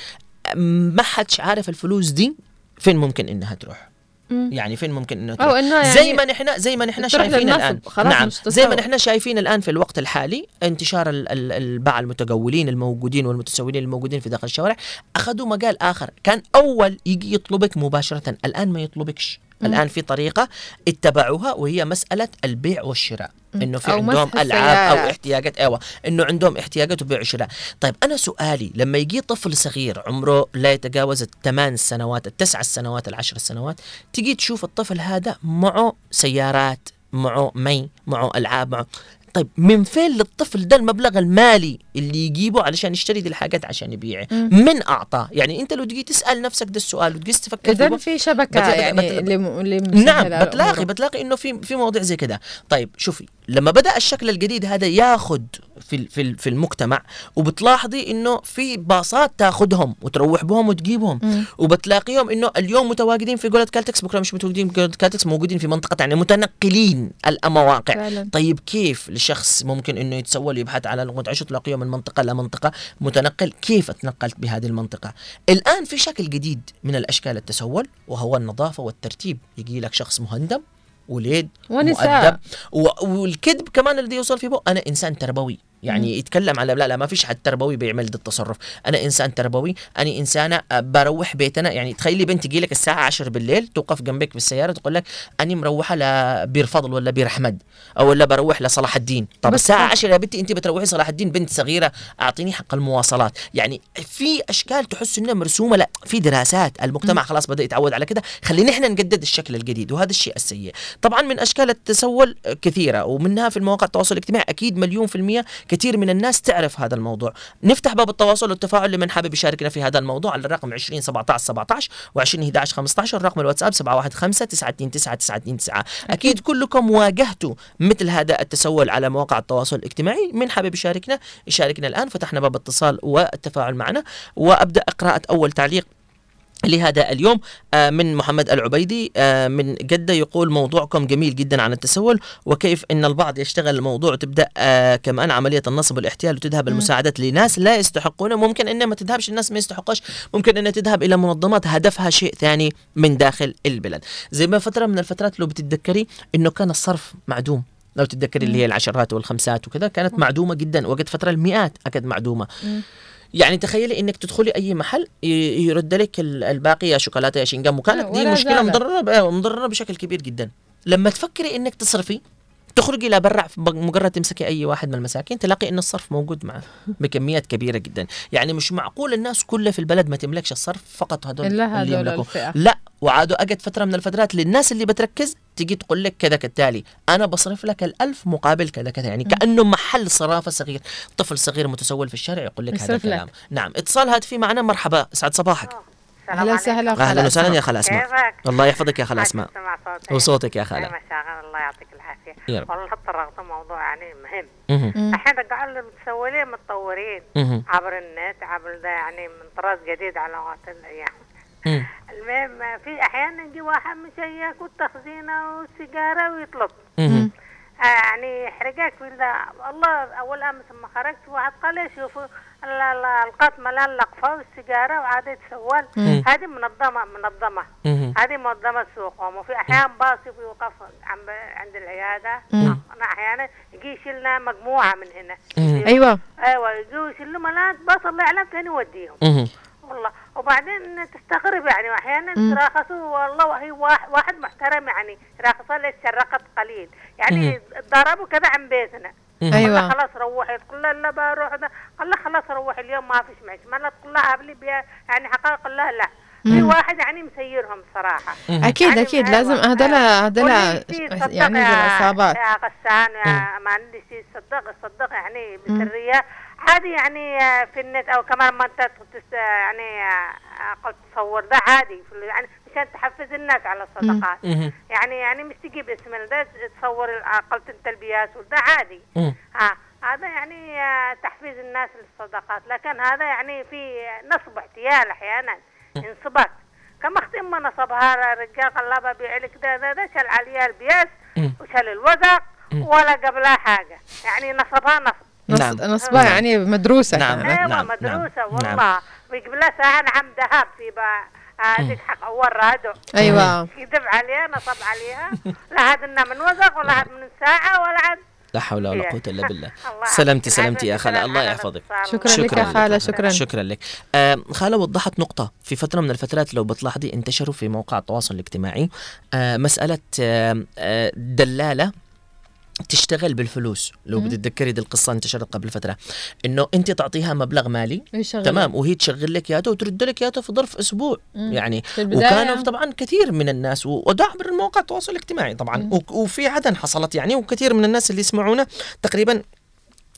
ما حدش عارف الفلوس دي فين ممكن إنها تروح. يعني فين ممكن انه تروح. إنه يعني زي ما نحن زي ما نحن شايفين الآن. نعم. زي ما. نحن شايفين الآن في الوقت الحالي انتشار ال- ال- الباعة المتجولين الموجودين والمتسولين الموجودين في داخل الشوارع أخذوا مجال آخر. كان أول يجي يطلبك مباشرة الآن ما يطلبكش. الآن في طريقة اتبعوها وهي مسألة البيع والشراء. إنه في عندهم ألعاب أو. احتياجات أيوه إنه عندهم احتياجات وبيع وشراء طيب أنا سؤالي لما يجي طفل صغير عمره لا يتجاوز الثمان سنوات التسع سنوات العشر سنوات تجي تشوف الطفل هذا معه سيارات معه مي معه ألعاب معه طيب من فين للطفل ده المبلغ المالي اللي يجيبه علشان يشتري دي الحاجات عشان يبيعها. من أعطاه يعني أنت لو تجي تسأل نفسك ده السؤال وتجي تفكر إذا في شبكة بتلاقي- يعني بتلاقي- نعم بتلاقي. بتلاقي إنه في في مواضيع زي كده طيب شوفي لما بدأ الشكل الجديد هذا ياخذ في في في المجتمع وبتلاحظي إنه في باصات تاخذهم وتروح بهم وتجيبهم مم. وبتلاقيهم إنه اليوم متواجدين في جولة كالتكس بكرة مش متواجدين في جولة كالتكس موجودين في منطقة يعني متنقلين المواقع فعلا. طيب كيف لشخص ممكن إنه يتسول يبحث على لغه عيش تلاقيه من منطقة لمنطقه متنقل. كيف اتنقلت بهذه المنطقة؟ الآن في شكل جديد من الأشكال التسول وهو النظافة والترتيب. يجي لك شخص مهندم وليد ونساء. مؤدب والكذب كمان الذي يوصل فيه بو. أنا إنسان تربوي. يعني. يتكلم على لا لا ما فيش حد تربوي بيعمل ده التصرف. أنا إنسان تربوي أنا إنسانة آه، بروح بيتنا. يعني تخيلي بنت تجي لك الساعة 10 بالليل توقف جنبك بالسيارة تقول لك أني مروحة لبير فضل ولا بير أحمد أو ولا بروح لصلاح الدين. طب بس الساعة طب- 10 يا بنتي أنت بتروحي صلاح الدين بنت صغيرة أعطيني حق المواصلات. يعني في أشكال تحس إنها مرسومة لا في دراسات المجتمع خلاص بدأ يتعود على كده. خلينا إحنا نجدد الشكل الجديد وهذا الشيء السيء. طبعا من أشكال التسول كثيرة ومنها في المواقع التواصل الاجتماعي أكيد مليون في المية كثير من الناس تعرف هذا الموضوع. نفتح باب التواصل والتفاعل لمن حابب يشاركنا في هذا الموضوع على الرقم 20 17 17 و20 11 15 رقم الواتساب 715 929 929 أكيد. كلكم واجهتوا مثل هذا التسول على مواقع التواصل الاجتماعي. من حابب يشاركنا؟ يشاركنا الآن. فتحنا باب الاتصال والتفاعل معنا. وأبدأ قراءه أول تعليق. لهذا اليوم آه، من محمد العبيدي آه، من جدة يقول موضوعكم جميل جدا عن التسول وكيف إن البعض يشتغل الموضوع تبدا آه، كمان عملية النصب والاحتيال وتذهب المساعدات لناس لا يستحقون. ممكن انها ما تذهبش الناس ما يستحقوش. ممكن انها تذهب إلى منظمات هدفها شيء ثاني من داخل البلد. زي ما فترة من الفترات لو بتتذكري إنه كان الصرف معدوم. لو تتذكري اللي هي العشرات والخمسات وكذا كانت معدومة جدا. وقت فترة المئات أكد معدومة. يعني تخيلي إنك تدخلي أي محل يرد لك ال- الباقي يا شوكولاتة يا شنجام وكانت آه، دي مشكلة. مضرره مضرره بشكل كبير جدا لما تفكري إنك تصرفي تخرجي لبرا مجرد تمسكي أي واحد من المساكين تلاقي إن الصرف موجود معه بكميات كبيرة جدا. يعني مش معقول الناس كلها في البلد ما تملكش الصرف فقط هدول اللي هدول يملكوا. لا وعادوا اجت فترة من الفترات للناس اللي بتركز تجي تقول لك كذا كالتالي أنا بصرف لك الألف مقابل كذا كذا يعني كأنه محل صرافة صغير. طفل صغير متسول في الشارع يقول لك هذا يصرف لك. الكلام نعم اتصال هاتفي معنا مرحبا سعد صباحك. أهلا وسهلا أهلا وسهلا يا خال أسماء. كيفك؟ الله يحفظك يا خال ما اسماء وصوتك يا مشاغل الله يعطيك العافية. والله طرقت موضوع يعني مهم. الحين رجعوا المتسولين متطورين. عبر النت عبر ده يعني من طراز جديد على وقت الأيام مم. المهم في أحيانا يجي واحد مشيك والتخزينة والسيجارة ويطلب. يعني حرقاك في ال- والله أول أمس لما خرجت واحد قال لي شوفوا ال- ال- القط ملان لقفه والسيجارة وعاد يتسول. هذه منظمه منظمة. هذه منظمة سوقهم وفي أحيان باص يوقف عند عند العيادة. أنا أحيانا يجي يشيلنا مجموعة من هنا. أيوة. أيوه يجوا يشيلوا ملان باص الله يعلم فين يوديهم. والله وبعدين تستغرب يعني وأحيانا مم. يتراخصوا والله وهي واحد, محترم يعني راخصه لك شرقت قليل. يعني. ضربوا كذا عن بيتنا. أيوة. خلاص روحي. تقول لها لا بروح قال لها خلاص روحي اليوم ما فيش معك ما تقول لها بيها يعني حقائق. قال لها لا. في. واحد يعني مسيرهم صراحة. أكيد يعني أكيد لازم واللي يصير صدق يعني العصابات يا غسان يا ما عندي شيء. صدق صدق يعني بسرية. عادي يعني آه، في النت أو كمان ما أنت تس- يعني آه، قلت تصور. ده عادي. يعني مشان تحفز الناس على الصدقات. يعني يعني مش تجيب اسم ده تصور أنت البياس وده عادي. ها هذا يعني آه، تحفيز الناس للصدقات لكن هذا يعني في نصب احتيال أحيانا انصبت كما أختي ما نصبها رجال قلابه بيعلك ده ده ده شال عليها البياس وشال الوزق ولا قبلها حاجة. يعني نصبها نصب. نص- نعم. نصبها يعني مدروسة. نعم. كانت. أيوه نعم، مدروسة نعم، والله. ويقبل لها ساعه نعم ذهب في با هذيك حق اول رادو. أيوة. يكذب عليها نصب عليها. لا هذا من وزق ولا هذا من ساعة ولا عاد. لا حول ولا إيه. قوة إلا بالله. الله سلامتي. سلامتي يا خالة. الله يحفظك. شكرا لك يا خالة، شكرا. شكرا لك. آه خالة وضحت نقطة. في فترة من الفترات لو بتلاحظي انتشروا في مواقع التواصل الاجتماعي آه مسألة آه آه دلالة تشتغل بالفلوس لو مم. بتتذكري دي القصة انتشرت قبل فترة إنه أنت تعطيها مبلغ مالي يشغل. تمام وهي تشغل لك اياته وترد لك اياته في ظرف أسبوع مم. يعني وكانوا طبعا كثير من الناس و- وده عبر مواقع التواصل الاجتماعي طبعا و- وفي عدن حصلت يعني وكثير من الناس اللي يسمعونا تقريبا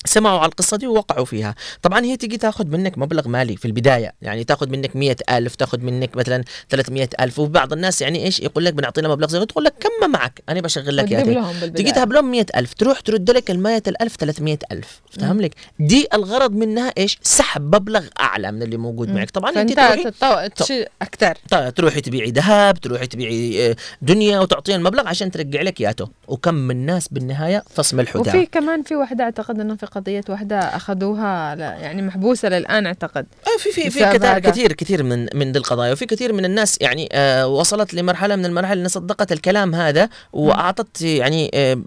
سمعوا على القصة دي ووقعوا فيها. طبعا هي تيجي تاخذ منك مبلغ مالي في البداية يعني تاخذ منك مية ألف تاخذ منك مثلا 300 ألف وبعض الناس يعني إيش يقول لك بنعطينا مبلغ زي تقول لك كم ما معك أنا بشغل لك بالبداية. تيجي تهب لهم 100 ألف تروح ترد لك المية الألف 300 ألف فاهم لك؟ دي الغرض منها إيش؟ سحب مبلغ أعلى من اللي موجود مم. معك. طبعا أنت تروحي أكثر تروحي تبيعي ذهب تروحي تبيعي آه، دنيا وتعطيها المبلغ عشان ترجع لك اياته وكم من ناس بالنهاية فصم وفي الحدى كمان في واحدة أعتقد انه في قضية واحدة أخذوها يعني محبوسة للآن أعتقد. في في في بسبب كثير. كثير من من دي القضايا وفي كثير من الناس يعني آه وصلت لمرحلة من المراحل انها صدقت الكلام هذا وأعطت يعني آه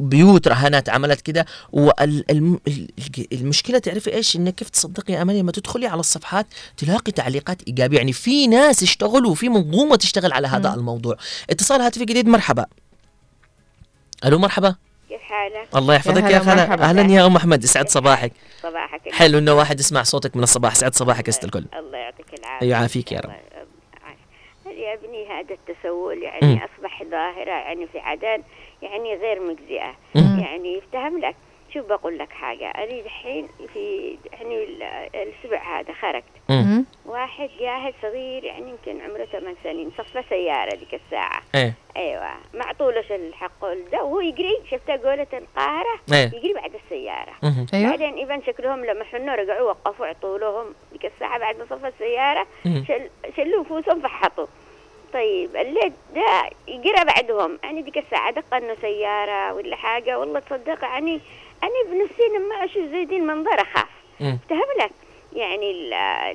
بيوت رهانات عملت كده. والمشكلة تعرفي إيش؟ إنك كيف تصدقي يا اماني لما تدخلي على الصفحات تلاقي تعليقات إيجابية. يعني في ناس اشتغلوا وفي منظومة تشتغل على هذا الموضوع. اتصال هاتفي جديد مرحبا. ألو مرحبا. كيف حالك؟ الله يحفظك يا, هلا، خالة. أهلا يا أم أحمد يسعد صباحك صباحك حلو إنه واحد يسمع صوتك من الصباح سعد صباحك يا ست الكل الله يعطيك العافية يعافيك يا رب يا ابني هذا التسول. يعني أصبح ظاهرة يعني في عدن يعني غير مجزئة. يعني يفتهم لك شوف بقول لك حاجة. أنا الحين في يعني ال- الأسبوع هذا خرجت. واحد جاهل صغير يعني يمكن عمره ثمان سنين صفى سيارة ذيك الساعة. إيه. أيوه. معطولش الحق ده. وهو يجري شفتها قولة القاهرة؟ إيه. يجري بعد السيارة. أيوة. بعدين ايفن شكلهم لما حنوا رجعوا وقفوا عطوا لهم ذيك الساعة بعد ما صفى السيارة. شل شلوا نفوسهم فحطوا. طيب الليل ده يجرى بعدهم. يعني ذيك الساعة دق إنه سيارة ولا حاجة. والله تصدق يعني أنا بنفسي لما أشوف زي دي المنظر أخاف افتهم لك. يعني ال-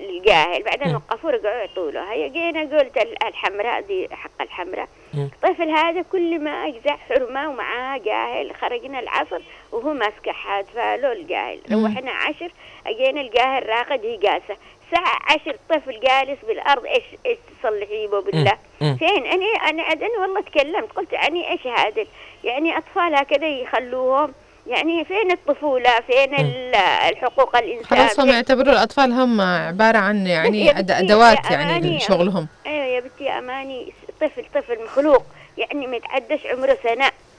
الجاهل بعدين وقفوا رجعوا يعطوا له هي جينا قلت ال- الحمراء دي حق الحمراء. الطفل هذا كل ما أجزع حرمة ومعاه جاهل. خرجنا العصر وهو ماسك حاد فلو الجاهل. روحنا عشر أجينا الجاهل راقد هي جالسة. ساعة عشر طفل جالس بالأرض. إيش إيش تصلحي به بالله. فين؟ أنا عاد أنا والله تكلمت. قلت يعني إيش هذا يعني أطفال هكذا يخلوهم. يعني فين الطفولة؟ فين ال- الحقوق الإنسان؟ خلاص هم يعتبروا الأطفال هم عبارة عن يعني أدوات يعني أماني، لشغلهم أيوه يا بنتي يا أماني. طفل طفل مخلوق. يعني ما يتعدش عمره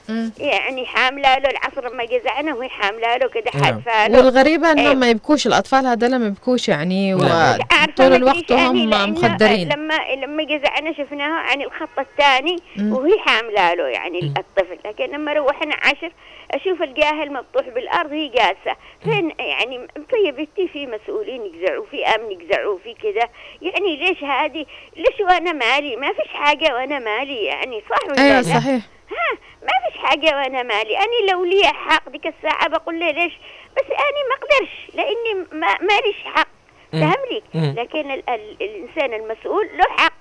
سنه يعني حامله له العصر لما جزعنا وهي حامله له كده نعم. حادفه له. والغريبة انهم أيوة. ما يبكوش الأطفال هذول ما يبكوش يعني وطول ما الوقت يعني وهم لأنه مخدرين لما لما جزعنا شفناها عن الخط الثاني مم. وهي حامله له يعني الطفل. لكن لما روحنا عشر أشوف الجاهل مطوح بالأرض هي جالسة. فين يعني طيب إنتي في مسؤولين يجزعوا في أمن يجزعوا في كذا يعني ليش هذه؟ ليش وأنا مالي؟ ما فيش حاجة وأنا مالي يعني صح ولا أيوه لا؟ صحيح. ها ما فيش حاجة وأنا مالي أنا لو لي حق ديك الساعة بقول له ليش بس أنا ما أقدرش لأني ما ماليش حق. فهم. لكن ال ال الإنسان المسؤول له حق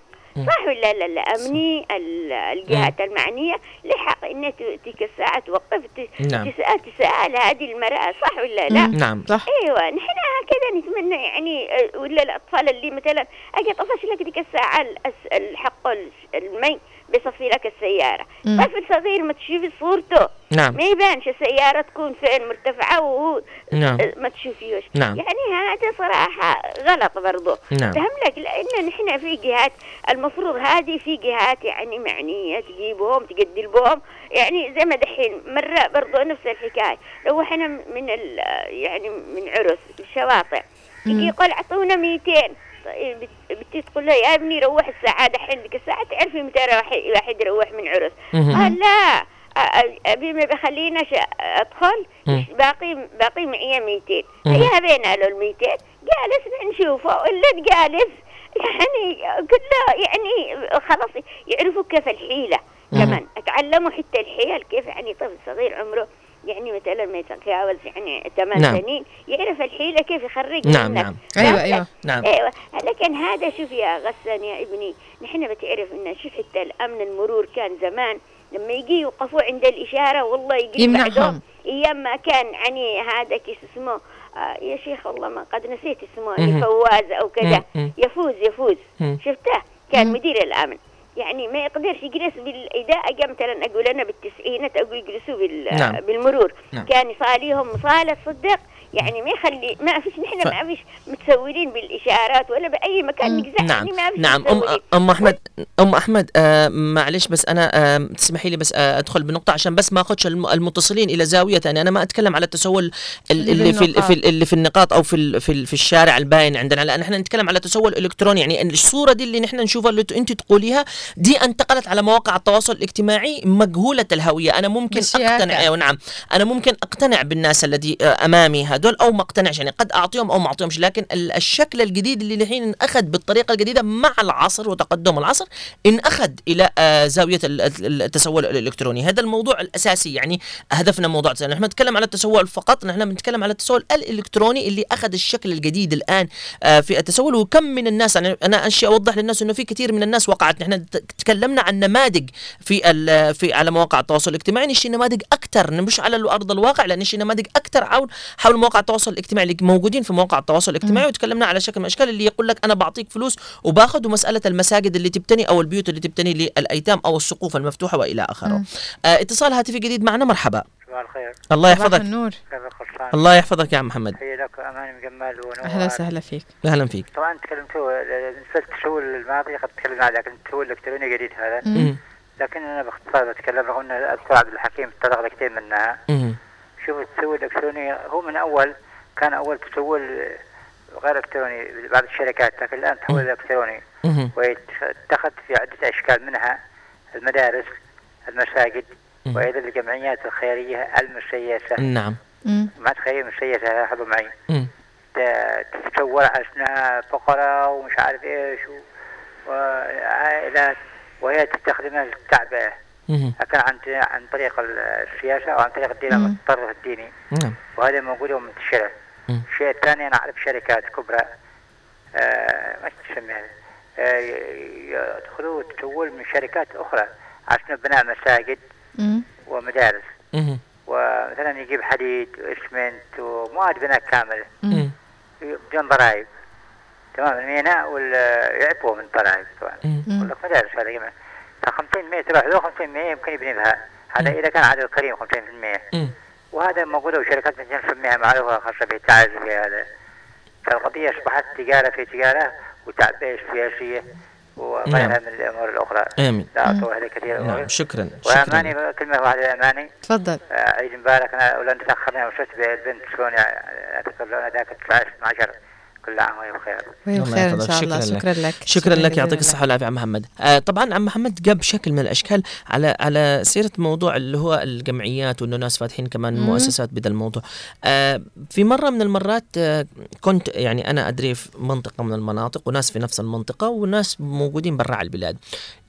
صح ولا لا لا أمني ال- الجهات المعنية له حق إنها ت- ديك الساعة توقف نعم. تسأل تسأل هذه المرأة صح ولا لا. نعم. صح. أيوه نحن هكذا نتمنى يعني ولا الأطفال اللي مثلا أجي طفش لك ديك الساعة الحق المي بيصفي لك السيارة مم. طفل صغير ما تشوفي صورته نعم. ما يبانش السيارة تكون فين مرتفعة وهو نعم. ما تشوفيوش نعم. يعني هذا صراحة غلط برضه نعم. فهم لك لأن نحن في جهات المفروض هذه في جهات يعني معنية تجيبهم تقدر بهم يعني زي ما دحين مرة برضه نفس الحكاية لو إحنا من ال يعني من عرس الشواطئ يجي يقول أعطونا 200 طيب بت- بنتي تقول له يا ابني روح الساعة دحين ديك الساعة تعرفي متى واحد واحد يروح من عرس. قال لا أبي ما بخليناش أدخل. باقي باقي معي 200 مهم. هيا بينا له ال 200 جالس نشوفه إلا جالس يعني كله يعني خلاص يعرفوا كيف الحيلة مهم. كمان أتعلموا حتى الحيل كيف يعني طفل صغير عمره يعني مثلا ما يتجاوز يعني ثمان نعم. سنين يعرف الحيلة كيف يخرج نعم، منك نعم. أيوة، فهمت؟ أيوة. نعم. أيوه لكن هذا شوف يا غسان يا ابني نحن بتعرف إن شوف حتى الأمن المرور كان زمان لما يجي يوقفوا عند الإشارة والله يجي يمنعهم. أيام ما كان يعني هذا كيس اسمه آه يا شيخ والله ما قد نسيت اسمه. فواز أو كذا. يفوز يفوز. شفته كان مدير الأمن يعني ما يقدرش يجلس بالاذاعه جا مثلا أقول أنا بالتسعينات أقول يجلسوا بال نعم. بالمرور نعم. كان يصاليهم صاله تصدق يعني ما يخلي ما فيش نحن ف- ما فيش متسولين بالإشارات ولا بأي مكان نقزع نعم يعني ما فيش نعم. ام. أم احمد أم أحمد آه معلش بس أنا آه تسمحي لي بس آه أدخل بنقطة عشان بس ما أخدش الم- المتصلين إلى زاوية ثانية. أنا ما أتكلم على التسول ال- اللي اللي في. في ال- اللي في النقاط أو في في في الشارع الباين عندنا. لا نحن نتكلم على تسول إلكتروني. يعني الصورة دي اللي نحن نشوفها اللي أنت تقوليها دي انتقلت على مواقع التواصل الاجتماعي مجهوله الهوية. أنا ممكن. اقتنع أيوه نعم. أنا ممكن أقتنع بالناس الذي آه، أمامي هذول أو ما اقتنعش. يعني قد أعطيهم أو ما أعطيهمش. لكن ال- الشكل الجديد اللي الحين انأخذ بالطريقة الجديدة مع العصر وتقدم العصر انأخذ إلى آه، زاوية ال- ال- التسول الإلكتروني. هذا الموضوع الأساسي. يعني هدفنا موضوع نحن نتكلم على التسول فقط. نحن بنتكلم على التسول الإلكتروني اللي أخذ الشكل الجديد الآن آه، في التسول وكم من الناس أنا أنا أشي أوضح للناس إنه في كثير من الناس وقعت. نحن تكلمنا عن نماذج في في على مواقع التواصل الاجتماعي. نشي نماذج أكثر مش على ارض الواقع لأن نشي نماذج أكثر حول حول مواقع التواصل الاجتماعي اللي موجودين في مواقع التواصل الاجتماعي وتكلمنا على شكل من الأشكال اللي يقول لك أنا بعطيك فلوس وباخذ ومسألة المساجد اللي تبتني أو البيوت اللي تبتني للأيتام أو السقوف المفتوحة وإلى آخره. آه اتصال هاتفي جديد معنا مرحبا. صباح الخير. الله يحفظك. النور. الله يحفظك يا عم محمد. حيا لك اماني مجمل ونور. أهلا وسهلا فيك. أهلا فيك. طبعا تكلمتوا نسبة التسول الماضي قد تكلمنا عليه لكن التسول الالكتروني جديد هذا؟ مم. لكن أنا باختصار بتكلم رغم ان الدكتور عبد الحكيم تطرق كثير منها. مم. شوف التسول الالكتروني هو من أول كان أول تسول غير إلكتروني بعض الشركات لكن الآن تحول إلكتروني. مم. ويتخذ في عدة أشكال منها المدارس المساجد وأيضا الجمعيات الخيرية المسيسه نعم. ما تخيل مسيسه لاحظوا معي. تتصور على اسمها فقراء ومش عارف إيش وعائلات وهي تستخدمها للتعبئه. لكن عن عن طريق السياسة أو عن طريق الدين. التطرف الديني. نعم. وهذا موجوده ومنتشره. الشيء الثاني أنا اعرف شركات كبرى. آه ما تسميها آه يدخلوا تسول من شركات أخرى. عشان بناء مساجد ومدارس. ومثلا يجيب حديد وإسمنت ومواد بناء كامله. بدون ضرائب. تمام. الميناء وال يعفوا من ضرائب. طبعا. يقول لك مدارس هذا 50% تروح له 50% يمكن يبني لها هذا إذا كان عدد كريم 50% مم. وهذا موجوده وشركات مثل نسميها معروفة خاصة بالتعز في هذا. فالقضية أصبحت تجارة في تجارة وتعبئه سياسيه وغيرها نعم. من الأمور الأخرى. آمين. لا اطول هذا كثير. نعم. شكرا شكرا. وأماني كلمة واحدة أماني. تفضل. آه، عيد مبارك. أنا ولن تاخرنا وشفت بالبنت شلون اذكر لون ذاك 19 12 كل عام وهي بخير وهي الله بخير إن. شاء الله. شكرا لك. شكرا لك. يعطيك الصحة والعافية عم محمد آه طبعا عم محمد جاب شكل من الأشكال على على سيرة موضوع اللي هو الجمعيات وانه ناس فاتحين كمان مم. مؤسسات بهذا الموضوع. آه في مرة من المرات آه كنت يعني أنا أدري في منطقة من المناطق وناس في نفس المنطقة وناس موجودين برا على البلاد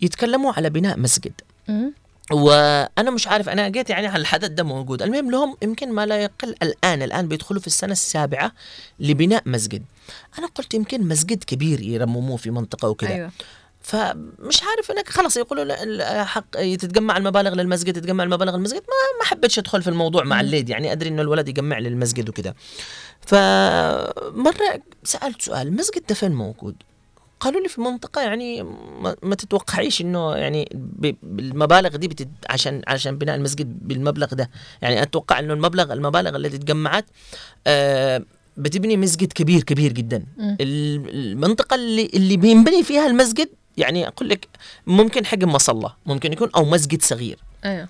يتكلموا على بناء مسجد. مم. وأنا مش عارف أنا لقيت يعني على الحدث ده موجود. المهم لهم يمكن ما لا يقل الآن الآن بيدخلوا في السنة السابعة لبناء مسجد. أنا قلت يمكن مسجد كبير يرمموه في منطقة وكذا أيوه. فمش عارف انك خلاص يقولوا حق تتجمع المبالغ للمسجد تتجمع المبالغ للمسجد. ما ما حبيتش أدخل في الموضوع مع الليد يعني أدري إنه الولد يجمع للمسجد وكذا فمرة سألت سؤال المسجد ده فين موجود؟ قالوا لي في منطقة يعني ما, ما تتوقعيش إنه يعني بالمبالغ دي بتد عشان عشان بناء المسجد بالمبلغ ده. يعني أتوقع إنه المبلغ المبالغ التي تجمعت آه بتبني مسجد كبير كبير جدا. مم. ال- المنطقة اللي اللي بينبني فيها المسجد يعني أقول لك ممكن حجم مصلى ممكن يكون أو مسجد صغير. أيوه.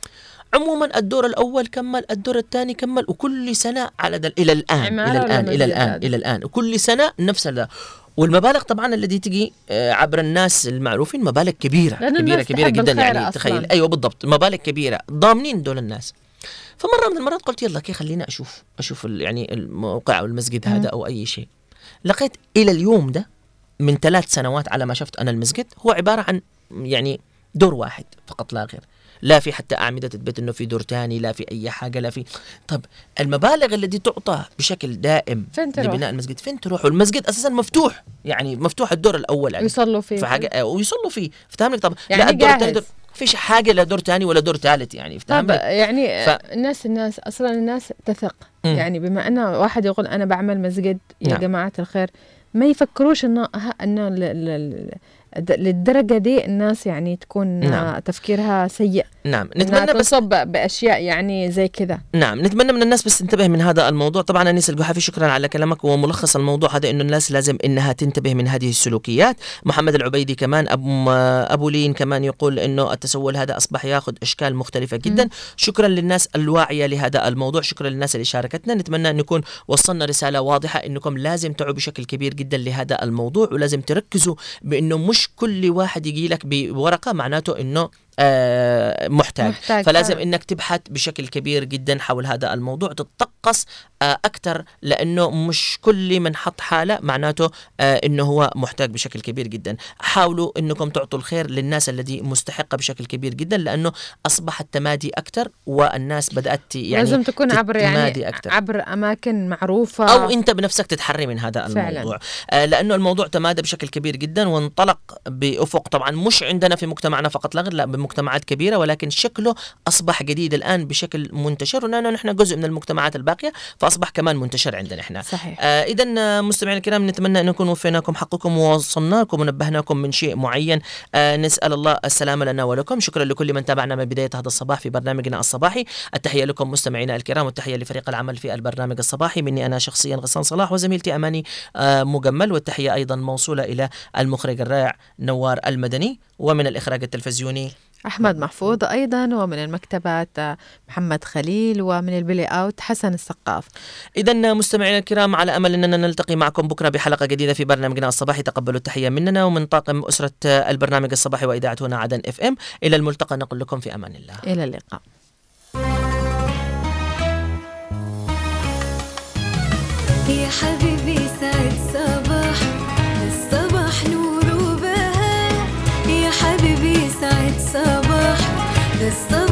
عموما الدور الأول كمل الدور الثاني كمل وكل سنة على دل... إلى الآن إلى الآن إلى الآن؟ إلى الآن. وكل سنة نفس هذا والمبالغ طبعا التي تجي آه، عبر الناس المعروفين مبالغ كبيرة لأن كبيرة الناس كبيرة جدا يعني أصلاً. تخيل. أيوه بالضبط. مبالغ كبيرة. ضامنين دول الناس. فمرة من المرات قلت يلا كي خليني أشوف أشوف يعني الموقع أو المسجد هذا أو أي شيء. لقيت إلى اليوم ده من ثلاث سنوات على ما شفت أنا المسجد هو عبارة عن يعني دور واحد فقط لا غير. لا في حتى أعمدة تثبت أنه في دور تاني لا في أي حاجة لا في طب المبالغ التي تعطى بشكل دائم فين تروح؟ لبناء المسجد فين تروح والمسجد أساسا مفتوح يعني مفتوح الدور الأول يعني يصلوا فيه في حاجة آه، ويصلوا فيه فاهمني طب يعني لا الدور جاهز. الثاني فيش حاجة لا دور تاني ولا دور ثالث يعني طب يعني ف- الناس الناس أصلا الناس تثق مم. يعني بما أن واحد يقول أنا بعمل مسجد يا نعم. جماعة الخير ما يفكروش إنه إنه ل- ل- ل- للدرجة دي الناس يعني تكون نعم. تفكيرها سيء. نعم. نتمنى بس تصب بأشياء يعني زي كذا. نعم. نتمنى من الناس بس تنتبه من هذا الموضوع. طبعا أنيس القحافي شكرا على كلامك. وملخص الموضوع هذا إنه الناس لازم إنها تنتبه من هذه السلوكيات. محمد العبيدي كمان ابو أبو لين كمان يقول إنه التسول هذا أصبح ياخذ إشكال مختلفة جدا. مم. شكرا للناس الواعية لهذا الموضوع. شكرا للناس اللي شاركتنا. نتمنى أن نكون وصلنا رسالة واضحة إنكم لازم تعوا بشكل كبير جدا لهذا الموضوع. ولازم تركزوا بإنه مش كل واحد يجي لك بورقة معناته إنه آه محتاج, محتاج فلازم فعلا. إنك تبحث بشكل كبير جدا حول هذا الموضوع تتطقس آه أكثر لأنه مش كل من حط حالة معناته آه إنه هو محتاج بشكل كبير جدا حاولوا إنكم تعطوا الخير للناس الذي مستحقة بشكل كبير جدا لأنه اصبح التمادي أكثر والناس بدأت يعني لازم تكون عبر يعني أكتر. عبر أماكن معروفة أو أنت بنفسك تتحري من هذا فعلاً. الموضوع آه لأنه الموضوع تمادى بشكل كبير جدا وانطلق بأفق طبعا مش عندنا في مجتمعنا فقط لا بمجتمعات كبيرة ولكن شكله أصبح جديد الآن بشكل منتشر ولأنه نحن جزء من المجتمعات الباقية فأصبح كمان منتشر عندنا إحنا. صحيح. آه اذا مستمعينا الكرام نتمنى أن نكون وفيناكم حقكم ووصلناكم ونبهناكم من شيء معين. آه نسأل الله السلامة لنا ولكم. شكرا لكل من تابعنا من بداية هذا الصباح في برنامجنا الصباحي. التحية لكم مستمعينا الكرام والتحية لفريق العمل في البرنامج الصباحي. مني أنا شخصيا غسان صلاح وزميلتي أماني آه مجمل والتحية أيضا موصولة إلى المخرج الرائع نوار المدني. ومن الإخراج التلفزيوني أحمد محفوظ أيضا ومن المكتبات محمد خليل ومن ال playout حسن السقاف. إذا مستمعينا الكرام على أمل أننا نلتقي معكم بكرة بحلقة جديدة في برنامجنا الصباحي تقبلوا التحية مننا ومن طاقم أسرة البرنامج الصباحي وإذاعة هنا عدن FM. إلى الملتقى نقول لكم في أمان الله. إلى اللقاء. يا حبيبي the sun.